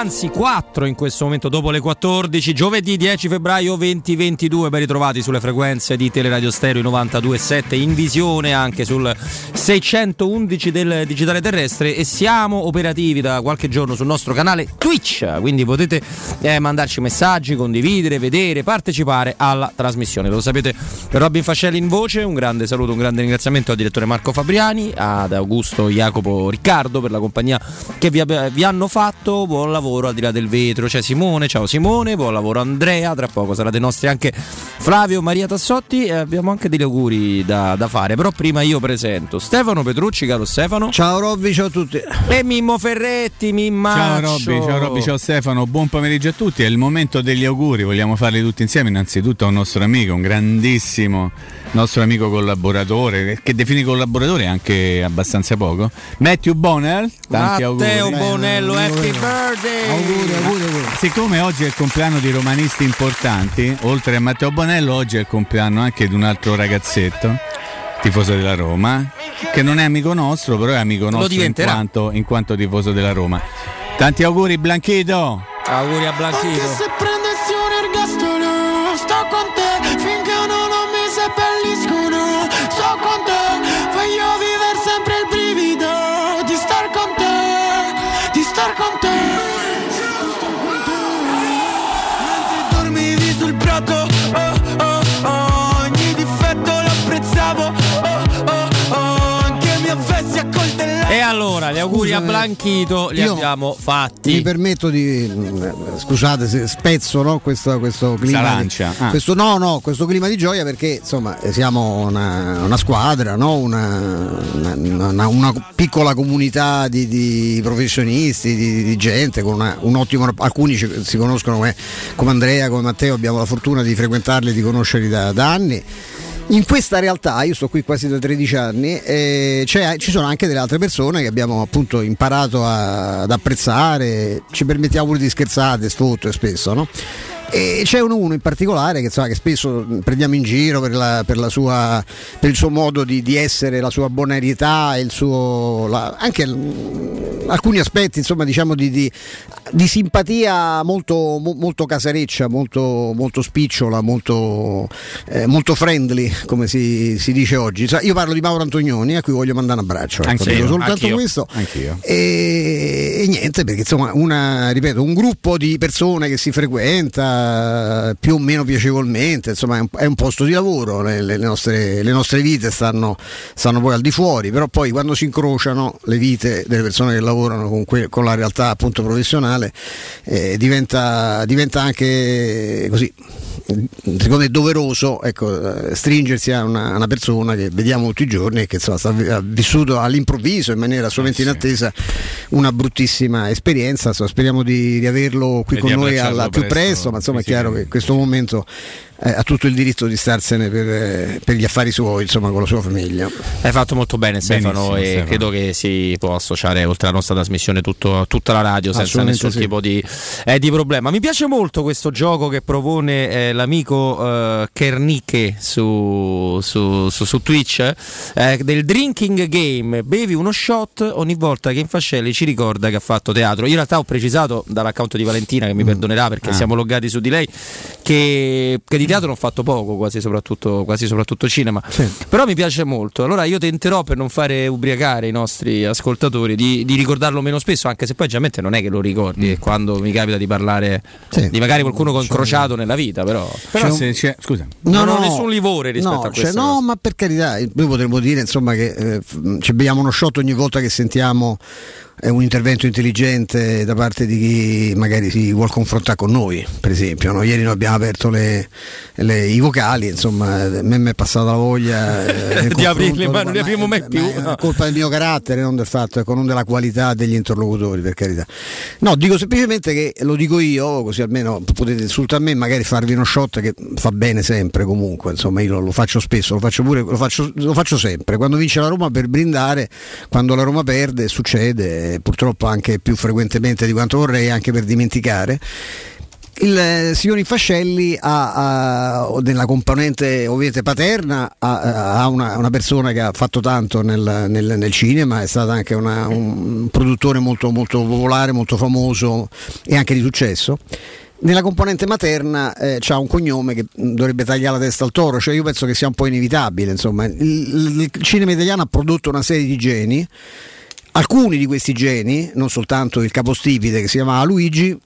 3 minuti, anzi 4 in questo momento dopo le 14, giovedì 10 febbraio 2022, ben ritrovati sulle frequenze di Teleradio Stereo 92.7 in visione anche sul 611 del digitale terrestre e siamo operativi da qualche giorno sul nostro canale Twitch, quindi potete eh, mandarci messaggi, condividere, vedere, partecipare alla trasmissione. Lo sapete, Robin Fascelli in voce, un grande saluto, un grande ringraziamento al direttore Marco Fabriani, ad Augusto Jacopo Riccardo per la compagnia che vi, vi hanno fatto, buon lavoro al di là del vetro, c'è Simone, ciao Simone, buon lavoro Andrea, tra poco dei nostri anche Flavio, Maria Tassotti e abbiamo anche degli auguri da, da fare, però prima io presento Stefano Petrucci, caro Stefano. Ciao Robby, ciao a tutti. E Mimmo Ferretti, Mimma. Ciao Robby, ciao Robby, ciao Stefano, buon pomeriggio a tutti, è il momento degli auguri, vogliamo farli tutti insieme, innanzitutto a un nostro amico, un grandissimo nostro amico collaboratore, che definì collaboratore anche abbastanza poco, Matthew Bonner, tanti Matteo auguri. Bonello, happy birthday! Auguri, auguri, auguri. Siccome oggi è il compleanno di romanisti importanti, oltre a Matteo Bonello, oggi è il compleanno anche di un altro ragazzetto, tifoso della Roma, che non è amico nostro, però è amico nostro in quanto, in quanto tifoso della Roma. Tanti auguri Blanchito! Auguri a Blanchito. Gli auguri a Blanchito li io abbiamo fatti. Mi permetto di mh, scusate se spezzo no, questo, questo clima. Di, ah. questo, no, no, questo clima di gioia perché insomma eh, siamo una, una squadra, no? una, una- una- una piccola comunità di, di professionisti, di, di gente con una- un ottimo alcuni ci- si conoscono come, come Andrea, come Matteo, abbiamo la fortuna di frequentarli, di conoscerli da, da anni. In questa realtà, io sto qui quasi da 13 anni, eh, ci sono anche delle altre persone che abbiamo appunto imparato a- ad apprezzare, ci permettiamo pure di scherzare, sfotto spesso, no? E c'è uno, uno in particolare che, insomma, che spesso prendiamo in giro per, la- per la sua- per il suo modo di, di essere, la sua bonarietà, il suo, la- anche mm, alcuni aspetti insomma, diciamo di, di- di simpatia molto, mo- molto casareccia, molto, molto spicciola, molto, eh, molto friendly, come si, si dice oggi. Sa- Io parlo di Mauro Antonioni, a cui voglio mandare un abbraccio. ecco, Anch'io, soltanto anch'io. questo. Anch'io. E, e niente, perché insomma, una, ripeto, un gruppo di persone che si frequenta più o meno piacevolmente, insomma, è un, è un posto di lavoro, le, le nostre, le nostre vite stanno, stanno poi al di fuori, però poi quando si incrociano le vite delle persone che lavorano con, que- con la realtà appunto professionale, eh, diventa, diventa anche così. Secondo me doveroso ecco, eh, stringersi a una, a una persona che vediamo tutti i giorni e che insomma, sta- ha vissuto all'improvviso in maniera assolutamente inattesa una bruttissima esperienza. Insomma, speriamo di, di averlo qui E con noi al più presto, presto, ma insomma è chiaro che in questo momento eh, ha tutto il diritto di starsene per, eh, per gli affari suoi, insomma, con la sua famiglia. Hai fatto molto bene Stefano Benissimo, e Stefano. credo che si può associare oltre alla nostra trasmissione tutto- tutta la radio senza nessun sì. tipo di, eh, di problema. Mi piace molto questo gioco che propone eh, l'amico eh, Kernicke su, su- su- su Twitch eh, del drinking game. Bevi uno shot ogni volta che Infascelli ci ricorda che ha fatto teatro. Io in realtà ho precisato dall'account di Valentina che mi perdonerà perché Ah. siamo loggati su di lei che, che di teatro ho fatto poco, quasi soprattutto, quasi soprattutto cinema. Però mi piace molto. Allora io tenterò per non fare ubriacare i nostri ascoltatori di, di ricordarlo meno spesso, anche se poi generalmente non è che lo ricordi, è quando mi capita di parlare Sì. di magari qualcuno che ho incrociato nella vita, però. Però C'è un- se c'è, scusa, Non ho nessun livore rispetto no, a cioè, questa no, cosa. ma per carità, noi potremmo dire insomma che eh, ci beviamo uno shot ogni volta che sentiamo eh, un intervento intelligente da parte di chi magari si vuole confrontare con noi, per esempio. no? Ieri noi abbiamo aperto le- le- i vocali, insomma, a me mi è passata la voglia eh, Di aprirli, ma non li apriamo mai ma più, È no. colpa del mio carattere, non del fatto, ecco, non della qualità degli interlocutori, per carità. No, dico semplicemente che lo dico io, così almeno potete insultare me, magari farvi uno shot che fa bene sempre comunque, insomma io lo, lo faccio spesso, lo faccio pure, lo faccio, lo faccio sempre. Quando vince la Roma per brindare, quando la Roma perde succede, purtroppo anche più frequentemente di quanto vorrei, anche per dimenticare. il eh, signor Infascelli ha, ha, nella componente ovviamente paterna ha, ha una, una, persona che ha fatto tanto nel, nel, nel cinema, è stato anche una, un produttore molto, molto popolare, molto famoso e anche di successo nella componente materna eh, c'ha un cognome che dovrebbe tagliare la testa al toro, cioè io penso che sia un po' inevitabile. Insomma. Il, il, cinema italiano ha prodotto una serie di geni, alcuni di questi geni, non soltanto il capostipite che si chiamava Luigi,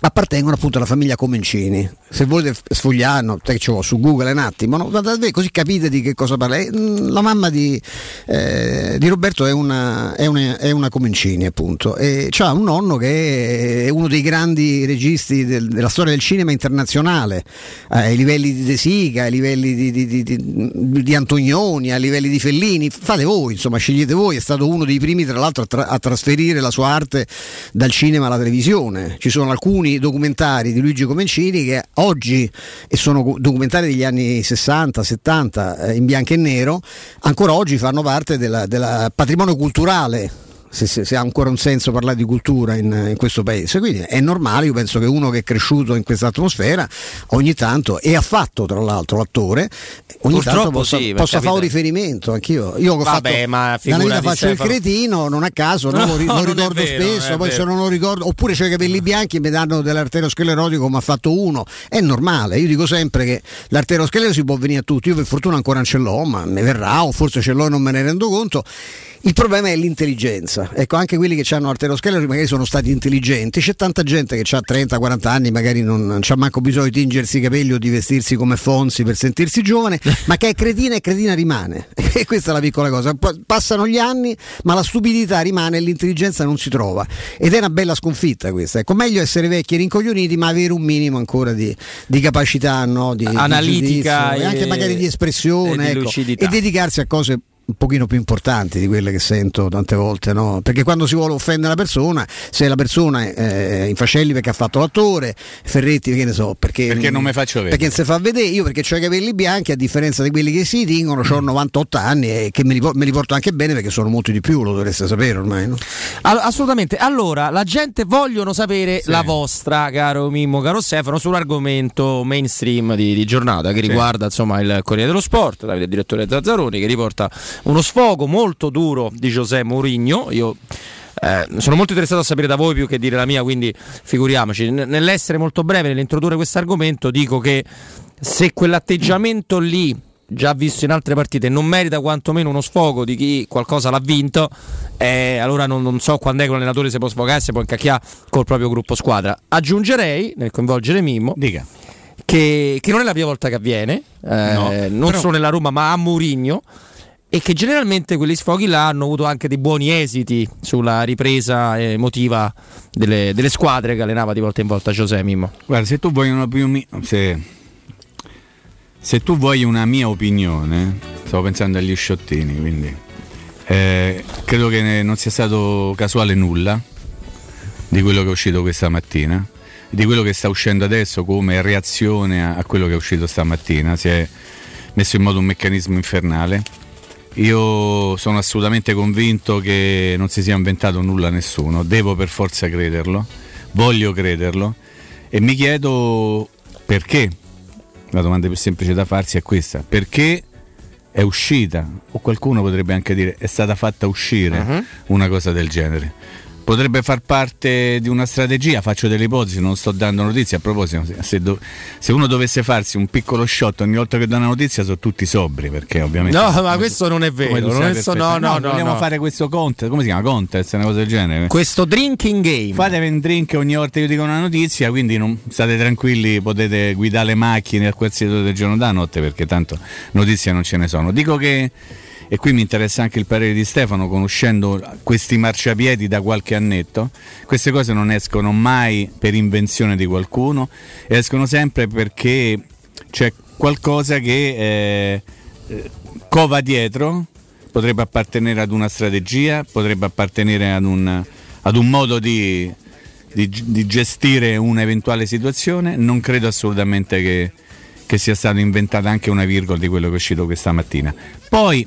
appartengono appunto alla famiglia Comencini. Se volete sfogliarlo, te che ho su Google un attimo, no? così capite di che cosa parla. Mm, la mamma di, eh, di Roberto è una, è, una, è una, Comencini, appunto, e ha un nonno che è uno dei grandi registi del, della storia del cinema internazionale, eh, ai livelli di De Sica, ai livelli di, di, di, di, Antonioni, ai livelli di Fellini. Fate voi, insomma, scegliete voi. È stato uno dei primi, tra l'altro, a, tra- a trasferire la sua arte dal cinema alla televisione. Ci sono alcuni alcuni documentari di Luigi Comencini che oggi, e sono documentari degli anni 60, 70 eh, in bianco e nero, ancora oggi fanno parte del patrimonio culturale se, se, se, ha ancora un senso parlare di cultura in, in, questo paese. Quindi è normale, io penso che uno che è cresciuto in questa atmosfera ogni tanto, e ha fatto tra l'altro l'attore, ogni Purtroppo tanto possa, sì, possa fare un riferimento anch'io. Io ho Vabbè, fatto, la vita faccio il cretino, non a caso, no, no, lo, non ricordo vero, spesso, poi se non lo ricordo, oppure c'ho i capelli bianchi mi danno dell'arteriosclerotico come ha fatto uno. È normale, io dico sempre che l'arteriosclerosi si può venire a tutti, io per fortuna ancora non ce l'ho, ma mi verrà, o forse ce l'ho e non me ne rendo conto. Il problema è l'intelligenza. Ecco, anche quelli che hanno arterosclerosi magari sono stati intelligenti. C'è tanta gente che ha 30-40 anni, magari non, non c'ha manco bisogno di tingersi i capelli o di vestirsi come Fonsi per sentirsi giovane, ma che è cretina e cretina rimane. E questa è la piccola cosa. Passano gli anni, ma la stupidità rimane e l'intelligenza non si trova. Ed è una bella sconfitta questa. Ecco, meglio essere vecchi e rincoglioniti, ma avere un minimo ancora di, di capacità, no? di, analitica di e, e, anche magari di espressione e, ecco, e dedicarsi a cose un pochino più importanti di quelle che sento tante volte, no? perché quando si vuole offendere la persona, se la persona è in fascelli perché ha fatto l'attore, Ferretti che ne so, perché, perché non mi faccio vedere, perché non si fa vedere, io perché ho i capelli bianchi a differenza di quelli che si tingono, ho 98 anni e che me li, me li, porto anche bene perché sono molti di più, lo dovreste sapere ormai. No? Assolutamente, allora la gente vogliono sapere sì. la vostra, caro Mimmo, caro Stefano, sull'argomento mainstream di, di giornata che sì. riguarda insomma il Corriere dello Sport, Davide direttore Zazzaroni che riporta uno sfogo molto duro di José Mourinho. Io eh, sono molto interessato a sapere da voi più che dire la mia, quindi figuriamoci. N- nell'essere molto breve, nell'introdurre questo argomento, dico che se quell'atteggiamento lì, già visto in altre partite, non merita quantomeno uno sfogo di chi qualcosa l'ha vinto, eh, allora non, non, so quando è che un allenatore si può sfogare, si può incacchiare col proprio gruppo squadra. Aggiungerei, nel coinvolgere Mimmo, Dica. Che, che non è la prima volta che avviene, eh, no, non però... solo nella Roma, ma a Mourinho e che generalmente quegli sfoghi là hanno avuto anche dei buoni esiti sulla ripresa emotiva delle, delle squadre che allenava di volta in volta Giuseppe Mimmo. Guarda, se tu vuoi una, se, se tu vuoi una mia opinione, stavo pensando agli sciottini, quindi eh, credo che non sia stato casuale nulla di quello che è uscito questa mattina, di quello che sta uscendo adesso come reazione a, a quello che è uscito stamattina. Si è messo in moto un meccanismo infernale io sono assolutamente convinto che non si sia inventato nulla a nessuno, devo per forza crederlo, voglio crederlo. E mi chiedo perché. La domanda più semplice da farsi è questa, perché è uscita, o qualcuno potrebbe anche dire è stata fatta uscire uh-huh. una cosa del genere potrebbe far parte di una strategia, faccio delle ipotesi, non sto dando notizie, a proposito, se, do, se, uno dovesse farsi un piccolo shot ogni volta che dà una notizia sono tutti sobri, perché ovviamente... No, ma questo non è vero, non è so, no, no, no, vogliamo no. fare questo contest, come si chiama? Contest, una cosa del genere. Questo drinking game. Fatevi un drink ogni volta che io dico una notizia, quindi non, state tranquilli, potete guidare le macchine a qualsiasi ora del giorno da notte, perché tanto notizie non ce ne sono. Dico che e qui mi interessa anche il parere di Stefano, conoscendo questi marciapiedi da qualche annetto, queste cose non escono mai per invenzione di qualcuno, escono sempre perché c'è qualcosa che eh, cova dietro, potrebbe appartenere ad una strategia, potrebbe appartenere ad un, ad un modo di, di, di, gestire un'eventuale situazione, non credo assolutamente che, che sia stata inventata anche una virgola di quello che è uscito questa mattina. Poi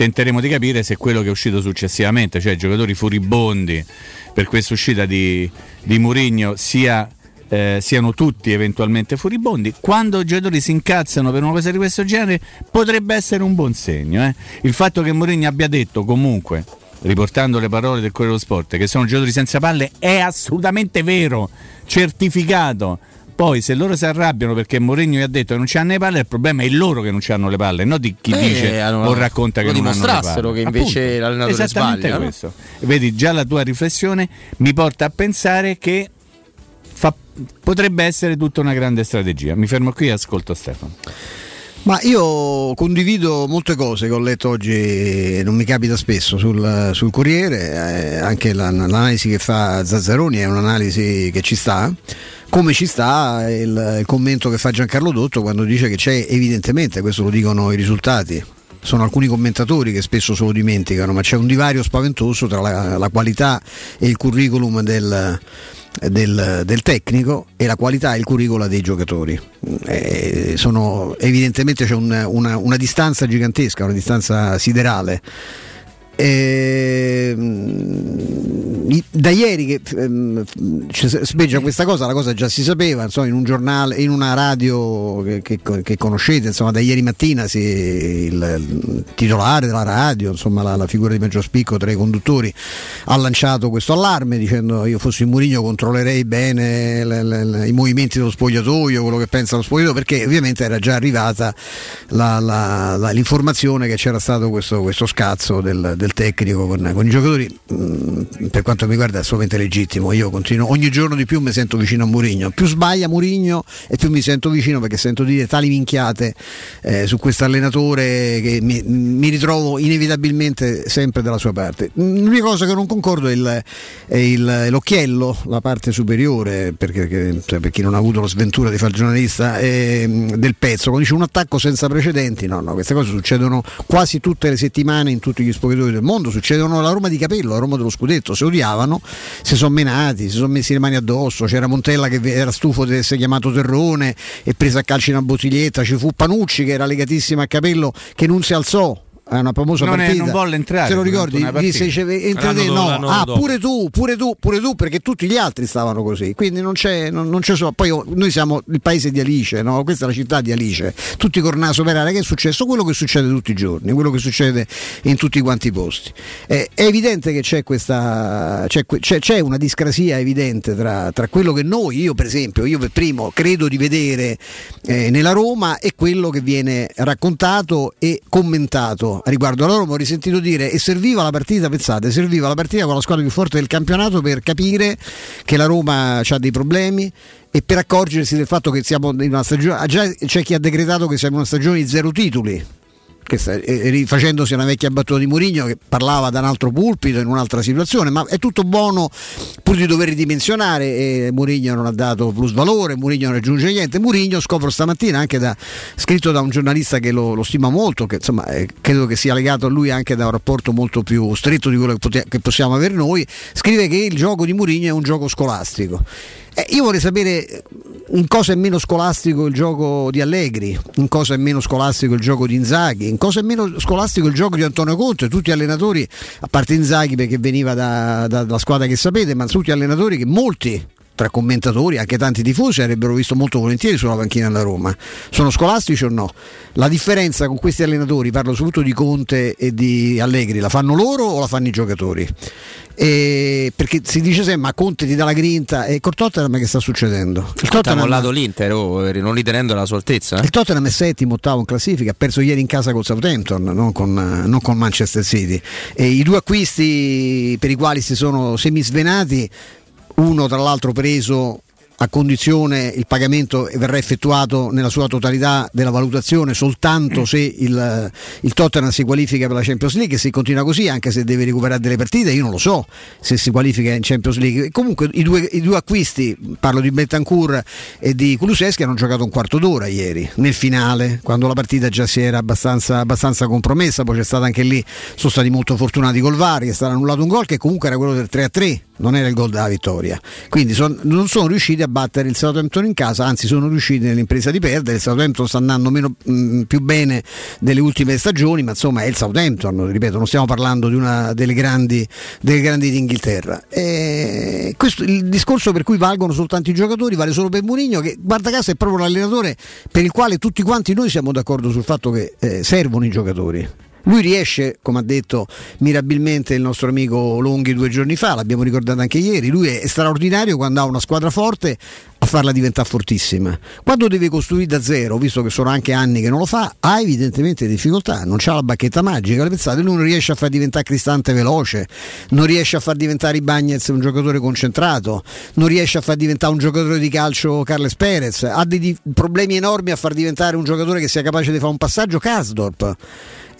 tenteremo di capire se quello che è uscito successivamente, cioè giocatori furibondi per questa uscita di, di Murigno, sia eh, siano tutti eventualmente furibondi. Quando i giocatori si incazzano per una cosa di questo genere potrebbe essere un buon segno. Eh? Il fatto che Mourinho abbia detto comunque riportando le parole del Corriere dello Sport, che sono giocatori senza palle, è assolutamente vero, certificato. Poi se loro si arrabbiano perché Mourinho gli ha detto che non c'hanno le palle, il problema è loro che non hanno le palle, non di chi Eh, dice allora, o racconta che non hanno le dimostrassero palle. che invece Appunto, l'allenatore esattamente sbaglia, no? questo. Vedi, già la tua riflessione mi porta a pensare che fa- potrebbe essere tutta una grande strategia. Mi fermo qui e ascolto Stefano. Ma io condivido molte cose che ho letto oggi, non mi capita spesso sul, sul Corriere, eh, anche la- l'analisi che fa Zazzaroni è un'analisi che ci sta, come ci sta il, il commento che fa Giancarlo Dotto quando dice che c'è evidentemente, questo lo dicono i risultati, sono alcuni commentatori che spesso se lo dimenticano, ma c'è un divario spaventoso tra la, la qualità e il curriculum del, del- del tecnico e la qualità e il curriculum dei giocatori. Eh, sono- evidentemente c'è un- una, una distanza gigantesca, una distanza siderale. Ehm, da ieri che ehm, speggia questa cosa, la cosa già si sapeva, insomma, in un giornale, in una radio che, che- che conoscete, insomma, da ieri mattina si- il, il titolare della radio, insomma, la, la figura di maggior spicco tra i conduttori, ha lanciato questo allarme dicendo io fossi Murigno controllerei bene le- le- le- i movimenti dello spogliatoio, quello che pensa lo spogliatoio, perché ovviamente era già arrivata la- la- l'informazione che c'era stato questo, questo scazzo del, del tecnico con, con i giocatori, mm, per quanto mi riguarda è assolutamente legittimo, io continuo, ogni giorno di più mi sento vicino a Murigno, più sbaglia Murigno e più mi sento vicino perché sento dire tali minchiate eh, su questo allenatore che mi, mi ritrovo inevitabilmente sempre dalla sua parte. L'unica cosa che non concordo è, il- è il- l'occhiello, la parte superiore, perché, che- cioè, per chi non ha avuto la sventura di fare giornalista, ehm, del pezzo, quando dice un attacco senza precedenti, no, no, queste cose succedono quasi tutte le settimane in tutti gli spogliatoi del mondo, succedono alla Roma di Capello, alla Roma dello Scudetto, si odiavano, si sono menati, si sono messi le mani addosso, c'era Montella che era stufo di essere chiamato Terrone e preso a calci una bottiglietta, ci fu Panucci che era legatissimo a Capello che non si alzò. È una famosa Non è- partita. non volle entrare Se lo ricordi? Disse, dice, entra te, no. l'anno Ah, dopo. pure tu, pure tu, pure tu, perché tutti gli altri stavano così. Quindi non c'è, non, non c'è solo. Poi oh, noi siamo il paese di Alice, no? questa è la città di Alice. Tutti col naso per aria. Che è successo? Quello che succede tutti i giorni, quello che succede in tutti quanti i posti. Eh, è evidente che c'è questa. C'è, c'è- c'è una discrasia evidente tra, tra quello che noi, io per esempio, io per primo credo di vedere eh, nella Roma e quello che viene raccontato e commentato a riguardo alla Roma. Ho risentito dire e serviva la partita, pensate, serviva la partita con la squadra più forte del campionato per capire che la Roma ha dei problemi e per accorgersi del fatto che siamo in una stagione. Già c'è chi ha decretato che siamo in una stagione di zero titoli. Rifacendosi una vecchia battuta di Mourinho che parlava da un altro pulpito in un'altra situazione, ma è tutto buono pur di dover ridimensionare e Mourinho non ha dato plus valore, Mourinho non aggiunge niente. Mourinho scopro stamattina anche da scritto da un giornalista che lo, lo stima molto, che insomma eh, credo che sia legato a lui anche da un rapporto molto più stretto di quello che, pote- che possiamo avere noi, scrive che il gioco di Mourinho è un gioco scolastico. Eh, io vorrei sapere in cosa è meno scolastico il gioco di Allegri, in cosa è meno scolastico il gioco di Inzaghi, in cosa è meno scolastico il gioco di Antonio Conte, tutti allenatori, a parte Inzaghi perché veniva da- da- dalla squadra che sapete, ma tutti allenatori che molti tra commentatori, anche tanti tifosi avrebbero visto molto volentieri sulla panchina della Roma. Sono scolastici o no? La differenza con questi allenatori, parlo soprattutto di Conte e di Allegri, la fanno loro o la fanno i giocatori? E perché si dice sempre ma Conte ti dà la grinta e col Tottenham che sta succedendo? Il Ha Tottenham, mollato l'Inter, oh, non ritenendo la sua altezza. eh? il Tottenham è settimo, ottavo in classifica, ha perso ieri in casa col Southampton, non con, non con Manchester City. E I due acquisti per i quali si sono semisvenati, uno tra l'altro preso a condizione il pagamento verrà effettuato nella sua totalità della valutazione soltanto se il, il Tottenham si qualifica per la Champions League se continua così anche se deve recuperare delle partite io non lo so se si qualifica in Champions League. Comunque i due, i due acquisti parlo di Betancourt e di Kuluseschi hanno giocato un quarto d'ora ieri nel finale quando la partita già si era abbastanza, abbastanza compromessa poi c'è stato anche lì sono stati molto fortunati col VAR che è stato annullato un gol che comunque era quello del 3 a 3 non era il gol della vittoria. Quindi son, non sono riusciti a battere il Southampton in casa, anzi sono riusciti nell'impresa di perdere. Il Southampton sta andando meno, mh, mm, più bene delle ultime stagioni, ma insomma è il Southampton, ripeto, non stiamo parlando di una delle grandi, delle grandi d'Inghilterra. E questo, il discorso per cui valgono soltanto i giocatori vale solo per Mourinho, che guarda caso è proprio l'allenatore per il quale tutti quanti noi siamo d'accordo sul fatto che eh, servono i giocatori. Lui riesce, come ha detto mirabilmente il nostro amico Longhi due giorni fa, l'abbiamo ricordato anche ieri, lui è straordinario quando ha una squadra forte a farla diventare fortissima. Quando deve costruire da zero, visto che sono anche anni che non lo fa, ha evidentemente difficoltà, non ha la bacchetta magica, pensate, lui non riesce a far diventare Cristante veloce, non riesce a far diventare i Bagnets un giocatore concentrato, non riesce a far diventare un giocatore di calcio Carles Perez, ha dei problemi enormi a far diventare un giocatore che sia capace di fare un passaggio Kasdorp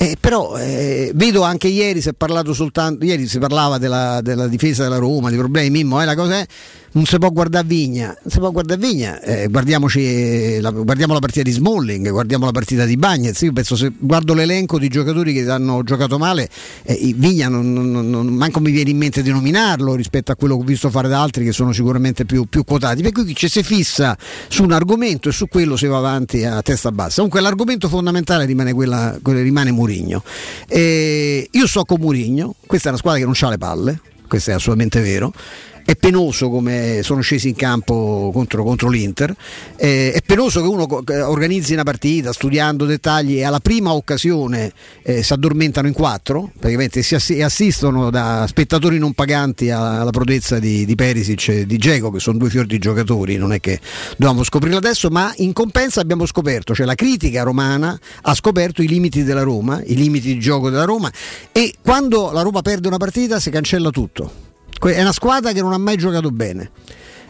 eh, però eh, vedo anche ieri si è parlato soltanto, ieri si parlava della, della difesa della Roma, di problemi, Mimmo, eh, la cosa è non si può guardare Vigna, non si può guardare Vigna, eh, la, guardiamo la partita di Smalling, guardiamo la partita di Bagnez, io penso se guardo l'elenco di giocatori che hanno giocato male, eh, Vigna non, non, non, manco mi viene in mente di nominarlo rispetto a quello che ho visto fare da altri che sono sicuramente più, più quotati, per cui ci si fissa su un argomento e su quello si va avanti a testa bassa. Comunque l'argomento fondamentale rimane, quella, rimane Murigno. Eh, io so con Murigno, questa è una squadra che non ha le palle, questo è assolutamente vero è penoso come sono scesi in campo contro, contro l'Inter, eh, è penoso che uno organizzi una partita studiando dettagli e alla prima occasione eh, si addormentano in quattro, praticamente si assistono da spettatori non paganti alla prodezza di, di Perisic e di Geco, che sono due fior di giocatori, non è che dobbiamo scoprirlo adesso, ma in compensa abbiamo scoperto, cioè la critica romana ha scoperto i limiti della Roma, i limiti di gioco della Roma e quando la Roma perde una partita si cancella tutto è una squadra che non ha mai giocato bene.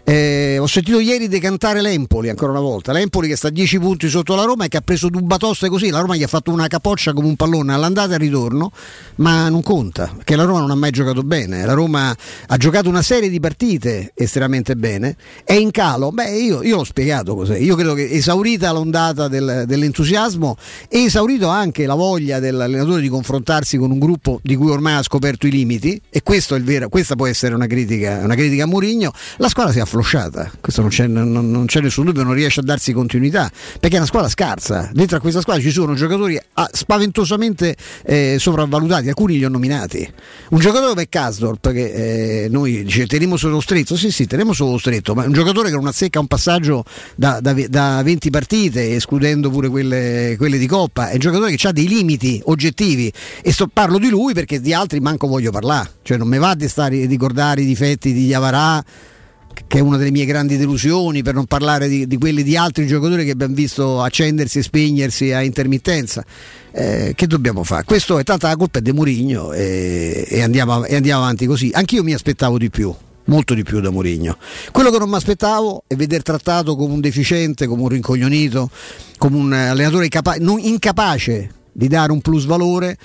Eh, ho sentito ieri decantare l'Empoli ancora una volta. L'Empoli che sta a 10 punti sotto la Roma e che ha preso due batoste così. La Roma gli ha fatto una capoccia come un pallone all'andata e al ritorno, ma non conta perché la Roma non ha mai giocato bene. La Roma ha giocato una serie di partite estremamente bene. È in calo. Beh, io, io l'ho spiegato cos'è. Io credo che esaurita l'ondata del, dell'entusiasmo e esaurito anche la voglia dell'allenatore di confrontarsi con un gruppo di cui ormai ha scoperto i limiti. E questo è vero, questa può essere una critica, una critica a Murigno. La squadra si è afflosciata, questo non c'è, non, non c'è, nessun dubbio, non riesce a darsi continuità, perché è una squadra scarsa, dentro a questa squadra ci sono giocatori ah, spaventosamente eh, sopravvalutati, alcuni li ho nominati. Un giocatore come Kasdorp, che eh, noi dice teniamo solo stretto, sì sì, teniamo solo stretto, ma un giocatore che non azzecca un passaggio da, da, da 20 partite, escludendo pure quelle, quelle, di Coppa, è un giocatore che ha dei limiti oggettivi e sto, parlo di lui perché di altri manco voglio parlare, cioè non mi va di stare ricordare i difetti di Yavarà che è una delle mie grandi delusioni, per non parlare di, di quelli di altri giocatori che abbiamo visto accendersi e spegnersi a intermittenza. Eh, che dobbiamo fare? Questo è tanta la colpa è di Murigno e, e, andiamo, e andiamo avanti così. Anch'io mi aspettavo di più molto di più da Mourinho. Quello che non mi aspettavo è vedere trattato come un deficiente, come un rincoglionito, come un allenatore incapa- incapace di dare un plus valore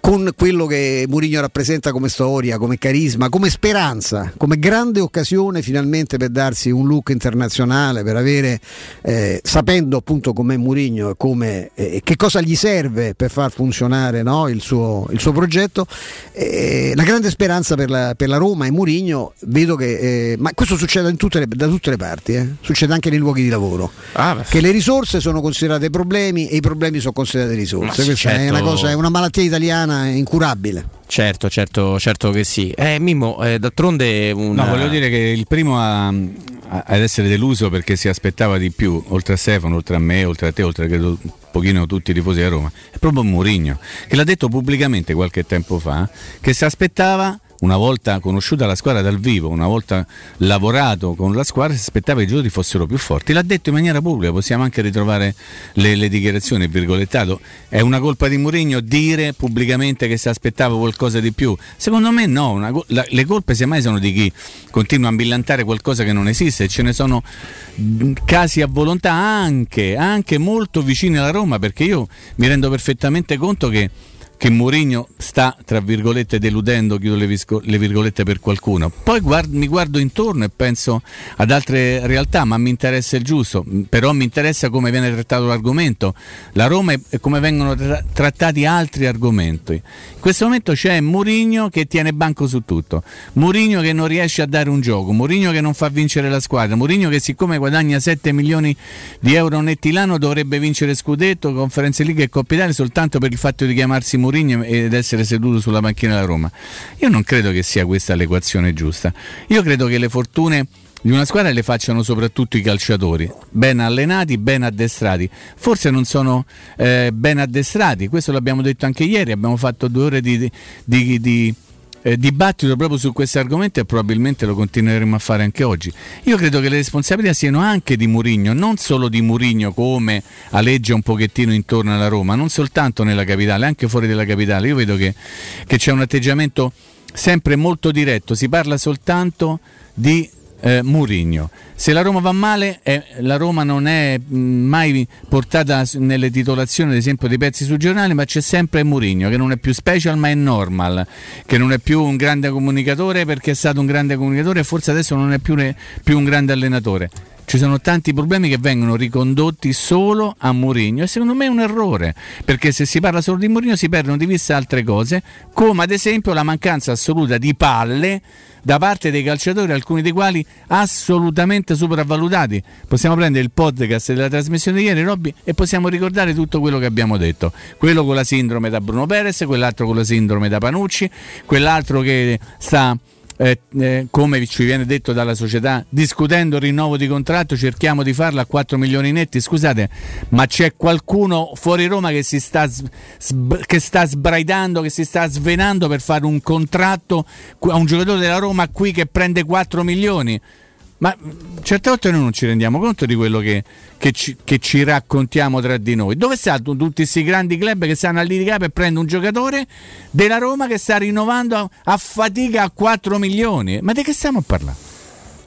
con quello che Mourinho rappresenta come storia, come carisma, come speranza, come grande occasione finalmente per darsi un look internazionale, per avere, eh, sapendo appunto com'è Mourinho e come, eh, che cosa gli serve per far funzionare no, il, suo, il, suo, progetto, eh, la grande speranza per la, per la, Roma e Mourinho, vedo che, eh, ma questo succede tutte le, da tutte le parti, eh. succede anche nei luoghi di lavoro, ah, che le risorse sono considerate problemi e i problemi sono considerate risorse, questa certo. è, una cosa, è una malattia italiana incurabile. Certo, certo, certo che sì. Eh, Mimmo, eh, d'altronde. Una... No, voglio dire che il primo a, a, ad essere deluso perché si aspettava di più, oltre a Stefano, oltre a me, oltre a te, oltre a credo un pochino tutti i tifosi a Roma, è proprio Mourinho, che l'ha detto pubblicamente qualche tempo fa, che si aspettava una volta conosciuta la squadra dal vivo, una volta lavorato con la squadra, si aspettava che i giocatori fossero più forti. L'ha detto in maniera pubblica, possiamo anche ritrovare le, le dichiarazioni, virgolettato. È una colpa di Mourinho dire pubblicamente che si aspettava qualcosa di più? Secondo me no, una, la, le colpe semmai sono di chi continua a millantare qualcosa che non esiste, ce ne sono casi a volontà anche, anche molto vicini alla Roma, perché io mi rendo perfettamente conto che che Mourinho sta, tra virgolette, deludendo, chiudo le, visco, le virgolette per qualcuno. Poi guard, mi guardo intorno e penso ad altre realtà, ma mi interessa il giusto, però mi interessa come viene trattato l'argomento, la Roma e come vengono tra- trattati altri argomenti. In questo momento c'è Mourinho che tiene banco su tutto, Mourinho che non riesce a dare un gioco, Mourinho che non fa vincere la squadra, Mourinho che siccome guadagna 7 milioni di euro netti l'anno dovrebbe vincere Scudetto, Conferenze League e Coppa Italia soltanto per il fatto di chiamarsi Mourinho Mourinho ed essere seduto sulla panchina della Roma. Io non credo che sia questa l'equazione giusta. Io credo che le fortune di una squadra le facciano soprattutto i calciatori, ben allenati, ben addestrati. Forse non sono eh, ben addestrati, questo l'abbiamo detto anche ieri, abbiamo fatto due ore di, di, di eh, dibattito proprio su questo argomento e probabilmente lo continueremo a fare anche oggi. Io credo che le responsabilità siano anche di Murigno, non solo di Murigno come aleggia un pochettino intorno alla Roma, non soltanto nella capitale, anche fuori dalla capitale. Io vedo che, che c'è un atteggiamento sempre molto diretto, si parla soltanto di eh, Murigno. Se la Roma va male, eh, la Roma non è mh, mai portata nelle titolazioni, ad esempio, dei pezzi sui giornali, ma c'è sempre Murigno, che non è più special ma è normal, che non è più un grande comunicatore perché è stato un grande comunicatore e forse adesso non è più, ne, più un grande allenatore. Ci sono tanti problemi che vengono ricondotti solo a Mourinho e secondo me è un errore, perché se si parla solo di Mourinho si perdono di vista altre cose, come ad esempio la mancanza assoluta di palle da parte dei calciatori, alcuni dei quali assolutamente sopravvalutati. Possiamo prendere il podcast della trasmissione di ieri, Robby, e possiamo ricordare tutto quello che abbiamo detto. Quello con la sindrome da Bruno Perez, quell'altro con la sindrome da Panucci, quell'altro che sta eh, eh, come ci viene detto dalla società, discutendo il rinnovo di contratto, cerchiamo di farlo a 4 milioni netti. Scusate, ma c'è qualcuno fuori Roma che si sta, sb- che sta sbraidando, che si sta svenando per fare un contratto a un giocatore della Roma qui che prende 4 milioni? Ma certe volte noi non ci rendiamo conto di quello che, che, ci, che ci, raccontiamo tra di noi. Dove stanno tutti questi grandi club che stanno a litigare per prendere un giocatore della Roma che sta rinnovando a, a fatica a 4 milioni? Ma di che stiamo parlando?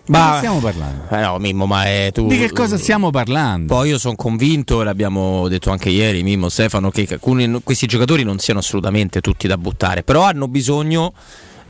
Ma di che stiamo parlando? Eh no, Mimmo, ma è tu. Di che cosa stiamo parlando? Poi io sono convinto, l'abbiamo detto anche ieri, Mimmo, Stefano, che alcuni, questi giocatori non siano assolutamente tutti da buttare, però hanno bisogno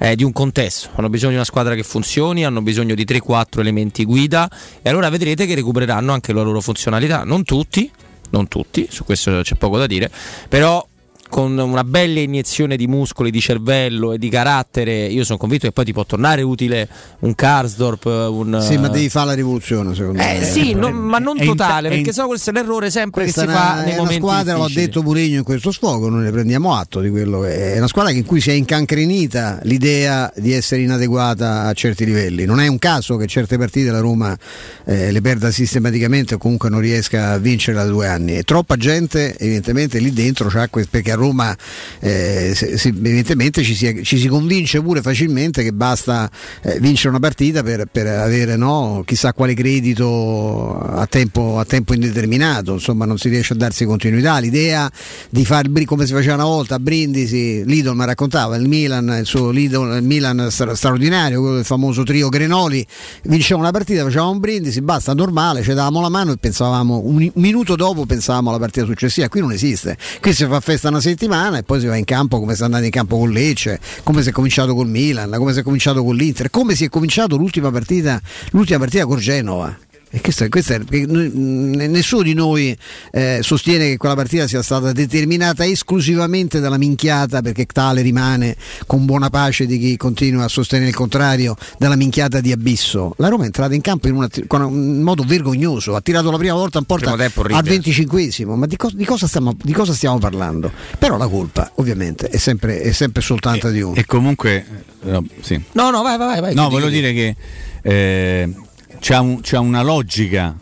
eh, di un contesto, hanno bisogno di una squadra che funzioni, hanno bisogno di 3-4 elementi guida e allora vedrete che recupereranno anche la loro funzionalità, non tutti, non tutti, su questo c'è poco da dire, però con una bella iniezione di muscoli, di cervello e di carattere, io sono convinto che poi ti può tornare utile un Karsdorp. Un... Sì, ma devi fare la rivoluzione, secondo eh, me. Sì, non, ma non è totale, in, perché in, so questo è l'errore sempre che si una, fa nei è momenti una squadra, difficili. l'ho detto Murigno in questo sfogo, noi ne prendiamo atto di quello. È una squadra in cui si è incancrenita l'idea di essere inadeguata a certi livelli. Non è un caso che certe partite la Roma eh, le perda sistematicamente o comunque non riesca a vincere da due anni. E troppa gente evidentemente lì dentro c'ha perché a Roma eh, se, evidentemente ci si, ci si, convince pure facilmente che basta eh, vincere una partita per, per avere no, chissà quale credito a tempo, a tempo, indeterminato, insomma non si riesce a darsi continuità. L'idea di fare come si faceva una volta a Brindisi, Lidl mi raccontava, il Milan, il suo Lidl, il Milan straordinario, quello del famoso trio Grenoli, vincevamo una partita, facevamo un Brindisi, basta, normale, ci davamo la mano e pensavamo, un minuto dopo pensavamo alla partita successiva, qui non esiste, qui si fa festa una settimana e poi si va in campo come si è andato in campo con Lecce, come si è cominciato col Milan, come si è cominciato con l'Inter, come si è cominciato l'ultima partita, l'ultima partita con Genova. E questo, questo è, nessuno di noi eh, sostiene che quella partita sia stata determinata esclusivamente dalla minchiata, perché tale rimane con buona pace di chi continua a sostenere il contrario, dalla minchiata di Abisso. La Roma è entrata in campo in, una, in modo vergognoso, ha tirato la prima volta in porta al 25 ma di, co- di, cosa stiamo, di, cosa stiamo, parlando? Però la colpa ovviamente è sempre, è sempre soltanto e, di uno. E comunque... No, sì. no, no, vai, vai, vai. No, voglio dire che... Eh, c'ha, un, c'ha una logica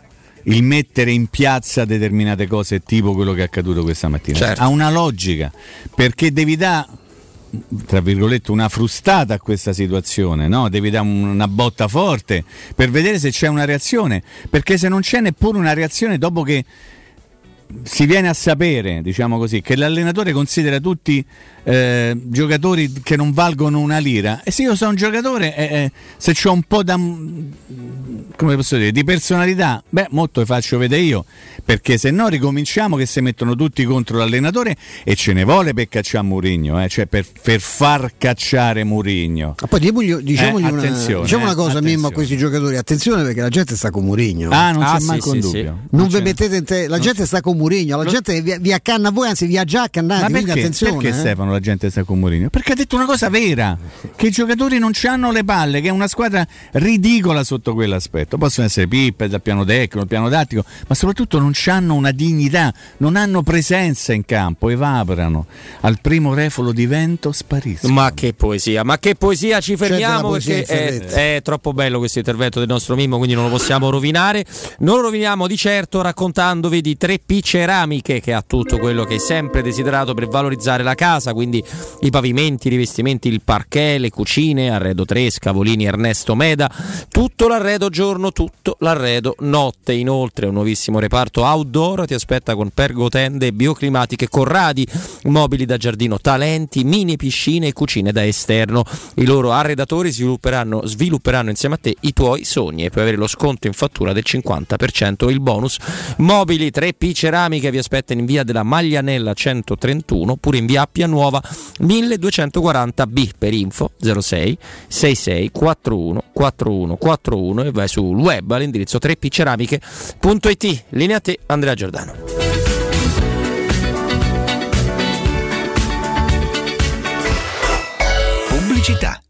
il mettere in piazza determinate cose tipo quello che è accaduto questa mattina. Certo. Ha una logica, perché devi dare tra virgolette una frustata a questa situazione, no? devi dare una botta forte per vedere se c'è una reazione, perché se non c'è neppure una reazione dopo che si viene a sapere, diciamo così, che l'allenatore considera tutti eh, giocatori che non valgono una lira. E se io sono un giocatore, eh, eh, se ho un po' da, dire, di personalità, beh, molto faccio vedere io. Perché se no ricominciamo che si mettono tutti contro l'allenatore e ce ne vuole per cacciare Murigno, eh? cioè per, per, far cacciare Murigno. Ma poi diciamogli, diciamogli eh, una, diciamo una cosa Mimmo a questi giocatori, attenzione perché la gente sta con Murigno. Ah, non ah, c'è sì, manco sì, un dubbio. Sì. Non vi mettete in te, la no. gente sta con Murigno, la no. gente vi, vi, accanna a voi, anzi vi ha già accannati, Ma perché, attenzione. Perché eh? Stefano la gente sta con Murigno? Perché ha detto una cosa vera, che i giocatori non hanno le palle, che è una squadra ridicola sotto quell'aspetto. Possono essere pippe dal piano tecnico, dal piano tattico, ma soprattutto non hanno una dignità, non hanno presenza in campo, evaporano. Al primo refolo di vento spariscono. Ma che poesia, ma che poesia, ci fermiamo perché è, è, troppo bello questo intervento del nostro Mimmo, quindi non lo possiamo rovinare. Non lo roviniamo di certo raccontandovi di 3P Ceramiche che ha tutto quello che hai sempre desiderato per valorizzare la casa, quindi i pavimenti, i rivestimenti, il parquet, le cucine, arredo 3, Scavolini, Ernesto Meda, tutto l'arredo giorno, tutto l'arredo notte. Inoltre un nuovissimo reparto outdoor ti aspetta con pergotende bioclimatiche Corradi, mobili da giardino talenti, mini piscine e cucine da esterno. I loro arredatori svilupperanno, svilupperanno insieme a te i tuoi sogni e puoi avere lo sconto in fattura del 50% e il bonus. Mobili 3P Ceramiche vi aspettano in via della Maglianella 131 oppure in via Appia Nuova 1240B per info 06 66 41 41 41 e vai sul web all'indirizzo 3pceramiche.it. Linea a te Andrea Giordano. pubblicità.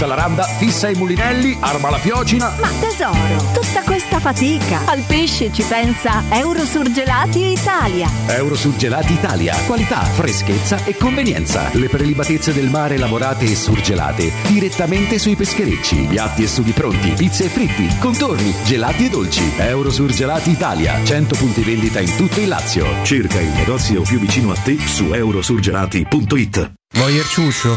fissa la randa, fissa i mulinelli, arma la fiocina. Ma tesoro, tutta questa fatica. Al pesce ci pensa Eurosurgelati Italia. Eurosurgelati Italia. Qualità, freschezza e convenienza. Le prelibatezze del mare lavorate e surgelate direttamente sui pescherecci. Piatti e sughi pronti, pizze e fritti, contorni, gelati e dolci. Eurosurgelati Italia. 100 punti vendita in tutto il Lazio. Cerca il negozio più vicino a te su eurosurgelati.it. Voyer ciuscio?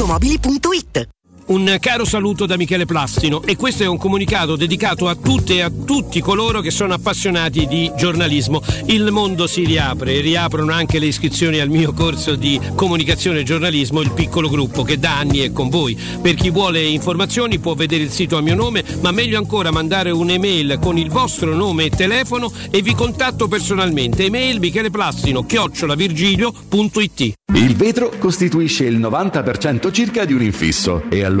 automobili.it un caro saluto da Michele Plastino e questo è un comunicato dedicato a tutte e a tutti coloro che sono appassionati di giornalismo. Il mondo si riapre, riaprono anche le iscrizioni al mio corso di comunicazione e giornalismo, il piccolo gruppo che da anni è con voi. Per chi vuole informazioni può vedere il sito a mio nome, ma meglio ancora mandare un'email con il vostro nome e telefono e vi contatto personalmente. Email micheleplastino chiocciolavirgilio.it Il vetro costituisce il 90% circa di un infisso e allora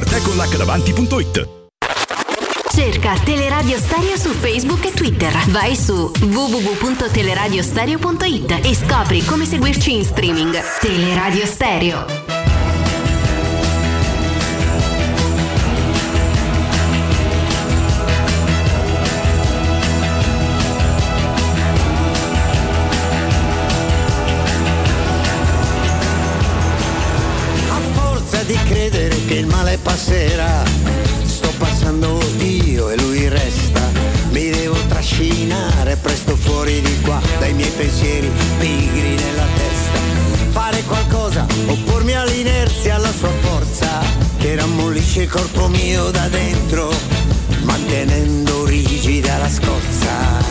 www.arteconlacdavanti.it Cerca Teleradio Stereo su Facebook e Twitter. Vai su www.teleradiostereo.it e scopri come seguirci in streaming. Teleradio Stereo. Passerà, sto passando io e lui resta. Mi devo trascinare presto fuori di qua dai miei pensieri pigri nella testa. Fare qualcosa, oppormi all'inerzia, alla sua forza, che rammollisce il corpo mio da dentro, mantenendo rigida la scorza.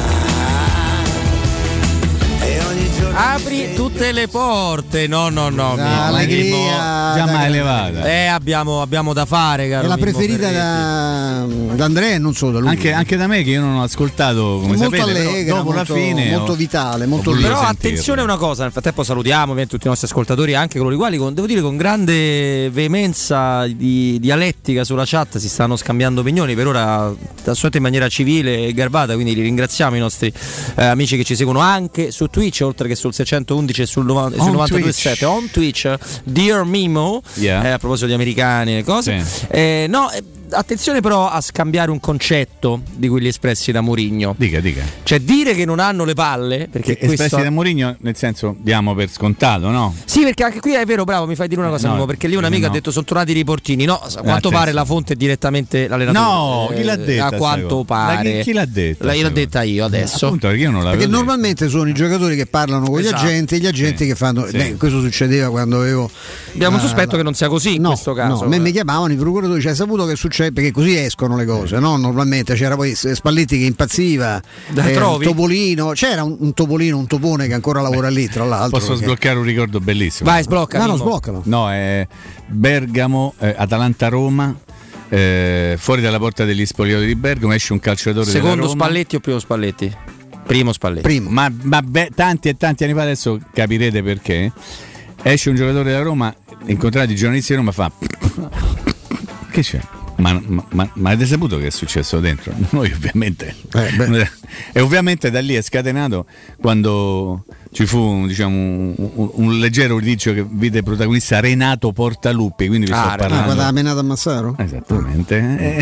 Apri tutte le porte. No, no, no. allegria. Già mai elevata. Eh, abbiamo, abbiamo da fare, caro. È la preferita da, da Andrea e non solo da lui. Anche, anche da me che io non ho ascoltato come molto sapete, allegra, dopo molto, la fine molto ho- vitale, molto Però sentirlo. attenzione a una cosa, nel frattempo salutiamo tutti i nostri ascoltatori, anche coloro i quali, con, devo dire, con grande veemenza di dialettica sulla chat si stanno scambiando opinioni, per ora assolutamente in maniera civile e garbata, quindi li ringraziamo i nostri eh, amici che ci seguono anche su Twitch, oltre che sul 611 e sul, nova- sul On 92.7, on Twitch, Dear Mimo, Yeah. eh, a proposito di americani e cose. Sì. Eh, no, eh, attenzione però a scambiare un concetto di quelli espressi da Mourinho. Dica, dica. Cioè dire che non hanno le palle, perché Che espressi questo... da Mourinho, nel senso diamo per scontato, no? Sì, perché anche qui è vero, bravo, mi fai dire una cosa, No, Mimmo, perché lì un amico no. ha detto sono tornati i riportini. No, a quanto pare la fonte è direttamente l'allenatore. No, chi l'ha Eh, detta A quanto pare. Chi- l'ha detta La- l'ho detta io adesso. Appunto, perché io Perché detto. normalmente sono i giocatori che parlano con Esatto. gli agenti e gli agenti che fanno. Sì. beh, questo succedeva quando avevo. Abbiamo un la- sospetto la- che non sia così in questo caso. no, a me mi chiamavano i procuratori, cioè hai saputo che succede perché così escono le cose, no? Normalmente c'era poi Spalletti che impazziva, eh, trovi? Topolino, c'era un, un Topolino, un topone che ancora lavora lì, tra l'altro. Posso perché- sbloccare un ricordo bellissimo. Vai, sblocca. No, no, sbloccalo. No, è Bergamo, eh, Atalanta-Roma. eh, fuori dalla porta degli spogliatoi di Bergamo esce un calciatore della Secondo Roma. Spalletti o primo Spalletti? Primo Spalletti. Primo. Ma, ma beh, tanti e tanti anni fa, adesso capirete perché. Esce un giocatore della Roma, incontrati i giornalisti di Roma, fa. Che c'è? Ma, ma, ma- ma avete saputo che è successo dentro? Noi ovviamente. Eh, e ovviamente da lì è scatenato quando ci fu diciamo, un, un- leggero litigio che vide protagonista Renato Portaluppi. Quindi vi sto Ah, Ah, parlando. l'ha menata a Massaro? Esattamente.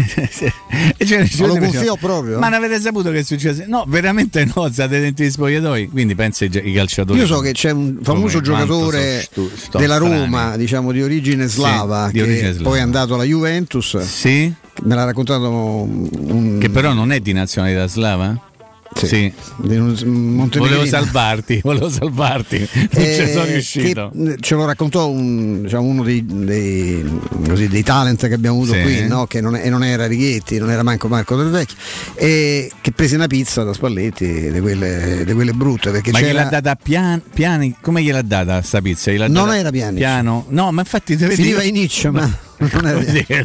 Eh, sì. E c'era il Ma lo che gonfiò proprio? Ma non avete saputo che è successo? No, veramente no, state dentro gli spogliatoi. Quindi pensa ai, calciatori. Io so che c'è un famoso giocatore stu- sto della strani. Roma, diciamo di origine slava, Sì, di che origine slava. poi è andato alla Juventus. Sì, Me l'ha raccontato un, che però non è di nazionalità slava? Sì. Volevo salvarti, volevo salvarti. Non ci Eh, sono riuscito. ce lo raccontò un- diciamo, uno dei, dei, così, dei talent che abbiamo avuto Sì. qui, no? che non, è- non era Righetti, non era manco Marco Del Vecchio, e che prese una pizza da Spalletti di quelle, di quelle brutte. Perché Ma gliel'ha data pian, piani? Come gliel'ha data sta pizza? Gliel'ha Non data era Pjanic. Piano? No, ma infatti Finiva in Nietzsche, ma- non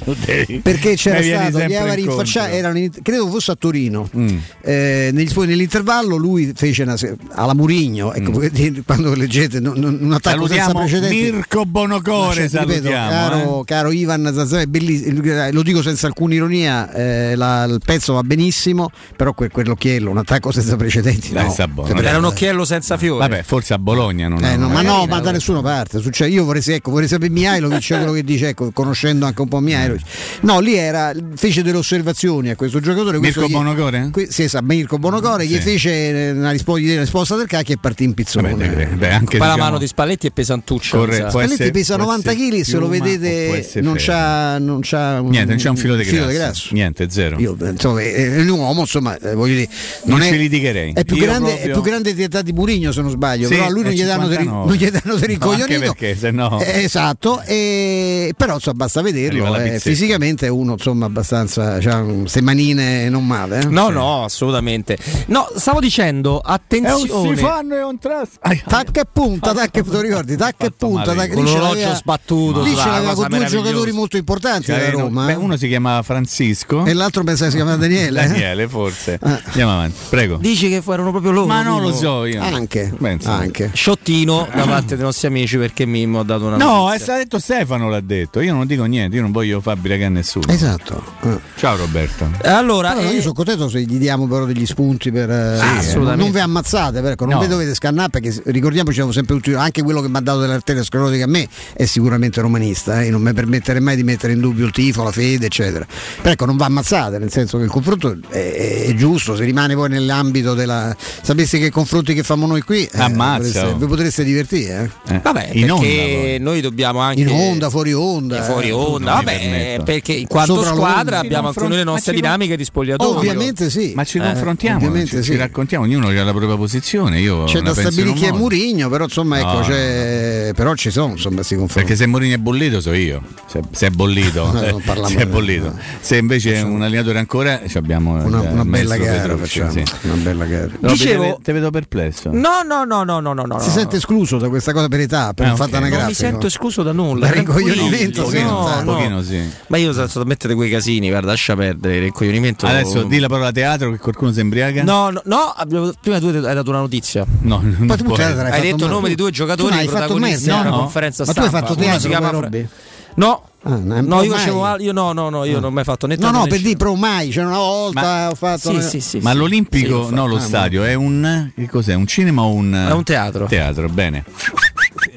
lo devi- perché c'era stato gli avari incontro. infacciati, erano in- credo fosse a Torino. Mm. Eh, negli- poi nell'intervallo lui fece una, alla Murigno, ecco, quando leggete non- non- un attacco senza Mm. Salutiamo precedenti. Mirko Bonocore, cioè, ripeto, salutiamo. caro, eh. caro Ivan Zazzavè, bellissimo, lo dico senza alcuna ironia, eh, la- il pezzo va benissimo, però que- quell'occhiello, un attacco senza precedenti. Dai, no. Sempre- Era un occhiello senza fiore. Vabbè, forse a Bologna non eh, è no, ma no, ma da nessuna parte. Succede- io vorrei, ecco, vorrei sapere Mihailovic quello che dice, ecco, conoscendo anche un po' Mihailovic. No, lì era, fece delle osservazioni a questo giocatore. questo Mirko gli- Bonocore? que- sì, esatto, Mirko Bonocore, gli Sì. fece eh, una risposta, gli una risposta del cacchio e partì in pizzone. Vabbè, cre- beh, anche Poi la diciamo- mano di Spalletti è pesantuccia. Corre- sa. Spalletti essere- pesa può 90 essere kg, se lo vedete non c'ha, non c'ha un, Niente, non c'è un filo di filo grasso. Niente, zero. Io, insomma, è un uomo, insomma, eh, voglio dire, Non è, ci litigherei. È più, grande, proprio- è più grande di età di Murigno, se non sbaglio, Sì, però a lui non gli danno per, 59. non gli danno per No, incoglionito. anche perché se no- Eh, esatto, e- però insomma, basta vederlo. eh, fisicamente è uno insomma abbastanza, c'ha queste manine non male. eh. No, no, assolutamente. No, stavo dicendo, attenzione. fanno e un trust. Tacca e punta, tacca e tu ricordi, tacca e punta, tacca- Con lì ce l'orologio sbattuto Lì ce l'aveva con due giocatori molto importanti Cioè, uno- Roma. beh, uno si chiama Francisco E l'altro pensa che si chiama Daniele. eh? Daniele, forse. Ah. Andiamo avanti, prego. Dici che erano proprio loro. Ma non lo so io. Anche, insomma. anche. Sciottino da parte dei nostri amici perché Mimmo ha dato una No, è stato detto Stefano l'ha detto. Io non dico niente, io non voglio far biragare a nessuno. Esatto. Eh. Ciao Roberto. Allora, Però eh, io sono contento se gli diamo però degli spunti per eh, assolutamente. non vi ammazzate, ecco, non No. vi dovete scannare perché ricordiamoci siamo sempre tutti anche quello che mi ha dato delle arterie sclerotiche a me è sicuramente romanista, eh, non mi permetterei mai di mettere in dubbio il tifo, la fede, eccetera. Però ecco, non va ammazzate, nel senso che il confronto è, è giusto, se rimane poi nell'ambito della sapessi che confronti che famo noi qui, eh, Ammazza, potreste- vi potreste divertire, eh. Eh, Vabbè, in onda, perché noi dobbiamo anche In onda, fuori onda. Eh, fuori eh, mi vabbè, perché in quanto Sopra squadra abbiamo alcune delle confron- nostre dinamiche di spogliatoio. Ovviamente sì. Ma ci Eh, confrontiamo, ovviamente ci, sì. ci raccontiamo, ognuno ha la propria posizione. Io C'è da stabilire chi è. Murigno, però insomma ecco, No, no, c'è- però ci sono insomma questi confronti. Perché se Mourinho è bollito so io, se, se è bollito, No, eh, se è bollito. Se invece è un allenatore ancora, ci abbiamo una, eh, una il bella gara facciamo, sì. una bella gara. Dicevo- te, ve- te vedo perplesso. No, no, no, no, no, no, no. Si no. sente escluso da questa cosa per età, per Ah, un ok. fatto non mi sento escluso da nulla. Dal tranquilli. rincoglionimento, sì, no, un no. pochino sì. Ma io sono stato a mettere quei casini, guarda, lascia perdere il rincoglionimento. Adesso di la parola teatro che qualcuno si embriaga? No, no, no, prima tu hai dato una notizia. no, non Ma tu Hai detto nome di due giocatori hai fatto protagonisti della No. conferenza Ma tu hai stampa. fatto teatro si chiama Robby? No, Ah, no, io facevo io no, no, no, io non ho mai fatto né No, no, per dire, però mai, c'era una volta Ma- ho fatto Sì, sì, sì. Ma l'Olimpico, no, lo Ah, stadio, è un. Che cos'è? Un cinema o un. È un teatro. Teatro, bene.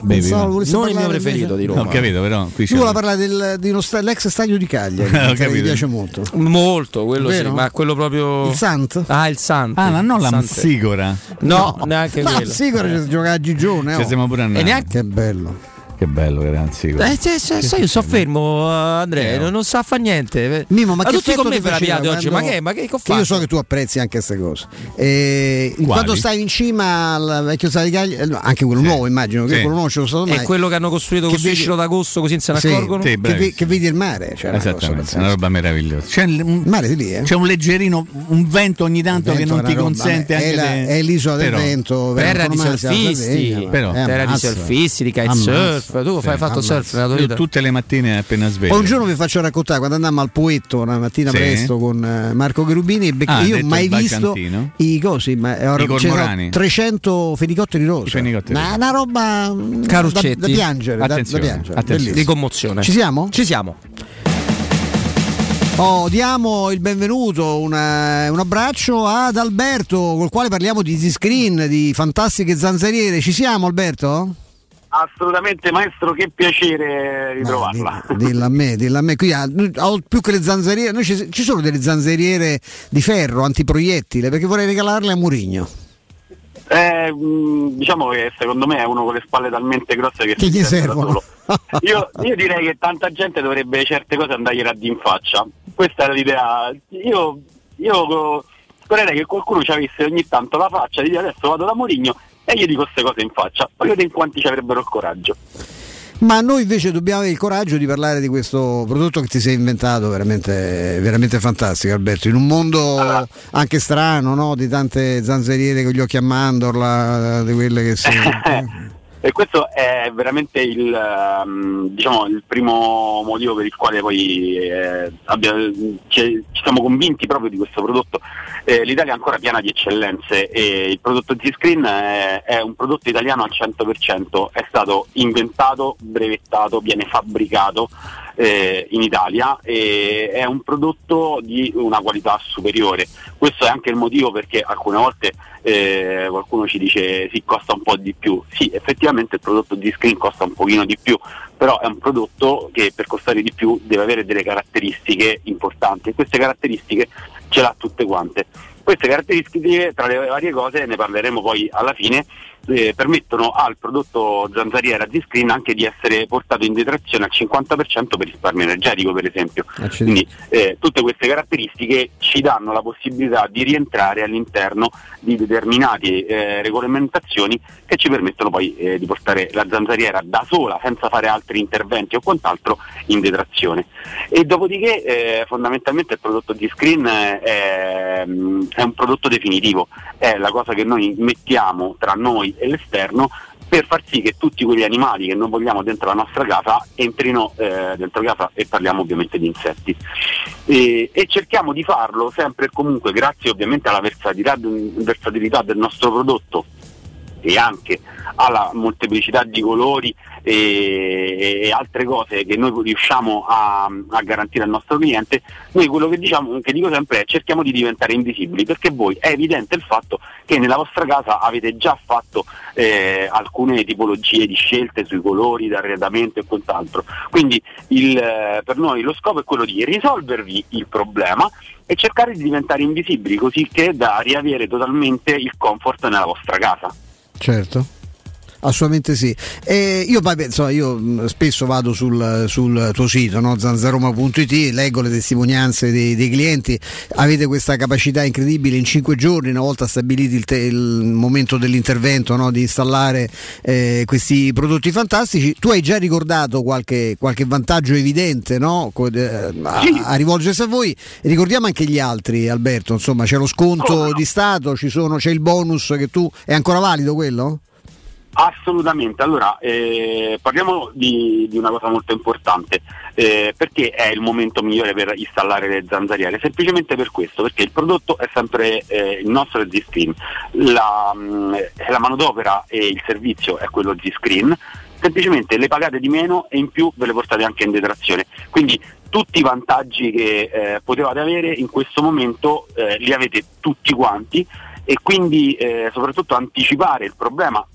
Va. volessi Non il mio preferito di Roma. Ho capito, però qui. Tu vuoi parlare del, di uno sta- dell'ex stadio di Cagliari, che mi piace molto. Molto, quello sì, ma quello proprio Il Sant? Ah, il Sant. Ah, ma non la Sant. Msicora. No, neanche Ma quello. sicuro ci giocava a Gigione. Ci oh. siamo pure andati. E neanche Che bello. Che bello Msicora. Eh, se- se- se io sto fermo, eh, Andrea, non, non sa fa niente. Mimo, ma, Ma che tutti con me ti ve oggi, ma che- ma che- che io so che tu apprezzi anche queste cose. Eh, Quali? quando stai in cima al vecchio Cagliari, eh, no, anche quello Sì. nuovo immagino, che Sì. quello nuovo ce lo stato mai. È quello che hanno costruito Che con vedi- Striscilo d'agosto così non se ne Sì, accorgono? sì, che, che vedi il mare, cioè una cosa Esattamente, pazzesca. una roba meravigliosa. C'è, un- Il mare di lì, eh? c'è un leggerino, un vento ogni tanto Il che vento non ti una roba, consente anche è, la- di- è l'isola del vento, Terra di surfisti, eh, terra di surfisti, di Ammazza. Kitesurf. Tu fai fatto ammazza. surf nella tua Io vita? tutte le mattine appena sveglio. Poi un giorno vi faccio raccontare quando andammo al Poetto una mattina Sì. presto con eh, MarcoCherubini e Bec- Ah, io ho mai visto i cosi, ma eh, I cormorani. 300 fenicotteri rosa. I fenicotteri. Ma una roba mm, da, Caruccetti. da piangere, da, da Attenzione, piangere. attenzione. Di commozione. Ci siamo? Ci siamo. Oh, diamo il benvenuto, una- un abbraccio ad Alberto, col quale parliamo di Z-Screen, di fantastiche zanzariere. Ci siamo Alberto? Assolutamente maestro, che piacere ritrovarla. Dilla a me, dilla a me. Qui ha, ha più che le zanzariere, noi ci, ci sono delle zanzariere di ferro, antiproiettile, perché vorrei regalarle a Murigno. Eh, mh, diciamo che secondo me è uno con le spalle talmente grosse che Che gli servono. Io, io direi che tanta gente dovrebbe certe cose andargliela di in faccia. Questa era l'idea. Io, io spererei che qualcuno ci avesse ogni tanto la faccia di dire adesso vado da Mourinho e gli dico queste cose in faccia. Poi vedete in quanti ci avrebbero il coraggio. Ma noi invece dobbiamo avere il coraggio di parlare di questo prodotto che ti sei inventato, veramente, veramente fantastico Alberto, in un mondo anche strano, no? di tante zanzariere con gli occhi a mandorla, di quelle che si... E questo è veramente il, ehm, diciamo, il primo motivo per il quale poi eh, abbia- ci, ci siamo convinti proprio di questo prodotto. Eh, L'Italia è ancora piena di eccellenze e il prodotto Z-Screen è, è un prodotto italiano al 100%, è stato inventato, brevettato, viene fabbricato eh, in Italia e è un prodotto di una qualità superiore. Questo è anche il motivo perché alcune volte eh, qualcuno ci dice sì costa un po' di più. Sì, effettivamente il prodotto di screen costa un pochino di più, però è un prodotto che per costare di più deve avere delle caratteristiche importanti e queste caratteristiche ce l'ha tutte quante. Queste caratteristiche, tra le varie cose, ne parleremo poi alla fine, eh, permettono al prodotto zanzariera di screen anche di essere portato in detrazione al 50% per risparmio energetico, per esempio. Quindi eh, tutte queste caratteristiche ci danno la possibilità di rientrare all'interno di determinate eh, regolamentazioni che ci permettono poi eh, di portare la zanzariera da sola, senza fare altri interventi o quant'altro, in detrazione. E dopodiché eh, fondamentalmente il prodotto di screen è, è un prodotto definitivo, è la cosa che noi mettiamo tra noi e l'esterno per far sì che tutti quegli animali che non vogliamo dentro la nostra casa entrino eh, dentro casa e parliamo ovviamente di insetti. E, e cerchiamo di farlo sempre e comunque grazie ovviamente alla versatilità, versatilità del nostro prodotto e anche alla molteplicità di colori e, e altre cose che noi riusciamo a, a, garantire al nostro cliente, noi quello che, diciamo, che dico sempre è cerchiamo di diventare invisibili perché voi è evidente il fatto che nella vostra casa avete già fatto eh, alcune tipologie di scelte sui colori, d'arredamento e quant'altro. Quindi il, eh, per noi lo scopo è quello di risolvervi il problema e cercare di diventare invisibili così che da riavere totalmente il comfort nella vostra casa. Certo. Assolutamente sì. E io, poi, insomma, io mh, spesso vado sul, sul tuo sito, no? zanzaroma.it, leggo le testimonianze dei, dei, clienti, avete questa capacità incredibile in cinque giorni, una volta stabiliti il, te, il momento dell'intervento, no? di installare eh, questi prodotti fantastici. Tu hai già ricordato qualche, qualche vantaggio evidente no? a, a, rivolgersi a voi. Ricordiamo anche gli altri, Alberto, insomma c'è lo sconto oh, di Stato, sono, c'è il bonus che tu... È ancora valido quello? Assolutamente, allora eh, parliamo di, di, una cosa molto importante, eh, perché è il momento migliore per installare le zanzariere? Semplicemente per questo, perché il prodotto è sempre eh, il nostro Z-Screen, la, mh, la manodopera e il servizio è quello Z-Screen, semplicemente le pagate di meno e in più ve le portate anche in detrazione. Quindi tutti i vantaggi che eh, potevate avere in questo momento eh, li avete tutti quanti e quindi eh, soprattutto anticipare il problema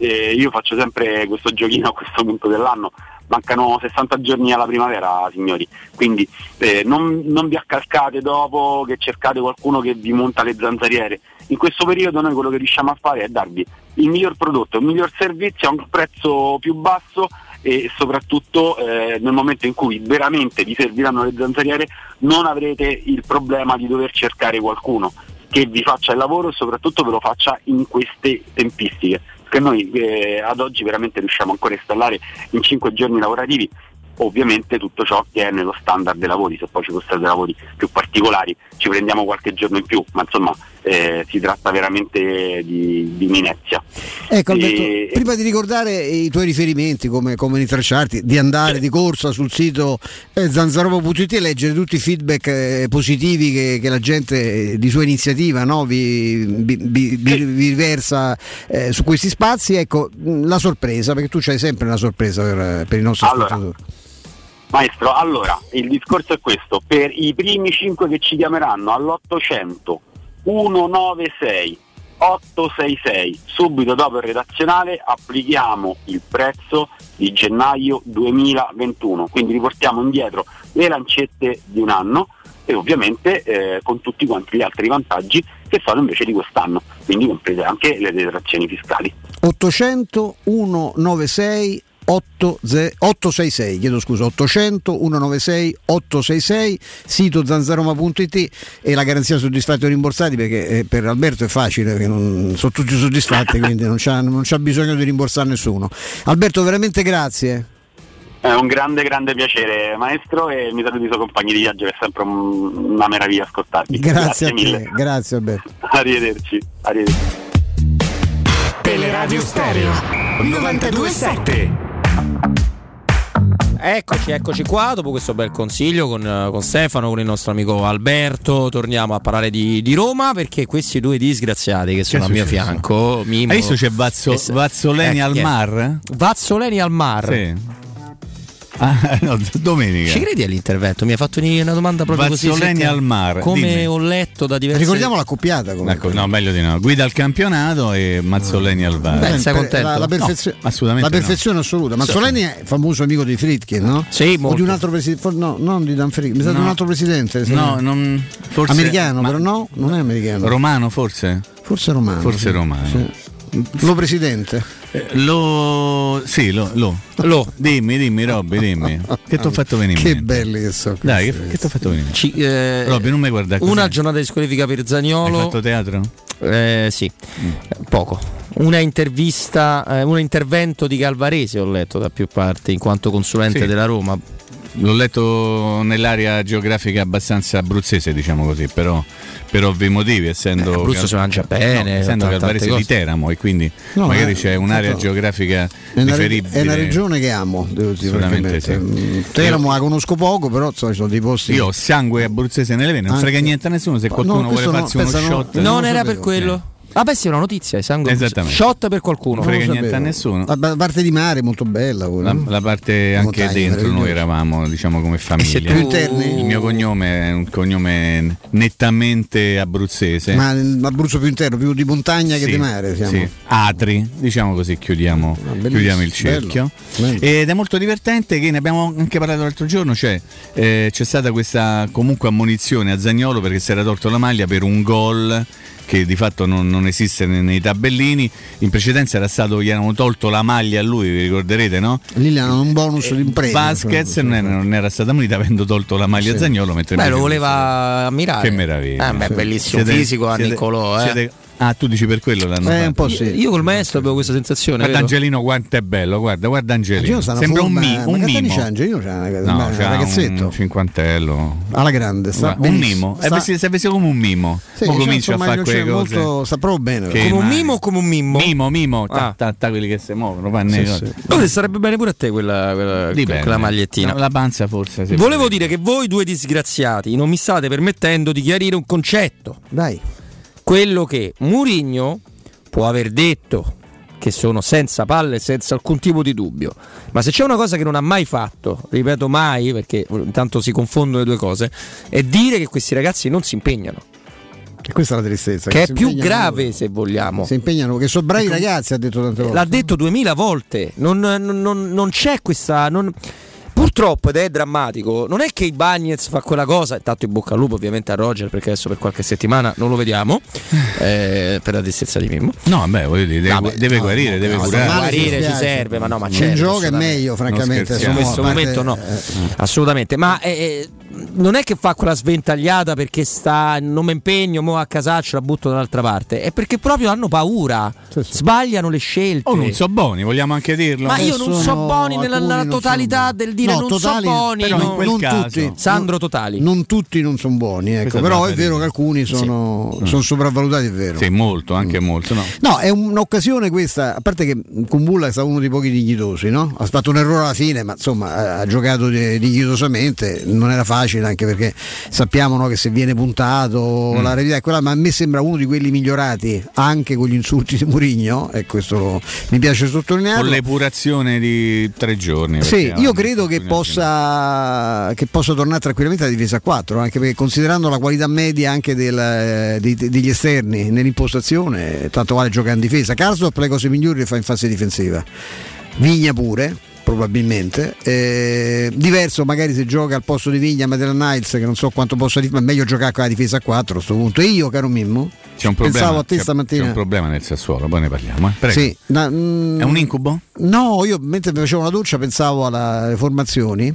eh, io faccio sempre questo giochino a questo punto dell'anno, mancano 60 giorni alla primavera signori, quindi eh, non, non, vi accalcate dopo che cercate qualcuno che vi monta le zanzariere, in questo periodo noi quello che riusciamo a fare è darvi il miglior prodotto, il miglior servizio a un prezzo più basso e soprattutto eh, nel momento in cui veramente vi serviranno le zanzariere non avrete il problema di dover cercare qualcuno che vi faccia il lavoro e soprattutto ve lo faccia in queste tempistiche che noi eh, ad oggi veramente riusciamo ancora a installare in 5 giorni lavorativi ovviamente tutto ciò che è nello standard dei lavori, se poi ci fossero dei lavori più particolari ci prendiamo qualche giorno in più, ma insomma eh, si tratta veramente di, di minezia. Ecco Alberto, e... prima di ricordare i tuoi riferimenti, come, come rintracciarti, di andare sì. di corsa sul sito eh, zanzarovo.it e leggere tutti i feedback eh, positivi che, che, la gente di sua iniziativa no, vi, vi, vi, vi, versa eh, su questi spazi, ecco la sorpresa, perché tu c'hai sempre una sorpresa per, per i nostri allora. ascoltatori. Maestro, allora il discorso è questo: per i primi 5 che ci chiameranno all'800 196 866 subito dopo il redazionale applichiamo il prezzo di gennaio 2021 quindi riportiamo indietro le lancette di un anno e ovviamente eh, con tutti quanti gli altri vantaggi che sono invece di quest'anno quindi comprese anche le detrazioni fiscali. 800 196 866, chiedo scusa, 800 196 866, sito zanzaroma.it e la garanzia soddisfatti o rimborsati perché eh, per Alberto è facile, perché non, sono tutti soddisfatti, quindi non c'ha, non c'ha bisogno di rimborsare nessuno. Alberto, veramente grazie. È un grande, grande piacere, maestro, e mi saluti i suoi compagni di viaggio, che è sempre un, una meraviglia ascoltarvi. Grazie, grazie mille. Grazie, Alberto. Arrivederci. Arrivederci. Teleradio Stereo 927 Eccoci, eccoci qua dopo questo bel consiglio con, eh, con Stefano, con il nostro amico Alberto. Torniamo a parlare di, di Roma perché questi due disgraziati che sono Che al mio fianco. Mimo, Hai visto c'è Vazzo- Vazzoleni al chi è? mar? Vazzoleni al mar. Sì. Ah, no, domenica. Ci credi all'intervento? Mi hai fatto una domanda proprio così. Vazzoleni secca? al mar, Come dimmi. ho letto da diversi Ricordiamo l'accoppiata come. Ecco, no, meglio di no. Guida al campionato e Mazzoleni al bar. Beh, per- La, la perfezio- No, assolutamente la perfezione assoluta. Mazzoleni è famoso amico di Fritkin, no? Sì, O di un altro presidente, no, non di Dan Fritkin, mi sa di No. un altro presidente. sì. No, non, forse americano, ma- però no, non è americano. Romano forse? Forse romano. Forse sì. romano. Sì. Lo presidente. Eh, Lo sì, lo, lo. Lo. Dimmi, dimmi, Robby, dimmi. Che ti ho fatto venire in Che belli che sono. Dai, che, che ti ho fatto venire? in mente? Ci- eh, Robby, non mi guarda così. Una giornata di squalifica per Hai Zagnolo. fatto teatro? Eh, sì, poco. Una intervista, eh, un intervento di Calvarese ho letto da più parti in quanto consulente Sì. della Roma. L'ho letto nell'area geografica abbastanza abruzzese, diciamo così, però per ovvi motivi, essendo Eh, Abruzzo si mangia bene, no, essendo tante Calvarese cose. di Teramo e quindi No, magari eh, c'è un'area tanto- geografica È una, riferibile. è una regione che amo, devo dire. Sì. Mm, Teramo la conosco poco, però ci sono dei posti. Io ho sangue abruzzese nelle vene, non Anche- frega niente a nessuno se No, qualcuno vuole questo no, farsi uno no, shot. non Non era per quello? Vabbè, sì, è una notizia, è sangue. Esattamente. Shot per qualcuno. Non frega Non niente a nessuno. La parte di mare è molto bella. pure. La, la parte anche Montagna, dentro noi eravamo diciamo come se famiglia. tu- Più interni? Il mio cognome è un cognome nettamente abruzzese. Ma l'Abruzzo più interno, più di montagna che Sì, di mare. Siamo. sì. Atri, diciamo così, chiudiamo, bellissimo, chiudiamo il cerchio. bello, bello. Ed è molto divertente che ne abbiamo anche parlato l'altro giorno, cioè eh, c'è stata questa comunque ammonizione a Zagnolo perché si era tolto la maglia per un gol che di fatto non, non esiste nei, nei tabellini. In precedenza era stato, gli hanno tolto la maglia a lui, vi ricorderete, no? Lì gli hanno un bonus di premio. Vasquez non era, non era stata munita avendo tolto la maglia a Sì. Zagnolo. Mentre Beh, lo voleva ammirare. Che meraviglia. Eh, beh, bellissimo Siete- fisico a siete- Niccolò. Eh. siete- Ah, tu dici per quello l'hanno Eh, fatto. un po' sì. Io, io col maestro avevo questa sensazione. Guarda vero? Angelino quanto è bello, guarda, guarda Angelino. Sta Sembra un, mi- ma un mimo. c'ha Angelino? C'ha una- No, un ragazzetto. un cinquantello. Alla grande, sta Guarda, un mimo. Sta- È vestito, si è vestito come un mimo. Sì, Poi cioè, comincia a fare quelle c'è cose. molto- sta proprio bene. Che Come un mimo o come un mimmo? Mimo, mimo, Ah. quelli che si muovono, fanno Sì, sì. sarebbe bene pure a te quella, quella, Dipende. quella magliettina. No, La panza forse. sì. Volevo dire che voi due disgraziati non mi state permettendo di chiarire un concetto. Dai. Quello che Murigno può aver detto che sono senza palle, senza alcun tipo di dubbio. Ma se c'è una cosa che non ha mai fatto, ripeto mai, perché intanto si confondono le due cose, è dire che questi ragazzi non si impegnano. E questa è la tristezza. Che è si più grave, loro. se vogliamo. Si impegnano, che sono bravi ragazzi, ha detto tante volte. L'ha detto duemila volte. Non, non- non- non c'è questa. Purtroppo, ed è drammatico, non è che i Bagnets fa quella cosa, intanto in bocca al lupo ovviamente a Roger perché adesso per qualche settimana non lo vediamo, eh, per la tristezza di Mimmo. No, beh, voglio dire, deve, No, beh, deve no, guarire, no, deve no, curare. guarire ci serve, ma no, ma In certo, gioco è meglio, francamente. In questo parte- momento no, eh, assolutamente. Ma eh, non è che fa quella sventagliata perché sta non mi impegno, mo a casaccio la butto dall'altra parte, è perché proprio hanno paura, Sì, sì. sbagliano le scelte. Oh, non so buoni, vogliamo anche dirlo. Ma io Eh, non so sono- Boni nella, nella totalità sono- del dire No, non totali, so Boni. però no. in quel non caso- tutti. Sandro Totali. Non tutti non sono buoni, ecco. È però da è vero che alcuni sono, sono sopravvalutati, è vero. Sì, molto, anche molto. No. No, è un'occasione questa, a parte che Kumbulla è stato uno dei pochi dignitosi, no? Ha fatto un errore alla fine, ma insomma ha, giocato di- dignitosamente, non era facile anche perché sappiamo no, che se viene puntato Mm. la realtà è quella, ma a me sembra uno di quelli migliorati anche con gli insulti di Murigno, e questo lo- mi piace sottolinearlo. Con l'epurazione di tre giorni. Sì, io credo che possa, che possa tornare tranquillamente alla difesa a 4, anche perché considerando la qualità media anche del, eh, dei- degli esterni nell'impostazione, tanto vale giocare in difesa. Karsdorp le cose migliori le fa in fase difensiva, Vigna pure. Probabilmente Eh, diverso magari se gioca al posto di Vigna Matera Niles che non so quanto possa dire, ma è meglio giocare con la difesa a 4 a questo punto. E io, caro Mimmo, C'è un problema, pensavo a te c'è- stamattina. C'è un problema nel Sassuolo, poi ne parliamo. eh. Prego. Sì, na- mm, È un incubo? No, io mentre facevo la doccia pensavo alle formazioni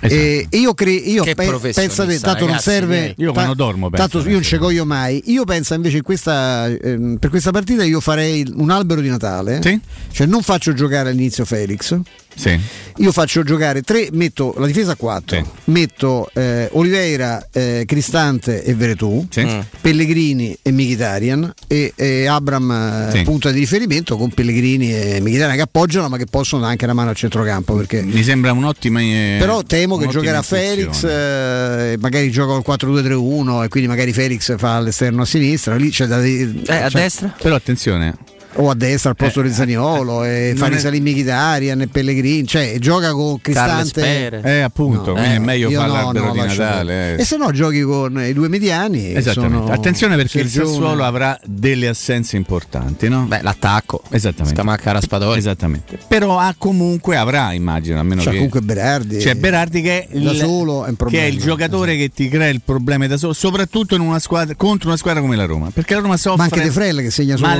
e, e io, cre- io Che pe- penso che tanto non ragazzi serve miei. Io quando dormo penso tanto io non ci coglio mai io penso invece in questa, ehm, per questa partita io farei un albero di Natale Sì. cioè non faccio giocare all'inizio Felix Sì. io faccio giocare tre metto la difesa a 4 Sì. metto eh, Oliveira eh, Cristante e Veretù Sì. Mm. Pellegrini e Mkhitaryan e, e Abram eh, Sì. punta di riferimento con Pellegrini e Mkhitaryan che appoggiano ma che possono dare anche una mano al centrocampo perché Mi sembra un'ottima. eh, però temo che giocherà. Felix, eh, magari gioca col 4-2-3-1 e quindi magari Felix fa all'esterno a sinistra, lì c'è da cioè- Però attenzione. O a destra al posto Eh, di Zaniolo e fa è- risalire Mkhitaryan e Pellegrini, cioè gioca con Cristante. Eh, appunto, quindi è meglio io fare no, l'albero no, di Natale. eh. E se no giochi con i due mediani. Esattamente. sono Attenzione perché il Sassuolo avrà delle assenze importanti, no? Beh, l'attacco. Esattamente. Scamacca Raspadori. Esattamente. Però ha comunque avrà, immagino, almeno C'ha che comunque Berardi. C'è Berardi che è Da il, solo è un che è il giocatore che ti crea il problema da solo, soprattutto in una squadra, contro una squadra come la Roma. Perché la Roma soffre Ma anche De Frel che segna solo a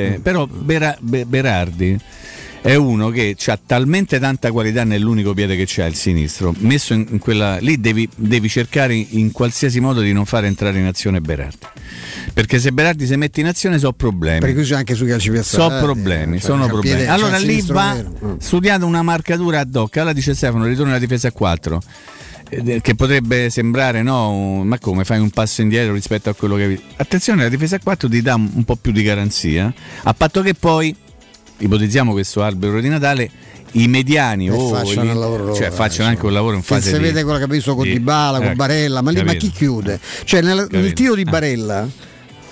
Maledettamente. Però Bera- Be- Berardi è uno che ha talmente tanta qualità nell'unico piede che c'ha il sinistro, messo in, in quella lì devi, devi cercare in qualsiasi modo di non far entrare in azione Berardi. Perché se Berardi si mette in azione so problemi. Per cui anche sui calci piazzati. So problemi, eh, cioè, sono problemi. piede- allora lì va vero. Studiata una marcatura ad hoc. Allora dice Stefano, ritorna alla difesa a 4. Eh, Che potrebbe sembrare, no, ma come fai un passo indietro rispetto a quello che avevi. Attenzione, la difesa a 4 ti dà un po' più di garanzia, a patto che poi, ipotizziamo questo albero di Natale, i mediani E o facciano gli- il lavoro loro, cioè eh, facciano anche un lavoro in fase si di- vede quello che abbiamo visto con di- Dybala, con ecco, Barella, ma lì ma chi chiude? Cioè nel, nel tiro di Barella ehm,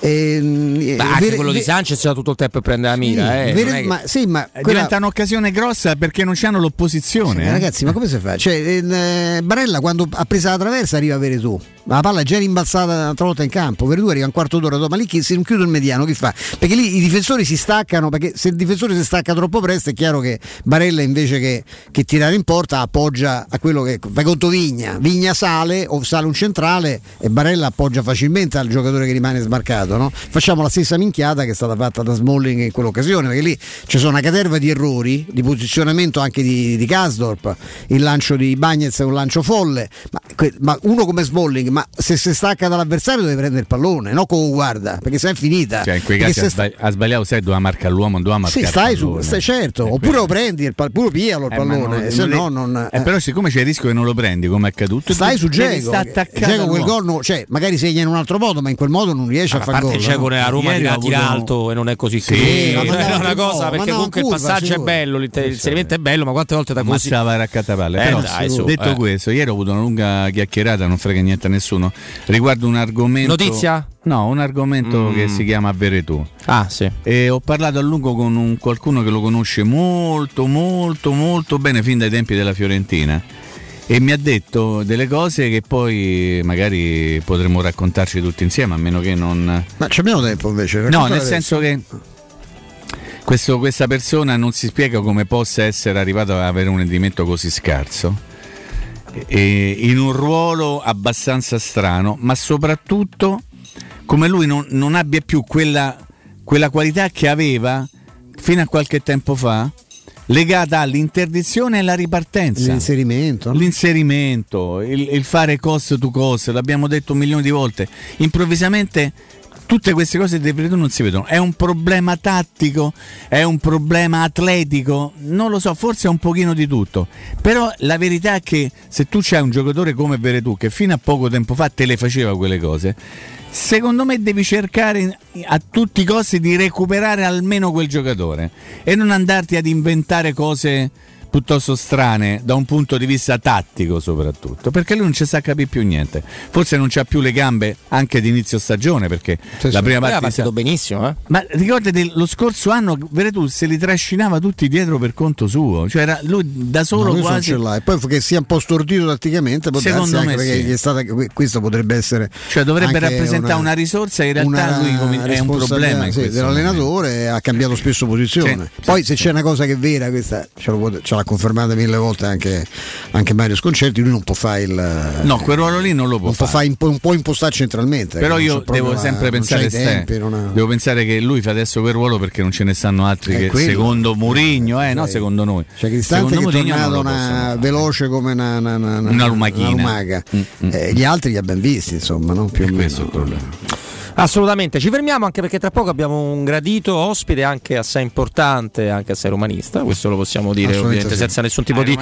eh, Ma anche vere- quello di Sanchez c'era tutto il tempo e prende la mira. Sì, eh, è che- ma, sì, ma Eh, quella- Diventa un'occasione grossa perché non c'hanno l'opposizione. Eh, eh. Ragazzi, ma come si fa? Cioè, eh, Barella quando ha preso la traversa arriva a Veretù, ma la palla è già rimbalzata un'altra volta in campo. Veretù arriva un quarto d'ora dopo, ma lì se non chiude il mediano, chi fa? Perché lì i difensori si staccano, perché se il difensore si stacca troppo presto è chiaro che Barella invece che, che tirare in porta appoggia a quello che fai conto Vigna. Vigna sale o sale un centrale e Barella appoggia facilmente al giocatore che rimane smarcato. No? Facciamo la stessa minchiata che è stata fatta da Smalling in quell'occasione, perché lì ci sono una caterva di errori, di posizionamento anche di, di Kasdorp, il lancio di Bagnez è un lancio folle, ma, ma uno come Smalling, ma se si stacca dall'avversario deve prendere il pallone, no come guarda, perché se è finita. Cioè, in quei casi ha, se sta- ha sbagliato, sai, doveva marcare l'uomo, non doveva marcare sì, stai su, stai certo, Eh, oppure lo prendi, il, pal- pure piglialo il Eh, pallone, non- se non no non... Eh, però siccome c'è il rischio che non lo prendi come è accaduto Stai su attaccato Geco quel gol, no- cioè magari segna in un altro modo, ma in quel modo non riesce a, A fare gol. il Geco no? nella Roma tira, avuto- alto e non è così Sì, così. ma è una cosa perché comunque il passaggio è bello, l'inserimento è bello, ma quante volte da così. Mazzava a raccattapalle. Eh, Però, detto eh. questo, ieri ho avuto una lunga chiacchierata, non frega niente a nessuno, riguardo un argomento. Notizia? No, un argomento Mm. che si chiama Veretù. Ah, sì. E ho parlato a lungo con un- qualcuno che lo conosce molto, molto, molto bene fin dai tempi della Fiorentina. E mi ha detto delle cose che poi magari potremmo raccontarci tutti insieme, a meno che non. Ma ci abbiamo tempo invece? No, nel adesso. senso che questo- questa persona non si spiega come possa essere arrivato ad avere un rendimento così scarso. E- in un ruolo abbastanza strano, ma soprattutto come lui non, non abbia più quella, quella qualità che aveva fino a qualche tempo fa, legata all'interdizione e alla ripartenza. L'inserimento. no? L'inserimento, il, il fare cost to cost, l'abbiamo detto un milione di volte. Improvvisamente tutte queste cose di Veretù non si vedono. È un problema tattico, è un problema atletico, non lo so, forse è un pochino di tutto. Però la verità è che se tu c'hai un giocatore come Veretù che fino a poco tempo fa te le faceva quelle cose, secondo me devi cercare a tutti i costi di recuperare almeno quel giocatore e non andarti ad inventare cose piuttosto strane da un punto di vista tattico soprattutto perché lui non ci sa capire più niente forse non c'ha più le gambe anche di inizio stagione perché Sì, la sì. prima Poi parte ha partito benissimo, eh. ma ricordati lo scorso anno Veretù se li trascinava tutti dietro per conto suo cioè era lui da No, solo questo non quasi ce l'ha. E poi che sia un po' stordito tatticamente, Secondo me sì. è stata, questo potrebbe essere. cioè dovrebbe rappresentare una, risorsa in realtà una lui è un problema sì, dell'allenatore ha cambiato spesso posizione. Sì, Poi se c'è una cosa che è vera, questa ce, ce l'ha confermata mille volte anche, anche Mario Sconcerti, lui non può fare il. no quel ruolo lì non lo può non può fare fare un po' impostare centralmente. Però che non io so devo sempre non pensare tempi, non ha- devo pensare che lui fa adesso quel ruolo perché non ce ne stanno altri È che quello. secondo Mourinho, eh, no, secondo noi. Cioè Cristante che Secondo è Mourinho non tornato una- fare. veloce come una, una, una, Una lumachina. lumaca. Mm, mm. Eh, gli altri li abbiamo visti, insomma, no? più o Questo è meno. il problema. Assolutamente, ci fermiamo anche perché tra poco abbiamo un gradito ospite anche assai importante, anche assai romanista, questo lo possiamo dire ovviamente sì. senza nessun tipo Ah, di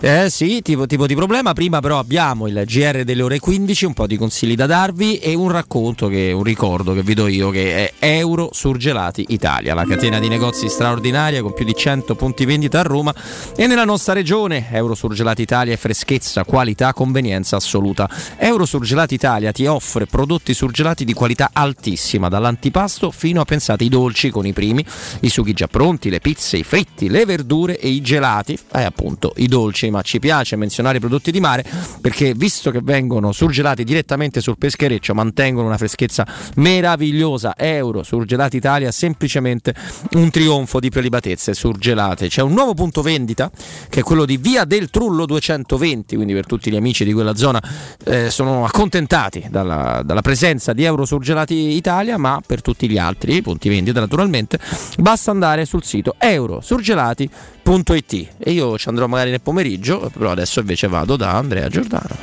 eh, sì, tipo, tipo di problema. Prima però abbiamo il GR delle ore 15, un po' di consigli da darvi e un racconto, che, un ricordo che vi do io che è Euro Surgelati Italia, la catena di negozi straordinaria con più di 100 punti vendita a Roma e nella nostra regione. Euro Surgelati Italia è freschezza, qualità, convenienza assoluta. Euro Surgelati Italia ti offre prodotti surgelati di qualità altissima, dall'antipasto fino a pensate i dolci con i primi, i sughi già pronti, le pizze, i fritti, le verdure e i gelati, e appunto i dolci, ma ci piace menzionare i prodotti di mare perché visto che vengono surgelati direttamente sul peschereccio, mantengono una freschezza meravigliosa. Euro Surgelati Italia semplicemente un trionfo di prelibatezze surgelate. C'è un nuovo punto vendita che è quello di Via del Trullo 220, quindi per tutti gli amici di quella zona eh, sono accontentati dalla, dalla presenza di Euro Surgelati Italia, ma per tutti gli altri punti vendita naturalmente basta andare sul sito eurosurgelati.it e io ci andrò magari nel pomeriggio, però adesso invece vado da Andrea Giordano.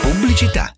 Pubblicità.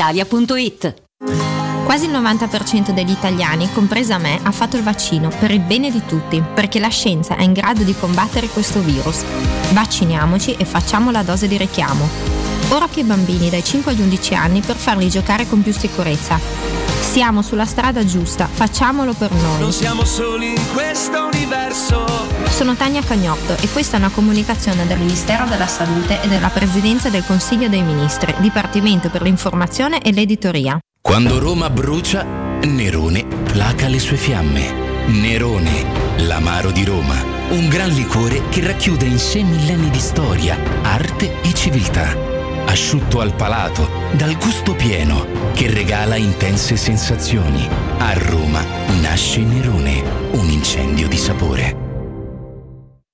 brispalitalia.it. Quasi il 90% degli italiani, compresa me, ha fatto il vaccino per il bene di tutti, perché la scienza è in grado di combattere questo virus. Vacciniamoci e facciamo la dose di richiamo. Ora che i bambini dai 5 agli 11 anni per farli giocare con più sicurezza. Siamo sulla strada giusta, facciamolo per noi. Non siamo soli in questo universo. Sono Tania Cagnotto e questa è una comunicazione del Ministero della Salute e della Presidenza del Consiglio dei Ministri, Dipartimento per l'informazione e l'editoria. Quando Roma brucia, Nerone placa le sue fiamme. Nerone, l'amaro di Roma. Un gran liquore che racchiude in sé millenni di storia, arte e civiltà. Asciutto al palato, dal gusto pieno, che regala intense sensazioni. A Roma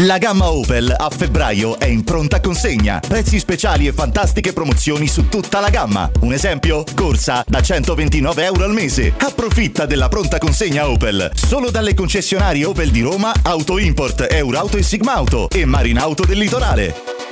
La gamma Opel a febbraio è in pronta consegna. Prezzi speciali e fantastiche promozioni su tutta la gamma. Un esempio? Corsa da 129 euro al mese. Approfitta della pronta consegna Opel. Solo dalle concessionarie Opel di Roma, Auto Import, Eurauto e Sigmauto e Marinauto del Litorale.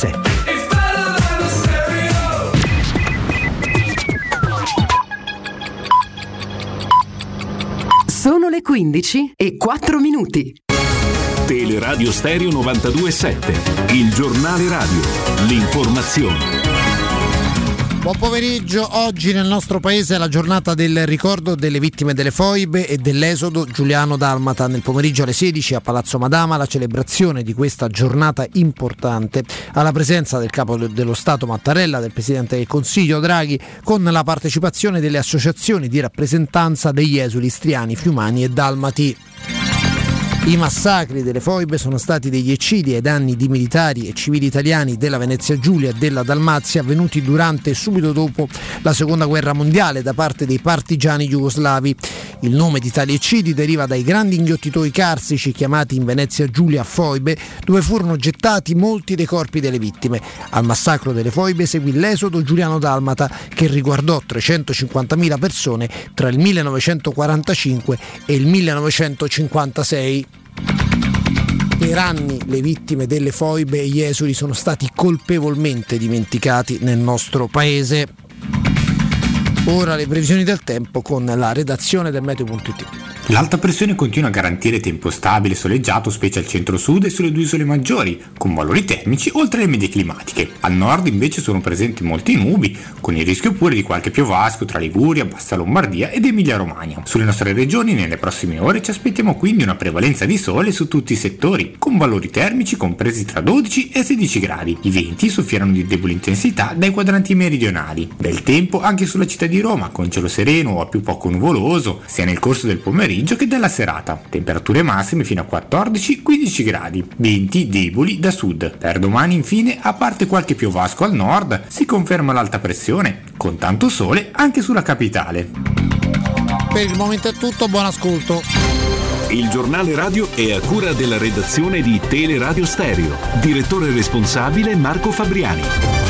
92.7 Sono le 15 e 4 minuti. Teleradio Stereo 92.7, il giornale radio, l'informazione. Buon pomeriggio, oggi nel nostro paese è la giornata del ricordo delle vittime delle foibe e dell'esodo Giuliano Dalmata. Nel pomeriggio alle 16 a Palazzo Madama la celebrazione di questa giornata importante alla presenza del capo dello Stato Mattarella, del Presidente del Consiglio Draghi, con la partecipazione delle associazioni di rappresentanza degli esuli istriani, fiumani e dalmati. I massacri delle foibe sono stati degli eccidi ai danni di militari e civili italiani della Venezia Giulia e della Dalmazia avvenuti durante e subito dopo la seconda guerra mondiale da parte dei partigiani jugoslavi. Il nome di tali eccidi deriva dai grandi inghiottitori carsici chiamati in Venezia Giulia foibe, dove furono gettati molti dei corpi delle vittime. Al massacro delle foibe seguì l'esodo Giuliano Dalmata che riguardò 350.000 persone tra il 1945 e il 1956. Per anni le vittime delle foibe e gli esuli sono stati colpevolmente dimenticati nel nostro paese. Ora le previsioni del tempo con la redazione del meteo.it. L'alta pressione continua a garantire tempo stabile e soleggiato specie al centro-sud e sulle due isole maggiori, con valori termici oltre le medie climatiche. Al nord invece sono presenti molti nubi, con il rischio pure di qualche piovasco tra Liguria, Bassa Lombardia ed Emilia-Romagna. Sulle nostre regioni nelle prossime ore ci aspettiamo quindi una prevalenza di sole su tutti i settori, con valori termici compresi tra 12 e 16 gradi. I venti soffieranno di debole intensità dai quadranti meridionali. Bel tempo anche sulla città di Roma, con cielo sereno o a più poco nuvoloso, sia nel corso del pomeriggio che della serata. Temperature massime fino a 14-15 gradi, venti deboli da sud. Per domani infine, a parte qualche piovasco al nord, si conferma l'alta pressione, con tanto sole anche sulla capitale. Per il momento è tutto, buon ascolto. Il giornale radio è a cura della redazione di Teleradio Stereo. Direttore responsabile Marco Fabriani.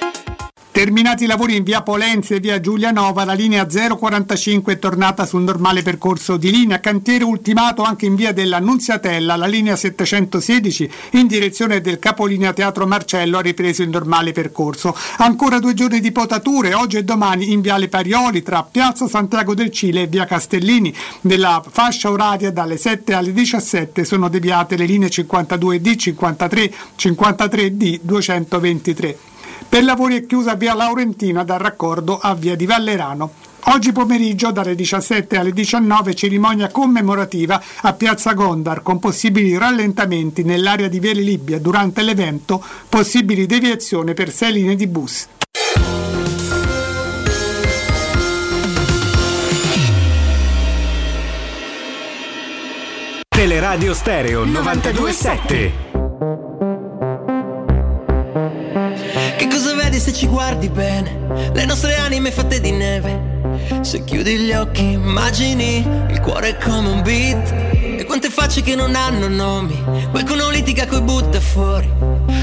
Terminati i lavori in via Polenzia e via Giulianova, la linea 045 è tornata sul normale percorso di linea. Cantiere ultimato anche in via dell'Annunziatella, la linea 716 in direzione del capolinea Teatro Marcello ha ripreso il normale percorso. Ancora due giorni di potature, oggi e domani in viale Parioli tra Piazza Santiago del Cile e via Castellini. Nella fascia oraria dalle 7 alle 17 sono deviate le linee 52D, 53, 53D, 223. Per lavori è chiusa via Laurentina dal raccordo a via di Vallerano. Oggi pomeriggio dalle 17 alle 19 cerimonia commemorativa a Piazza Gondar con possibili rallentamenti nell'area di Viale Libia durante l'evento, possibili deviazioni per sei linee di bus. Teleradio Stereo 92.7 se ci guardi bene? Le nostre anime fatte di neve. Se chiudi gli occhi immagini il cuore come un beat. E quante facce che non hanno nomi. Qualcuno litiga coi butta fuori.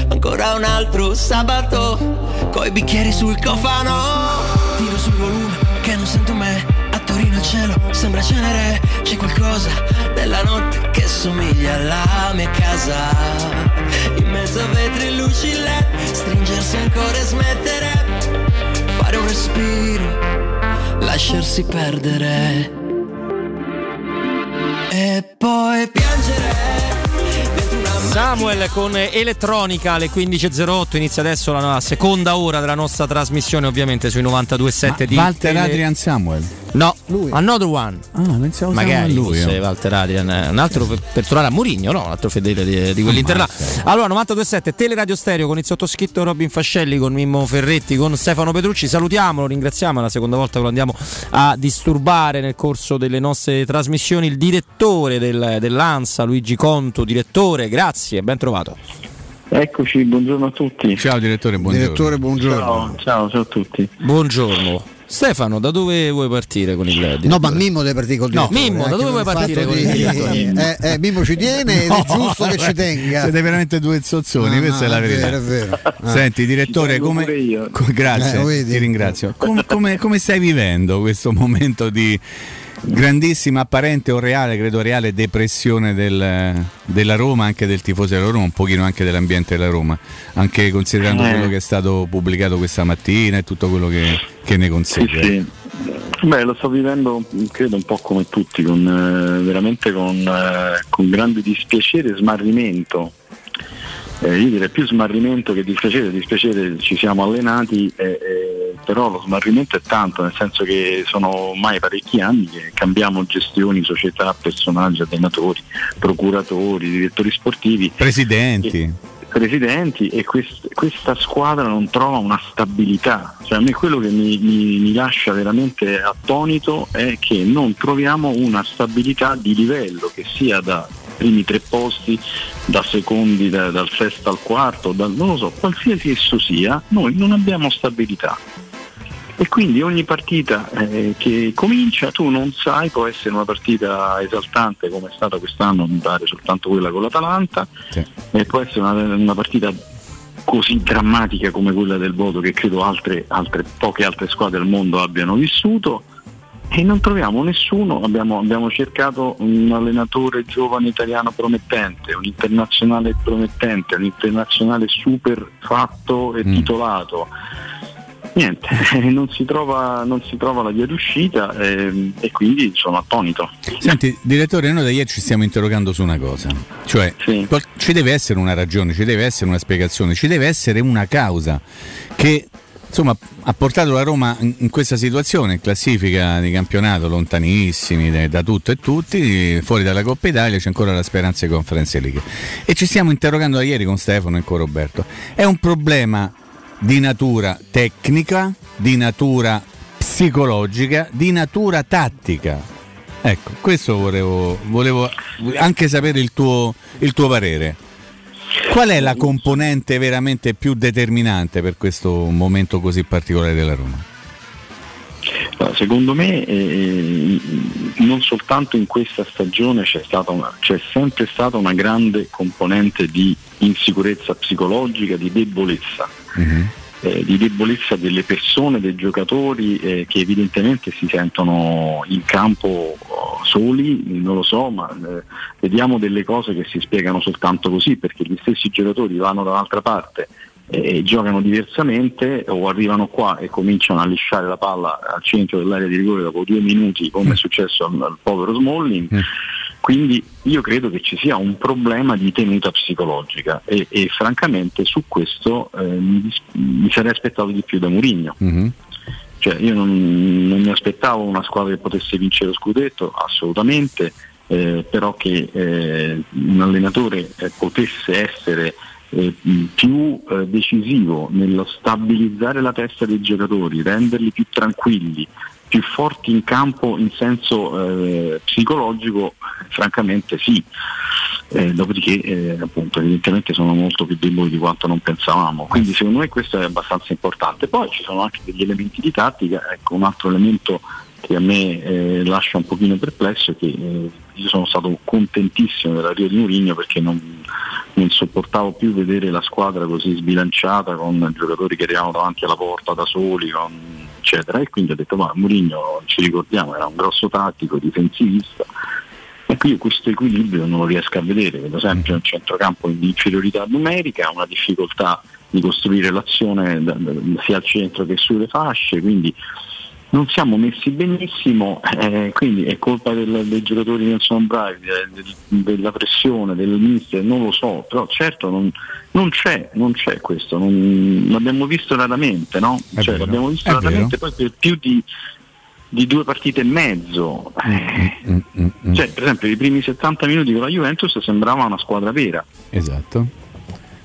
Ancora un altro sabato, coi bicchieri sul cofano. Tiro sul volume che non sento me. A Torino il cielo sembra cenere. C'è qualcosa nella notte che somiglia alla mia casa. A vetri e luci LED, stringersi ancora e smettere. Fare un respiro, lasciarsi perdere. E poi piangere. Samuel con Elettronica alle 15.08 inizia adesso la seconda ora della nostra trasmissione ovviamente sui 92.7 di Walter Tele- Adrian Samuel. No, Another One. Ah, pensavo Magari lui, fosse io. Walter Adrian, eh, un altro per, per tornare a Mourinho, no? Un altro fedele di, di quell'Inter là. Allora, 92.7 Teleradio Stereo con il sottoscritto Robin Fascelli, con Mimmo Ferretti, con Stefano Petrucci. Salutiamolo, ringraziamo. È la seconda volta che lo andiamo a disturbare nel corso delle nostre trasmissioni. Il direttore del- dell'ANSA, Luigi Conto, direttore, grazie, ben trovato. Eccoci, buongiorno a tutti. Ciao direttore, buongiorno. Direttore, buongiorno. Ciao, ciao, ciao a tutti. Buongiorno. Stefano, da dove vuoi partire con il direttore? No, ma Mimmo deve partire col No, direttore. Mimmo, da anche dove vuoi partire con il di- direttore? Eh, eh, Mimmo ci tiene ed è giusto che ci tenga. Siete veramente due zozzoni, No, questa no, è la è verità. vero, è vero. Ah. Senti, direttore, come. grazie, Eh, ti ringrazio. Com- come, come stai vivendo questo momento di grandissima, apparente o reale, credo reale, depressione del- della Roma, anche del tifoso della Roma, un pochino anche dell'ambiente della Roma, anche considerando Eh. quello che è stato pubblicato questa mattina e tutto quello che, che ne Sì, consegue. sì. Beh, lo sto vivendo, credo, un po' come tutti, con, eh, veramente con, eh, con grande dispiacere e smarrimento. Eh, io direi più smarrimento che dispiacere, dispiacere ci siamo allenati, eh, eh, però lo smarrimento è tanto, nel senso che sono ormai parecchi anni che cambiamo gestioni, società, personaggi, allenatori, procuratori, direttori sportivi. Presidenti. presidenti e quest- questa squadra non trova una stabilità. Cioè, a me quello che mi, mi- mi lascia veramente attonito è che non troviamo una stabilità di livello che sia da primi tre posti, da secondi, da- dal sesto al quarto, dal- non lo so, qualsiasi esso sia, noi non abbiamo stabilità. E quindi ogni partita eh, che comincia tu non sai, può essere una partita esaltante come è stata quest'anno, mi pare soltanto quella con l'Atalanta, e può essere una, una partita così drammatica come quella del voto che credo altre, altre, poche altre squadre al mondo abbiano vissuto e non troviamo nessuno, abbiamo, abbiamo cercato un allenatore giovane italiano promettente, un internazionale promettente, un internazionale super fatto e titolato. Niente, non si trova, non si trova la via d'uscita ehm, e quindi sono attonito. Senti, direttore, noi da ieri ci stiamo interrogando su una cosa, cioè qual- ci deve essere una ragione, ci deve essere una spiegazione, ci deve essere una causa che insomma ha portato la Roma in, in questa situazione, classifica di campionato lontanissimi da, tutto e tutti, fuori dalla Coppa Italia c'è ancora la speranza di Conference League. E ci stiamo interrogando da ieri con Stefano e con Roberto. È un problema di natura tecnica, di natura psicologica, di natura tattica. Ecco, questo volevo, volevo anche sapere il tuo, il tuo parere. Qual è la componente veramente più determinante per questo momento così particolare della Roma? Secondo me eh, non soltanto in questa stagione c'è, stata una- c'è sempre stata una grande componente di insicurezza psicologica, di debolezza. Eh, di debolezza delle persone, dei giocatori eh, che evidentemente si sentono in campo oh, soli, non lo so, ma eh, vediamo delle cose che si spiegano soltanto così, perché gli stessi giocatori vanno da un'altra parte e giocano diversamente o arrivano qua e cominciano a lisciare la palla al centro dell'area di rigore dopo due minuti come è successo al, al povero Smalling quindi io credo che ci sia un problema di tenuta psicologica e, e francamente su questo eh, mi, mi sarei aspettato di più da Mourinho. Cioè, io non, non mi aspettavo una squadra che potesse vincere lo scudetto, assolutamente, eh, però che eh, un allenatore eh, potesse essere eh, più eh, decisivo nello stabilizzare la testa dei giocatori, renderli più tranquilli, più forti in campo in senso eh, psicologico, francamente sì. Eh, dopodiché eh, appunto evidentemente sono molto più deboli di quanto non pensavamo. Quindi secondo me questo è abbastanza importante. Poi ci sono anche degli elementi di tattica. Ecco un altro elemento che a me eh, lascia un pochino perplesso è che eh, io sono stato contentissimo dell'arrivo di Mourinho perché non, non, sopportavo più vedere la squadra così sbilanciata con giocatori che arrivavano davanti alla porta da soli, con, eccetera. E quindi ho detto ma Mourinho ci ricordiamo era un grosso tattico, difensivista. E qui questo equilibrio non lo riesco a vedere, vedo sempre un centrocampo in inferiorità numerica, una difficoltà di costruire l'azione sia al centro che sulle fasce, quindi non siamo messi benissimo, eh, quindi è colpa del, dei giocatori che non sono bravi, del, della pressione, del mister, non lo so, però certo non, non c'è, non c'è questo, non, l'abbiamo visto raramente, no? Cioè, l'abbiamo visto raramente poi per più di, di due partite e mezzo. Mm, mm, mm, cioè, per esempio, i primi 70 minuti con la Juventus sembrava una squadra vera. Esatto.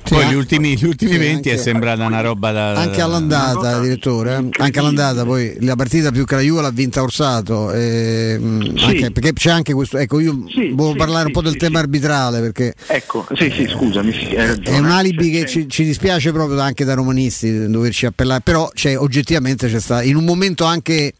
Poi gli ultimi, gli ultimi 20 è sembrata una roba da. Anche all'andata, direttore. eh. Anche all'andata, poi la partita più che la Juve l'ha vinta Orsato. eh, Sì. anche- perché c'è anche questo. Ecco, io volevo parlare un po' del tema arbitrale perché Ecco, sì, sì, scusami, sì, è un alibi che ci, ci dispiace proprio anche da romanisti doverci appellare, però c'è, oggettivamente c'è stato in un momento anche,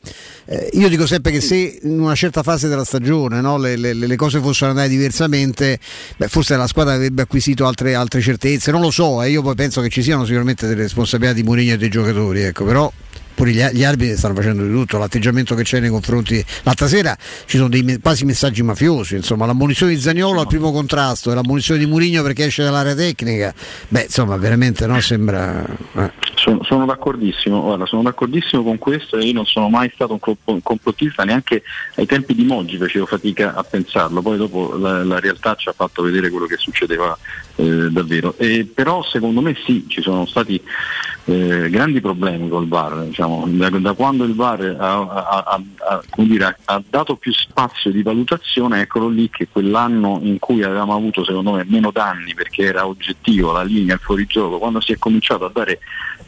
eh, io dico sempre che se in una certa fase della stagione no, le, le- le cose fossero andate diversamente, beh, forse la squadra avrebbe acquisito altre, altre certezze, non lo so, eh, io poi penso che ci siano sicuramente delle responsabilità di Mourinho e dei giocatori, ecco, però pure gli, gli arbitri stanno facendo di tutto, l'atteggiamento che c'è nei confronti. L'altra sera ci sono dei quasi messaggi mafiosi, insomma, l'ammonizione di Zagnolo al primo contrasto e l'ammonizione di Murigno perché esce dall'area tecnica. Beh, insomma, veramente no, sembra. eh. Sono, sono d'accordissimo, guarda, sono d'accordissimo con questo e io non sono mai stato un complottista, neanche ai tempi di Moggi facevo fatica a pensarlo, poi dopo la, la realtà ci ha fatto vedere quello che succedeva eh, davvero. E però secondo me sì, ci sono stati eh, grandi problemi col VAR, diciamo, da, da quando il VAR ha, ha- ha- dire, ha- dato più spazio di valutazione, eccolo lì che quell'anno in cui avevamo avuto secondo me meno danni perché era oggettivo la linea, il fuorigioco, quando si è cominciato a dare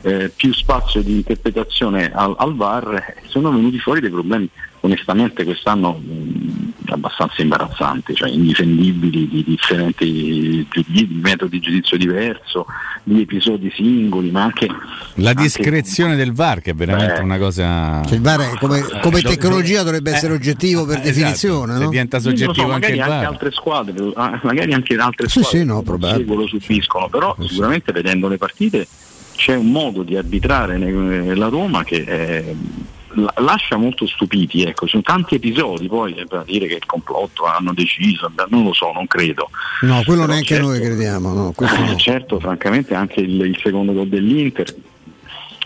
eh, più spazio di interpretazione al, al VAR eh, sono venuti fuori dei problemi onestamente quest'anno mh, abbastanza imbarazzanti, cioè indifendibili di differenti giudizi, di metodi di giudizio diverso, di episodi singoli, ma anche La discrezione del VAR, che è veramente Eh. una cosa. Cioè, il VAR è come, come Eh, tecnologia dovrebbe essere eh, oggettivo per esatto, definizione. no? diventa so, soggettivo anche magari il anche, VAR. altre squadre, ah, magari anche altre Sì, squadre sì, no, che lo subiscono, però sicuramente vedendo le partite c'è un modo di arbitrare la Roma che eh, la- lascia molto stupiti, ecco, ci sono tanti episodi, poi è da dire che il complotto hanno deciso, non lo so, non credo. No, quello Però neanche certo- noi crediamo. No, questo no. Certo, francamente anche il, il secondo gol dell'Inter è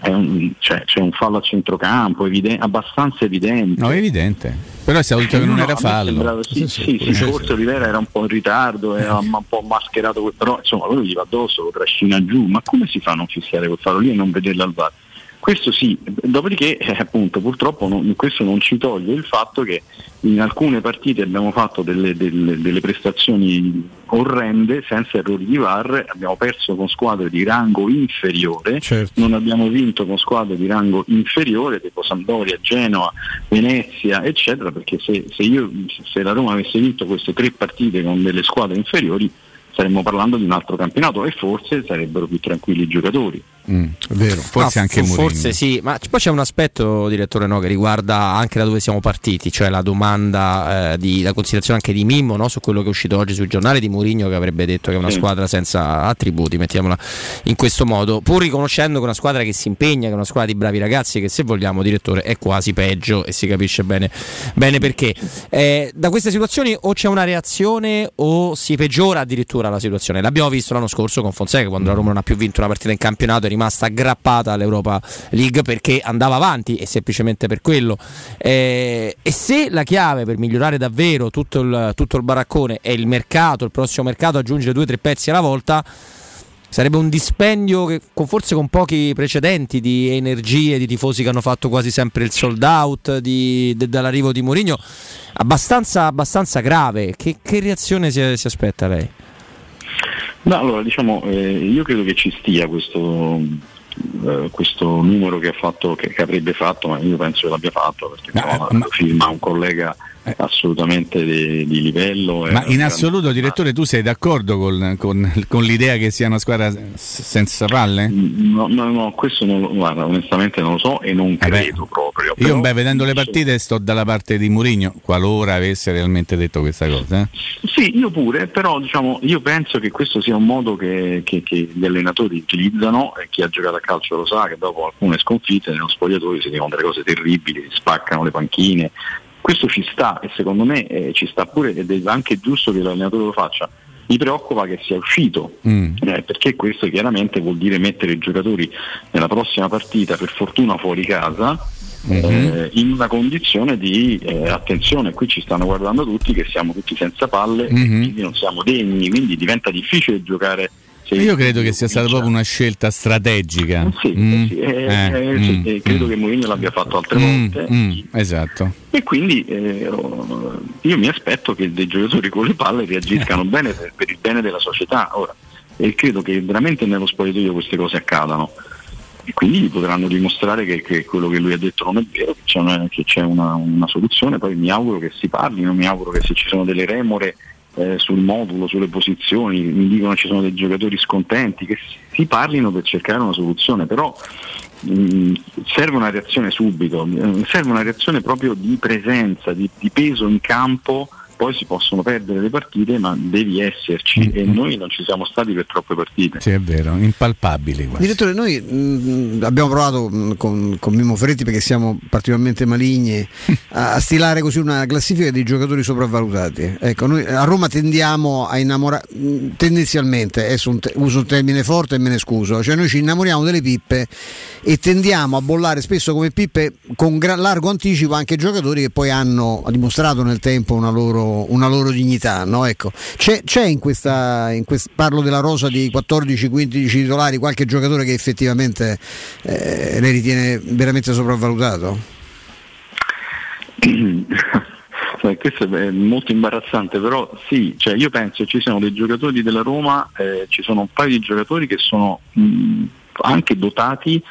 un- cioè, c'è un fallo a centrocampo, eviden- abbastanza evidente. No, è evidente. Però si è detto che non No, era fallo. sembrava- sì, sì, sì, forse Olivera era un po' in ritardo, era un po' mascherato, però insomma quello gli va addosso, lo trascina giù, ma come si fa a non fischiare quel fallo lì e non vederlo al VAR? Questo sì, dopodiché eh, appunto purtroppo non- questo non ci toglie il fatto che in alcune partite abbiamo fatto delle, delle- delle prestazioni orrende senza errori di VAR, abbiamo perso con squadre di rango inferiore, non abbiamo vinto con squadre di rango inferiore, tipo Sampdoria, Genoa, Venezia, eccetera, perché se, se io, se la Roma avesse vinto queste tre partite con delle squadre inferiori staremmo parlando di un altro campionato e forse sarebbero più tranquilli i giocatori. Mm, vero. Forse No, anche Mourinho. Forse sì, ma poi c'è un aspetto, direttore, no, che riguarda anche da dove siamo partiti, cioè la domanda, eh, di, la considerazione anche di Mimmo no, su quello che è uscito oggi sui giornali di Mourinho che avrebbe detto che è una squadra senza attributi, mettiamola in questo modo, pur riconoscendo che è una squadra che si impegna, che è una squadra di bravi ragazzi, che se vogliamo, direttore, è quasi peggio e si capisce bene, bene perché. Eh, da queste situazioni o c'è una reazione o si peggiora addirittura la situazione. L'abbiamo visto l'anno scorso con Fonseca quando la Roma non ha più vinto una partita in campionato, è rimasta aggrappata all'Europa League perché andava avanti e semplicemente per quello. Eh, e se la chiave per migliorare davvero tutto il, tutto il baraccone è il mercato, il prossimo mercato aggiungere due o tre pezzi alla volta. Sarebbe un dispendio che, con, forse con pochi precedenti di energie, di tifosi che hanno fatto quasi sempre il sold out di- de- dall'arrivo di Mourinho, abbastanza, abbastanza grave. Che, che reazione si, si aspetta lei? No, allora diciamo, eh, io credo che ci stia questo, eh, questo numero che, ha fatto, che, che avrebbe fatto, ma io penso che l'abbia fatto perché no, lo firma un collega assolutamente di, di livello. Ma in assoluto, direttore, tu sei d'accordo con, con- con l'idea che sia una squadra senza palle? No, no, no, questo non guarda, onestamente non lo so e non credo proprio. Io, però- beh, vedendo le partite, sto dalla parte di Mourinho, qualora avesse realmente detto questa cosa. eh. Sì, io pure, però diciamo, io penso che questo sia un modo che, che- che gli allenatori utilizzano e chi ha giocato a calcio lo sa che dopo alcune sconfitte nello spogliatoio si dicono delle cose terribili, si spaccano le panchine. Questo ci sta e secondo me eh, ci sta pure ed è anche giusto che l'allenatore lo faccia. Mi preoccupa che sia uscito, Mm. eh, perché questo chiaramente vuol dire mettere i giocatori nella prossima partita, per fortuna fuori casa, eh, in una condizione di eh, attenzione, qui ci stanno guardando tutti che siamo tutti senza palle e Mhm. quindi non siamo degni, quindi diventa difficile giocare. Se- Io credo che sia stata proprio una scelta strategica. Sì, Mm. sì, eh, Eh, eh, sì, mm, eh, credo mm. che Mourinho l'abbia fatto altre Mm, volte mm, esatto. e quindi eh, io mi aspetto che dei giocatori con le palle reagiscano bene per, per il bene della società ora e credo che veramente nello spogliatoio queste cose accadano e quindi potranno dimostrare che, che quello che lui ha detto non è vero, che c'è, una, che c'è una- una soluzione, poi mi auguro che si parlino, mi auguro che se ci sono delle remore eh, sul modulo, sulle posizioni, mi dicono ci sono dei giocatori scontenti, che si parlino per cercare una soluzione, però mh, serve una reazione subito, eh, serve una reazione proprio di presenza, di, di peso in campo, poi si possono perdere le partite, ma devi esserci e noi non ci siamo stati per troppe partite. Sì, è vero, impalpabili quasi. Direttore, noi mh, abbiamo provato mh, con, con Mimmo Ferretti perché siamo particolarmente maligni a, a stilare così una classifica di giocatori sopravvalutati. Ecco, noi a Roma tendiamo a innamorare, tendenzialmente, adesso un te- uso un termine forte e me ne scuso, cioè noi ci innamoriamo delle pippe e tendiamo a bollare spesso come pippe con gran largo anticipo anche giocatori che poi hanno dimostrato nel tempo una loro, una loro dignità. No? Ecco, c'è, c'è in questa, in quest- parlo della rosa di 14-15 titolari, qualche giocatore che effettivamente eh, lei ritiene veramente sopravvalutato? Questo è molto imbarazzante, però sì, cioè io penso ci siano dei giocatori della Roma, eh, ci sono un paio di giocatori che sono mh, anche dotati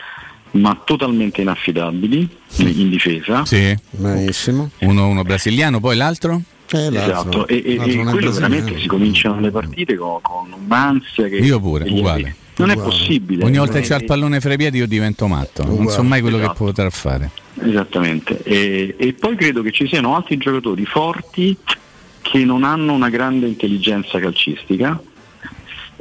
ma totalmente inaffidabili in difesa. Sì. Benissimo. Uno, uno brasiliano, poi l'altro? Esatto, e, e- e quello veramente si cominciano le partite con, con un'ansia che Io pure, uguale. Non è possibile. Ogni volta che Eh, c'ha il pallone fra i piedi io divento matto, non so mai quello che potrà fare. Esattamente, e, e poi credo che ci siano altri giocatori forti che non hanno una grande intelligenza calcistica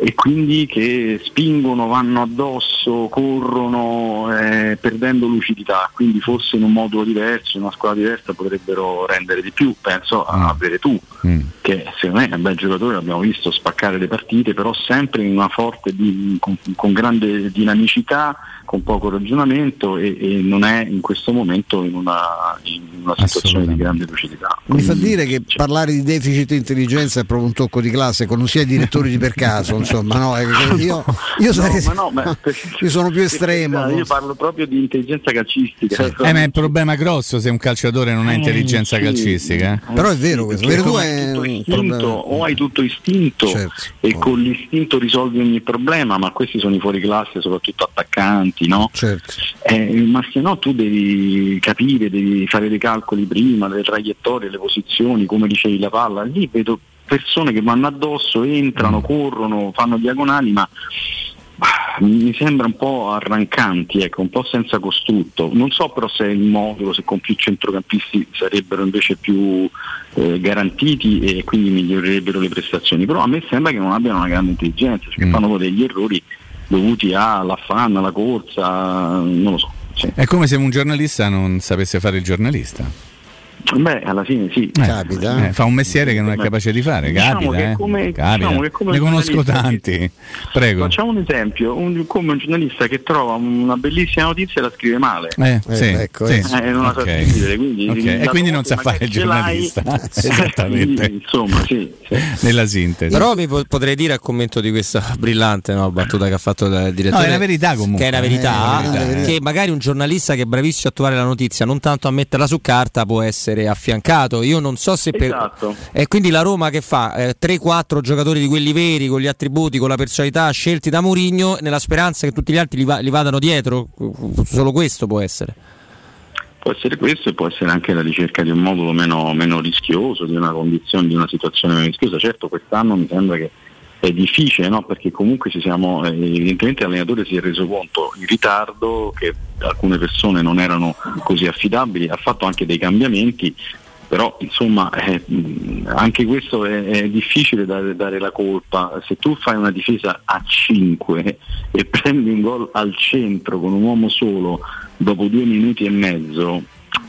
e quindi che spingono, vanno addosso, corrono eh, perdendo lucidità, quindi forse in un modo diverso, in una squadra diversa potrebbero rendere di più, penso a Veretù che secondo me è un bel giocatore, l'abbiamo visto spaccare le partite, però sempre in una forte, di- con, con grande dinamicità, con poco ragionamento e, e non è in questo momento in una, in una situazione di grande lucidità. Mi fa dire che parlare di deficit di intelligenza è proprio un tocco di classe, con non sia i direttori di per caso, insomma, no, che io, io, sarei- ma no, ma- io sono più estremo. Io parlo proprio di intelligenza calcistica. Eh, ma è un problema grosso se un calciatore non ha Eh, intelligenza sì. calcistica. eh. Però è vero questo, Perché tutto un istinto, o hai tutto istinto Certo. e con l'istinto risolvi ogni problema, ma questi sono i fuori classe, soprattutto attaccanti, no? Certo. Eh, ma se no tu devi capire, devi fare dei calcoli prima, le traiettorie, le posizioni, come ricevi la palla. Lì vedo persone che vanno addosso, Mm. entrano, corrono, fanno diagonali, ma mi sembra un po' arrancanti, ecco, un po' senza costrutto. Non so però se il modulo, se con più centrocampisti sarebbero invece più eh, garantiti e quindi migliorerebbero le prestazioni. Però a me sembra che non abbiano una grande intelligenza, cioè che fanno degli errori dovuti all'affanno, alla corsa, non lo so. sì. È come se un giornalista non sapesse fare il giornalista. Beh, alla fine sì. Eh, fa un messiere che non è capace di fare, Diciamo capita, che eh. come- Capita. diciamo che come ne conosco tanti. Prego. Facciamo un esempio, un- come un giornalista che trova una bellissima notizia e la scrive male. Eh, sì, ecco, sì. Eh, non la sa Ok. scrivere, quindi Ok, dato E quindi non sa fare il giornalista. Esattamente. Insomma, sì. Nella sintesi. Però mi po- potrei dire a commento di questa brillante no, battuta che ha fatto il direttore. No, è la verità comunque. Che è una verità, Eh, è la verità. che magari un giornalista che è bravissimo a trovare la notizia, non tanto a metterla su carta, può essere affiancato. Io non so se per. Esatto. E quindi la Roma che fa? Eh, 3-4 giocatori di quelli veri, con gli attributi, con la personalità scelti da Mourinho, nella speranza che tutti gli altri li, va- li vadano dietro. Solo questo può essere. può essere questo e può essere anche la ricerca di un modulo meno, meno rischioso, di una condizione, di una situazione meno rischiosa. Certo quest'anno mi sembra che è difficile no? perché comunque siamo, eh, evidentemente l'allenatore si è reso conto in ritardo che alcune persone non erano così affidabili, ha fatto anche dei cambiamenti, però insomma eh, anche questo è, è difficile dare, dare, la colpa, se tu fai una difesa a 5 e prendi un gol al centro con un uomo solo dopo due minuti e mezzo,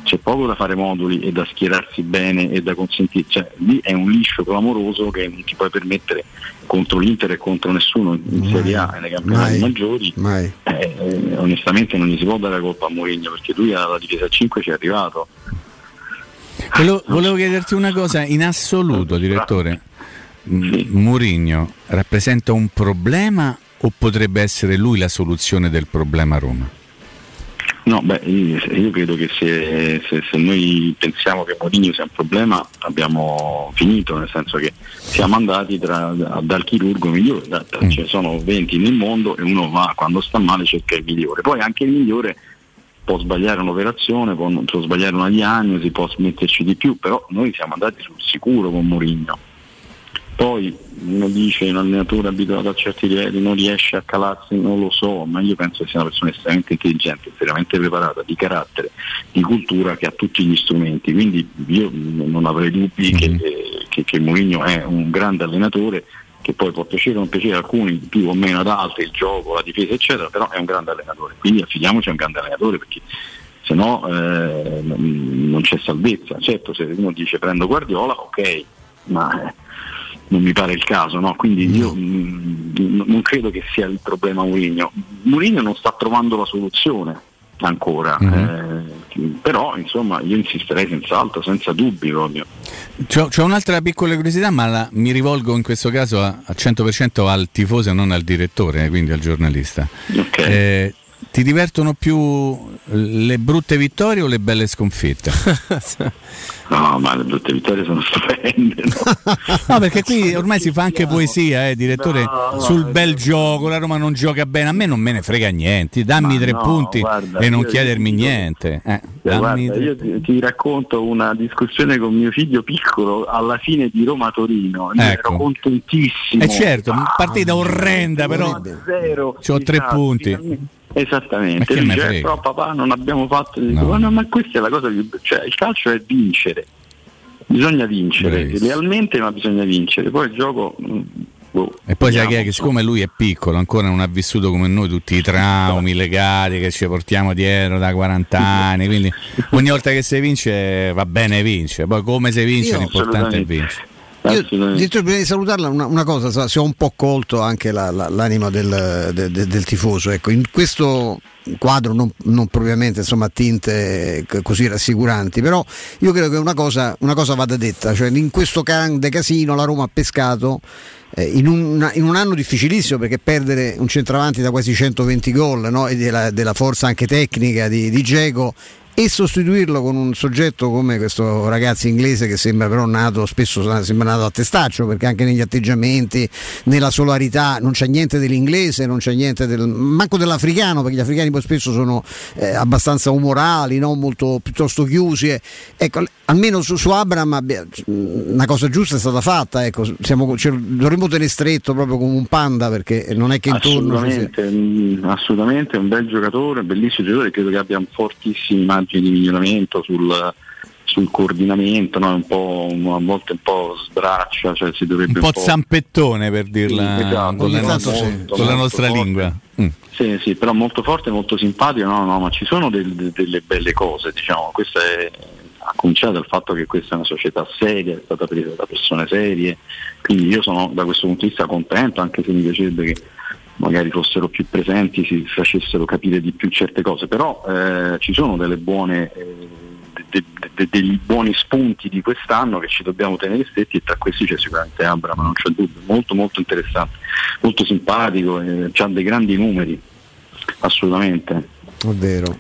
c'è poco da fare moduli e da schierarsi bene e da consentire, cioè, lì è un liscio clamoroso che non ti puoi permettere contro l'Inter e contro nessuno in mai, Serie A e nei campionati mai, maggiori. Mai. Eh, eh, onestamente non gli si può dare la colpa a Mourinho perché lui alla difesa a 5 ci è arrivato. Volevo, volevo chiederti una cosa in assoluto, direttore. Sì. Mourinho rappresenta un problema o potrebbe essere lui la soluzione del problema Roma? No, beh, io, credo che se, se, se, noi pensiamo che Mourinho sia un problema abbiamo finito, nel senso che siamo andati tra, dal chirurgo migliore, da, mm. ce ne sono 20 nel mondo e uno va quando sta male cerca il migliore, poi anche il migliore può sbagliare un'operazione, può, può sbagliare una diagnosi, può smetterci di più, però noi siamo andati sul sicuro con Mourinho poi uno dice un allenatore abituato a certi livelli non riesce a calarsi, non lo so, ma io penso che sia una persona estremamente intelligente, estremamente preparata, di carattere, di cultura, che ha tutti gli strumenti. Quindi io non avrei dubbi mm-hmm. che, che, che Mourinho è un grande allenatore che poi può piacere o non piacere a alcuni più o meno ad altri, il gioco, la difesa eccetera, però è un grande allenatore, quindi affidiamoci a un grande allenatore perché se no eh, non c'è salvezza. Certo se uno dice prendo Guardiola, ok, ma eh, non mi pare il caso, no? quindi io mh, mm, non credo che sia il problema Mourinho. Mourinho non sta trovando la soluzione ancora, mm-hmm. eh, però insomma io insisterei senz'altro, senza dubbi proprio. C'ho, c'ho un'altra piccola curiosità, ma la, mi rivolgo in questo caso a, a 100% al tifoso e non al direttore, quindi al giornalista. Okay. Eh, ti divertono più le brutte vittorie o le belle sconfitte? No, ma le brutte vittorie sono stupende. No, no perché qui ormai si fa anche poesia, eh, direttore, no, sul no, bel gioco, la Roma non gioca bene, a me non me ne frega niente, dammi tre punti guarda, e non chiedermi dico, niente. Eh, guarda, io ti, ti, racconto una discussione con mio figlio piccolo alla fine di Roma-Torino, ecco. ero contentissimo. E eh certo, ah, partita orrenda, però zero, ho tre punti. Esattamente, dice, eh, però papà non abbiamo fatto, no. no, ma questa è la cosa più cioè il calcio è vincere, bisogna vincere, Bravissimo. realmente ma bisogna vincere, poi il gioco... Mm, boh, e poi sai che, che siccome lui è piccolo, ancora non ha vissuto come noi tutti i traumi legati che ci portiamo dietro da 40 anni, quindi ogni volta che si vince va bene vince, poi come si vince Io, l'importante è vincere. Io, direttore, prima di salutarla, una, una, cosa, se ho un po' colto anche la, la, l'anima del, de, de, del tifoso. Ecco, in questo quadro non, non propriamente insomma, tinte così rassicuranti, però io credo che una cosa, una cosa vada detta, cioè in questo grande casino la Roma ha pescato eh, in, un, in, un, anno difficilissimo perché perdere un centravanti da quasi 120 gol no? e della, della, forza anche tecnica di, di Geco e sostituirlo con un soggetto come questo ragazzo inglese che sembra però nato, spesso sembra nato a testaccio perché anche negli atteggiamenti, nella solarità non c'è niente dell'inglese, non c'è niente del, manco dell'africano perché gli africani poi spesso sono eh, abbastanza umorali, no? Molto, piuttosto chiusi. Eh. Ecco, almeno su, su Abram una cosa giusta è stata fatta, ecco, siamo, cioè, dovremmo tenere stretto proprio come un panda perché non è che intorno... Assolutamente, mh, assolutamente, è un bel giocatore, un bellissimo giocatore, credo che abbia fortissimi immagini di miglioramento sul, sul coordinamento, no? un a volte un po' sbraccia, cioè si dovrebbe un, un po', zampettone per dirla sì, esatto, con, la nostra, molto, con la nostra lingua. Mm. Sì, sì, però molto forte, molto simpatico, no, no, ma ci sono del, delle belle cose, diciamo, questa è a cominciare dal fatto che questa è una società seria, è stata presa da persone serie, quindi io sono da questo punto di vista contento, anche se mi piacerebbe che magari fossero più presenti, si facessero capire di più certe cose, però eh, ci sono buone, eh, de, de, de, degli buoni spunti di quest'anno che ci dobbiamo tenere stretti e tra questi c'è sicuramente Abra, ma non c'è dubbio, molto molto interessante, molto simpatico, eh, ha dei grandi numeri, assolutamente. È vero.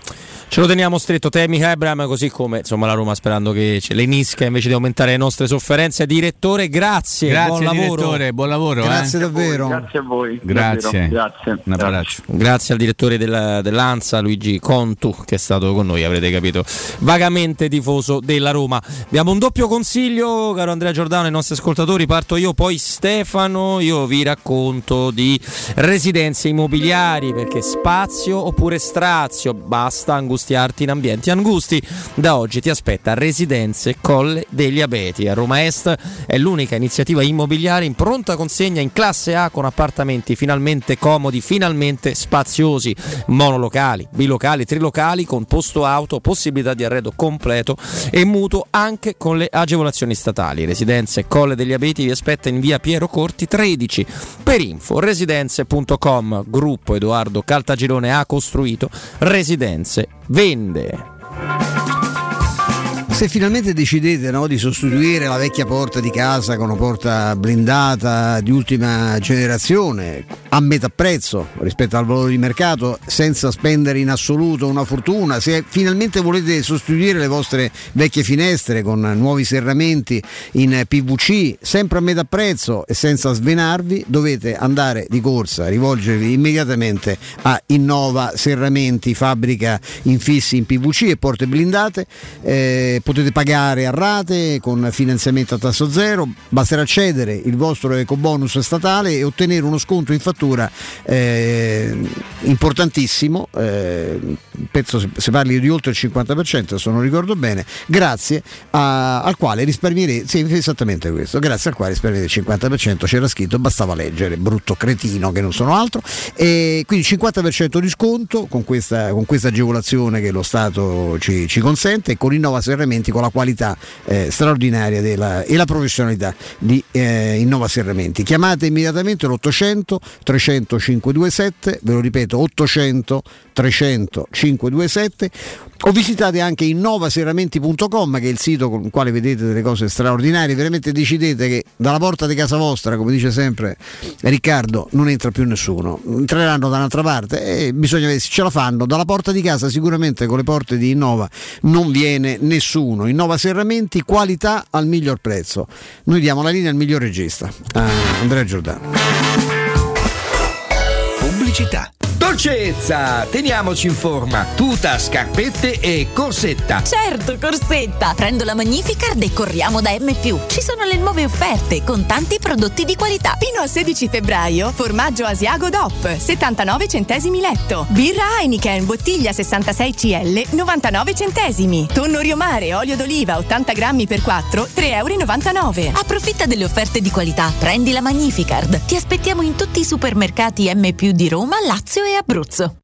Ce lo teniamo stretto Temi Abraham, così come insomma la Roma sperando che ce le inisca invece di aumentare le nostre sofferenze. Direttore, grazie, Grazie, buon lavoro. direttore, buon lavoro. Grazie eh. davvero. Grazie a voi. Grazie. davvero, Grazie. Un abbraccio. Grazie al direttore della- dell'ANSA Luigi Contu che è stato con noi, avrete capito, vagamente tifoso della Roma. Abbiamo un doppio consiglio, caro Andrea Giordano, ai nostri ascoltatori, parto io, poi Stefano, io vi racconto di residenze immobiliari perché spazio oppure strazio, basta angustiarti in ambienti angusti. Da oggi ti aspetta Residenze Colle degli Abeti a Roma Est, è l'unica iniziativa immobiliare in pronta consegna in classe A con appartamenti finalmente comodi, finalmente spaziosi, monolocali, bilocali, trilocali con posto auto, possibilità di arredo completo e mutuo anche con le agevolazioni statali. Residenze Colle degli Abeti vi aspetta in via Piero Corti 13. Per info residenze.com, gruppo Edoardo Caltagirone ha costruito Residenze vende. Se finalmente decidete no, di sostituire la vecchia porta di casa con una porta blindata di ultima generazione a metà prezzo rispetto al valore di mercato, senza spendere in assoluto una fortuna, se finalmente volete sostituire le vostre vecchie finestre con nuovi serramenti in PVC, sempre a metà prezzo e senza svenarvi, dovete andare di corsa, rivolgervi immediatamente a Innova Serramenti, fabbrica infissi in PVC e porte blindate. Eh, potete pagare a rate con finanziamento a tasso zero, basterà cedere il vostro ecobonus statale e ottenere uno sconto in fattura eh, importantissimo, eh, penso se, parli di oltre il 50% se non ricordo bene, grazie a- al quale risparmierete, sì esattamente questo, grazie al quale risparmierete il 50%, c'era scritto, bastava leggere, brutto cretino che non sono altro, e quindi 50% di sconto con questa, con questa agevolazione che lo Stato ci, ci consente e con Innova Serramenti con la qualità eh, straordinaria della- e la professionalità di eh, Innova Serramenti. Chiamate immediatamente l'800 300 527, ve lo ripeto 800 300 527 o visitate anche innovaserramenti.com che è il sito con il quale vedete delle cose straordinarie, veramente decidete che dalla porta di casa vostra, come dice sempre Riccardo, non entra più nessuno, entreranno da un'altra parte e bisogna vedere se ce la fanno, dalla porta di casa sicuramente con le porte di Innova non viene nessuno, Innova Serramenti, qualità al miglior prezzo, noi diamo la linea al miglior regista, a Andrea Giordano. Pubblicità. Dolcezza! Teniamoci in forma. Tuta, scarpette e corsetta. Certo, Corsetta! Prendo la Magnificard e corriamo da M. Ci sono le nuove offerte con tanti prodotti di qualità. Fino al 16 febbraio, formaggio Asiago DOP, 79 centesimi letto. Birra Heineken, bottiglia 66 CL, 99 centesimi. Tonno Riomare, olio d'oliva, 80 grammi per 4, 3,99 euro. Approfitta delle offerte di qualità. Prendi la Magnificard. Ti aspettiamo in tutti i supermercati M. di Roma, Lazio e Abruzzo.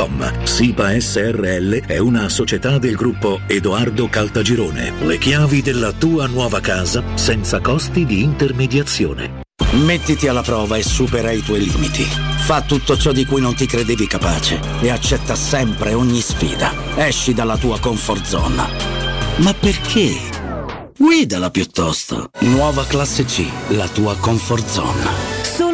www.keicalt.com. SIPA SRL è una società del gruppo Edoardo Caltagirone. Le chiavi della tua nuova casa senza costi di intermediazione. Mettiti alla prova e supera i tuoi limiti. Fa tutto ciò di cui non ti credevi capace e accetta sempre ogni sfida. Esci dalla tua comfort zone. Ma perché? Guidala piuttosto. Nuova classe C, la tua comfort zone. Solo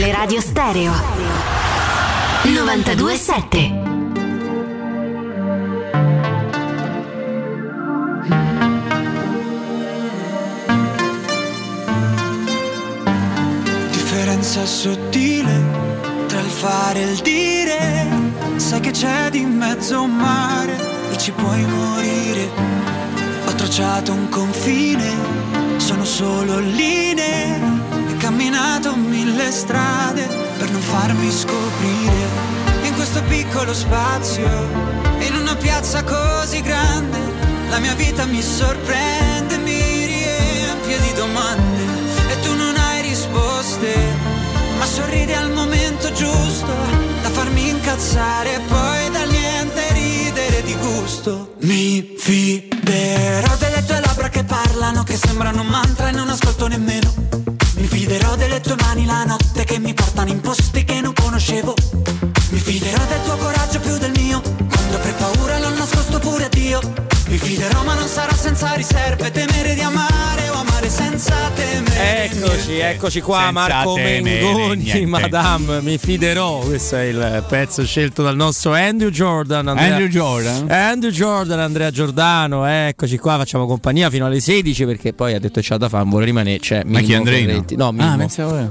Teleradio Stereo 927 Differenza sottile tra il fare e il dire. Sai che c'è di mezzo un mare e ci puoi morire. Ho tracciato un confine, sono solo linee. Camminato mille strade per non farmi scoprire. In questo piccolo spazio, in una piazza così grande, la mia vita mi sorprende, mi riempie di domande e tu non hai risposte, ma sorridi al momento giusto da farmi incazzare e poi da niente ridere di gusto. Mi fiderò delle tue labbra che parlano, che sembrano un mantra e non ascolto nemmeno. Fiderò delle tue mani la notte che mi portano in posti che non conoscevo. Mi fiderò del tuo coraggio più del mio, quando avrei paura l'ho nascosto pure a Dio. Mi fiderò ma non sarà senza riserve, temere di amare o amare. Eccoci, eccoci qua, Senza Marco temere Mengoni, niente. Madame, mi fiderò. Questo è il pezzo scelto dal nostro Andrew Jordan. Andrew Jordan? Andrew Jordan, Andrea Giordano. Eccoci qua, facciamo compagnia fino alle 16 perché poi ha detto c'è da fare, vuole rimanere. C'è Ma chi? Ferretti. No, Ah,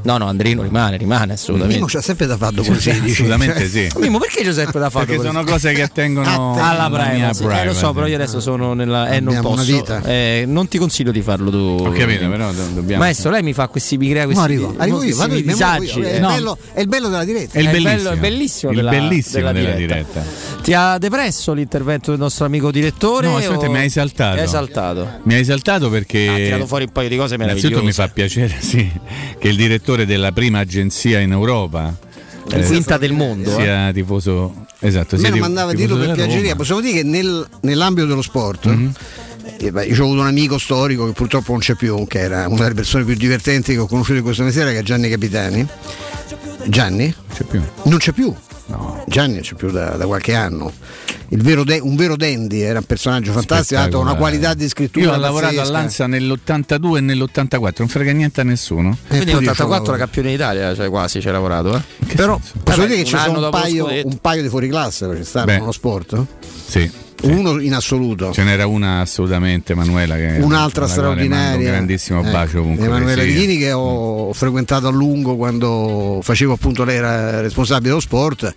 no, no, Andrino rimane, rimane assolutamente. Mimmo c'ha sempre da fare dopo le 16. Assolutamente sì. Mimmo, perché c'è sempre da fare? Perché sono cose che attengono alla mia privacy. Eh, lo so, privacy. però io adesso sono nella. Eh, non posso. vita. Eh, non ti consiglio di farlo tu. Ho capito, però do- dobbiamo. Maestro, lei mi fa questi mi crea questi No, arrivo, arrivo io, vado io, disagi. È, Eh, il no. bello, è il bello della diretta. È il È bellissimo. bello- è bellissimo Il della- bellissimo della della diretta. diretta. Ti ha depresso l'intervento del nostro amico direttore? No, aspetta, o- mi ha esaltato. Esaltato. Mi ha esaltato perché. Ha tirato fuori un paio di cose Innanzitutto meravigliose. mi fa piacere sì, che il direttore della prima agenzia in Europa La quinta del mondo, eh. sia tifoso esatto, A sia me non tif- mandava a dirlo per piaceria. Possiamo dire che nel- nell'ambito dello sport. Mhm. Eh, io ho avuto un amico storico che purtroppo non c'è più, che era una delle persone più divertenti che ho conosciuto in questa mestiere, che è Gianni Capitani. Gianni? C'è più. Non c'è più. Gianni non c'è più da, da qualche anno. il vero de- un vero dandy, era un personaggio fantastico, ha dato una qualità di scrittura. Io ho lavorato pazzesca. all'Anza nell'82 e nell'84, non frega niente a nessuno. Quindi nell'84 la campione d'Italia, cioè quasi ci hai lavorato, eh? Però posso Vabbè, dire che ci un sono un paio, un paio di fuoriclasse che stanno Beh. nello sport. Sì. Uno in assoluto. Ce n'era una assolutamente, Manuela, che Un'altra straordinaria. Un grandissimo Eh, bacio comunque. Emanuele che sia. Righini che ho frequentato a lungo quando facevo appunto lei era responsabile dello sport.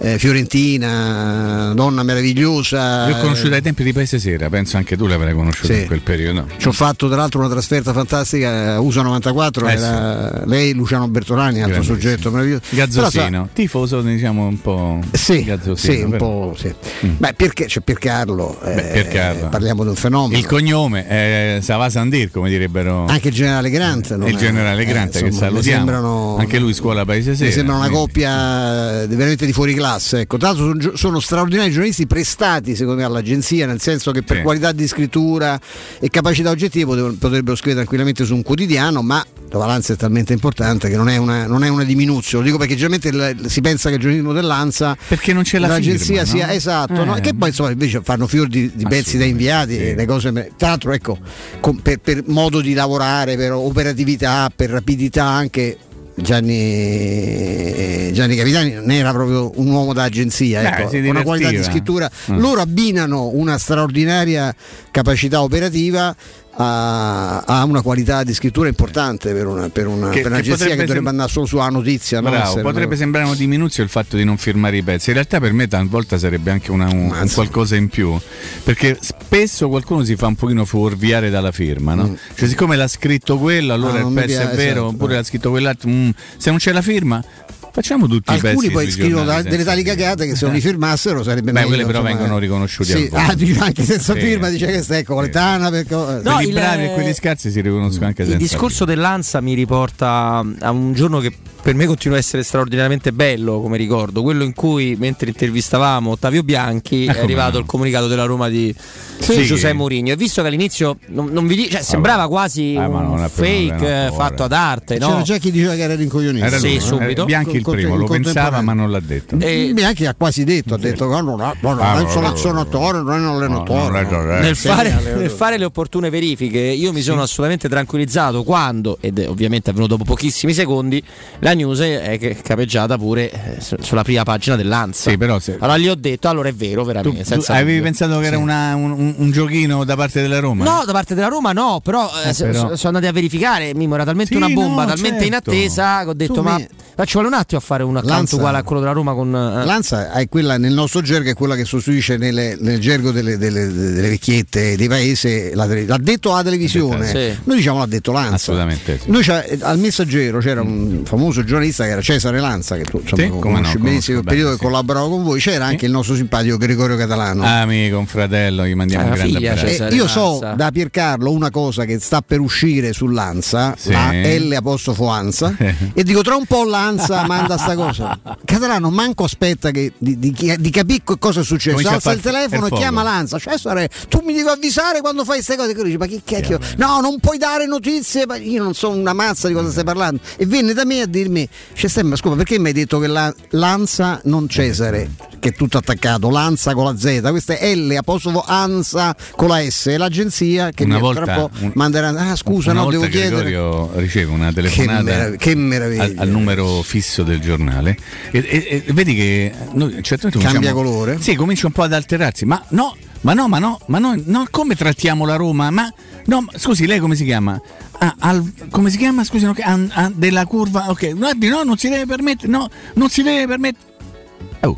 Eh, Fiorentina, donna meravigliosa. L'ho conosciuta ai tempi di Paese Sera, penso anche tu l'avrai conosciuta Sì. in quel periodo. Ci ho fatto tra l'altro una trasferta fantastica USA 94, Eh, era lei Luciano Bertolani, altro soggetto meraviglioso. Gazzosino, tifoso diciamo un po'. Sì, gazzosino, sì, un però. po', sì. Beh, perché c'è Piercarlo, eh, Beh, Piercarlo. parliamo di un fenomeno. Il cognome è Sava Sandir, come direbbero. Anche il generale Grant. non il è- generale eh, Grant che insomma, salutiamo. sembrano- Anche lui scuola Paese Sera. Mi sembra una coppia veramente di fuori classe. Ecco. Tra l'altro sono, sono straordinari giornalisti prestati secondo me all'agenzia, nel senso che per Sì. qualità di scrittura e capacità oggettive potev- potrebbero scrivere tranquillamente su un quotidiano, ma la valanza è talmente importante che non è una, non è una diminuzione. Lo dico perché generalmente si pensa che il giornalismo dell'Anza Perché non c'è la l'agenzia firma, sia no? esatto, no? Eh. E che poi insomma invece fanno fior di, di pezzi da inviati, le cose. Tra l'altro, ecco, com- per, per modo di lavorare, per operatività, per rapidità anche. Gianni, Gianni Capitani non era proprio un uomo d'agenzia, ecco, con una qualità di scrittura. Mm. Loro abbinano una straordinaria capacità operativa a, a una qualità di scrittura importante per, una- per una- Che- per che un'agenzia che, dovrebbe sem- andare solo sulla notizia. no? Bravo, Essere- potrebbe sembrare una diminuzione il fatto di non firmare i pezzi. In realtà per me talvolta sarebbe anche una- un, un qualcosa in più. Perché spesso qualcuno si fa un pochino fuorviare dalla firma, no? Cioè, siccome l'ha scritto quello, allora Mm. Ah, il pezzo piace, è vero, esatto. oppure l'ha scritto quell'altro. mm, se non c'è la firma, facciamo tutti i Alcuni pezzi. poi sui scrivono giornali da- delle tali cagate che se non li firmassero sarebbe Beh, meglio. quelle però insomma, vengono riconosciute Sì, ah, dice anche senza Sì. firma dice che stai ecco, Coletana perché No, quelli il- bravi e quelli scarsi si riconoscono anche Il senza discorso dell'Ansa mi riporta a un giorno che per me continua a essere straordinariamente bello come ricordo, quello in cui mentre intervistavamo Ottavio Bianchi Ah, è come arrivato no. il comunicato della Roma di Sì. di Giuseppe Mourinho e visto che all'inizio non, non vi di- cioè, sembrava quasi non un per fake fatto ad arte, C'era no? già chi diceva che era rincoglionito. Era Sì, lui, eh? subito. Bianchi il primo, lo in pensava ma non l'ha detto. E Bianchi ha quasi detto, ha detto che no, no, no, no, Ah, non sono no, azionatore, non è un allenatore. no. nel, Sì, fare, allenatore. nel fare le opportune verifiche io mi sono assolutamente tranquillizzato quando, ed è ovviamente avvenuto dopo pochissimi secondi, la news è che è capeggiata pure eh, su- sulla prima pagina dell'Anza. Sì, però se- Allora gli ho detto, allora è vero, Tu, veramente. tu senza avevi pensato che era Sì. una- un, un- giochino da parte della Roma? No, da parte della Roma no, però, eh, Eh, però. so- sono andati a verificare, Mimo era talmente Sì, una bomba, no, talmente in certo. attesa che ho detto Tu ma, mi- ma ci vuole un attimo a fare un account Lanza- uguale a quello della Roma con... eh, Lanza è quella nel nostro gergo è quella che sostituisce nelle- nel gergo delle, delle- delle vecchiette dei paesi la l'ha detto la televisione Sì. noi diciamo l'ha detto Lanza Assolutamente sì. Al messaggero c'era un famoso giornalista che era Cesare Lanza che tu insomma, Sì, conosci no, benissimo il periodo bene, che collaborava con voi c'era anche il nostro simpatico Gregorio Catalano Amico, un fratello, gli mandiamo Eh, un grande abbraccio. Cesare. E io so Lanza. da Piercarlo una cosa che sta per uscire sull'Ansa, Sì. la L apostrofo Ansa, e dico tra un po' l'Ansa manda sta cosa. Catalano manco aspetta che, di, di, di capire che cosa è successo, alza il telefono e chiama l'Ansa. Cioè, sare- tu mi devi avvisare quando fai queste cose. E dici, ma che cacchio? No, non puoi dare notizie, ma io non so una mazza di cosa stai parlando. E venne da me a dirmi, c'è sempre, scusa, perché mi hai detto che la, l'Ansa non Cesare, che è tutto attaccato, l'Ansa con la Z, questa è L apostrofo Ansa con la S, è l'agenzia che Una mi volta- tra un po' manderà. Ah, scusa, Una no, volta devo chiedere. Gregorio riceve una Che, telefonata merav- che meraviglia. al, al numero fisso del giornale e, e- e vedi che noi certamente Cambia cominciamo- colore? Sì, comincia un po' ad alterarsi, ma no, ma no, ma no, ma no, no, come trattiamo la Roma? Ma no, ma- scusi, lei come si chiama? Ah, al- come si chiama? Scusi, no, ah, ah, della curva, ok, guardi, no, non si deve permettere, no, non si deve permettere. Oh,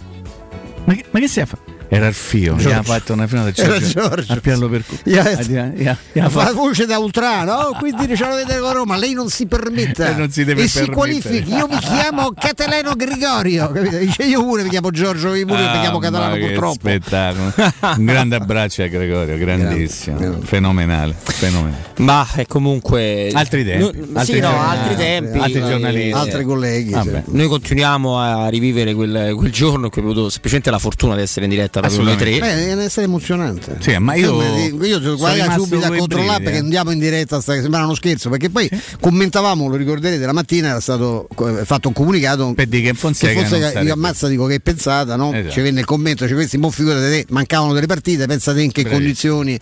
ma che, ma che a fare? Era il fio, gli ha Giorgio. fatto una finata Era Giorgio. a piarlo per Ah, ha La fatto- voce da ultrano, oh, quindi ce lo vedete con Roma, lei non si permetta Eh, non si deve e si qualifichi. Io mi chiamo Cataleno Gregorio, capito? Dice io pure mi chiamo Giorgio Vipuri, mi chiamo Ah, Catalano che purtroppo. spettacolo. Un grande abbraccio a Gregorio, grandissimo, fenomenale, fenomenale. Ma è comunque. Altri tempi, No, altri sì, no, giornali, altri tempi. altri eh, giornalisti. Altri colleghi. Vabbè. Noi continuiamo a rivivere quel, quel giorno cui ho avuto semplicemente la fortuna di essere in diretta diventata per noi tre. Beh, deve essere emozionante. Sì, ma io, io sono guarda subito a controllare perché eh. andiamo in diretta, sembrava uno scherzo, perché poi commentavamo, lo ricorderete, la mattina era stato eh, fatto un comunicato per dire che Fonseca, che Fonseca io ammazza dico che è pensata, no? Esatto. ci venne il commento, ci questi mo figurate te, mancavano delle partite, pensate in che Bravissimo. condizioni.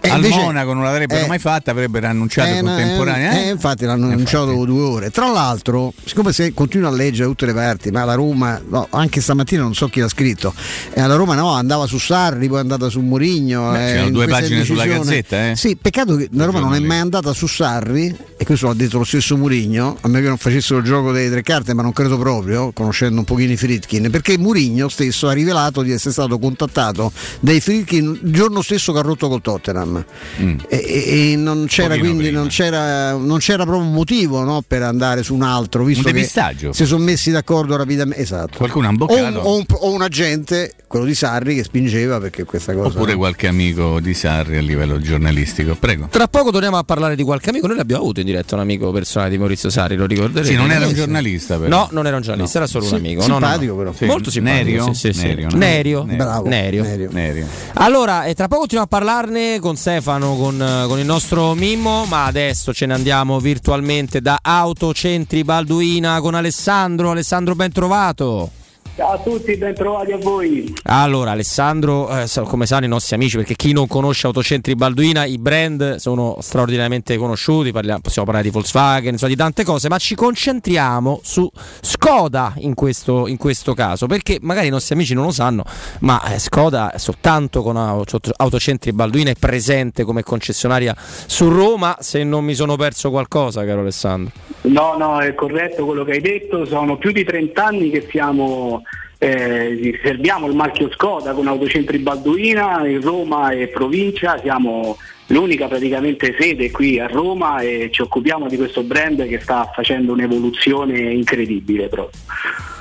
E Al invece- Monaco non l'avrebbero eh, mai fatta, avrebbero annunciato eh, contemporanea. eh, eh, infatti l'hanno annunciato dopo due ore. Tra l'altro, siccome se continua a leggere da tutte le parti, ma la Roma, no, anche stamattina non so chi l'ha scritto, eh, la Roma no, andava su Sarri, poi è andata su Murigno. Beh, c'erano due pagine sulla Gazzetta, eh. Sì, peccato che la Roma non è mai andata su Sarri, e questo l'ha detto lo stesso Murigno, a meno che non facessero il gioco delle tre carte, ma non credo proprio, conoscendo un pochino i Fritkin, perché Murigno stesso ha rivelato di essere stato contattato dai Fritkin il giorno stesso che ha rotto col Tottenham. Mm. E, e- non c'era quindi non c'era, non c'era proprio motivo no, per andare su un altro, visto Un che si sono messi d'accordo rapidamente. Esatto. Qualcuno ha O imboccato. o un- o un agente, quello di Sarri, che spingeva perché questa cosa. Oppure qualche amico di Sarri a livello giornalistico. Prego. Tra poco torniamo a parlare di qualche amico. Noi l'abbiamo avuto in diretta un amico personale di Maurizio Sari, lo ricorderete? Sì, non era un giornalista, però. No, non era un giornalista, No. era solo Sì, un amico. No, no, simpatico, però. Sì. Molto simpatico. Nerio? Sì, sì, sì. Nerio, no? Nerio. Nerio. Bravo. Nerio. Nerio. Nerio. Allora, eh, tra poco continuiamo a parlarne con Stefano, con, eh, con il nostro Mimmo, ma adesso ce ne andiamo virtualmente da Autocentri Balduina con Alessandro. Alessandro, ben trovato. Ciao a tutti, ben trovati a voi. Allora, Alessandro, eh, come sanno i nostri amici, perché chi non conosce Autocentri Balduina, i brand sono straordinariamente conosciuti, parliamo- possiamo parlare di Volkswagen, insomma, di tante cose, ma ci concentriamo su Skoda in questo, in questo caso, perché magari i nostri amici non lo sanno, ma eh, Skoda soltanto con Auto- Autocentri Balduina è presente come concessionaria su Roma, se non mi sono perso qualcosa, caro Alessandro. No, no, è corretto quello che hai detto, sono più di 30 anni che siamo, eh, serviamo il marchio Skoda con Autocentri Balduina in Roma e provincia, siamo l'unica praticamente sede qui a Roma e ci occupiamo di questo brand che sta facendo un'evoluzione incredibile proprio.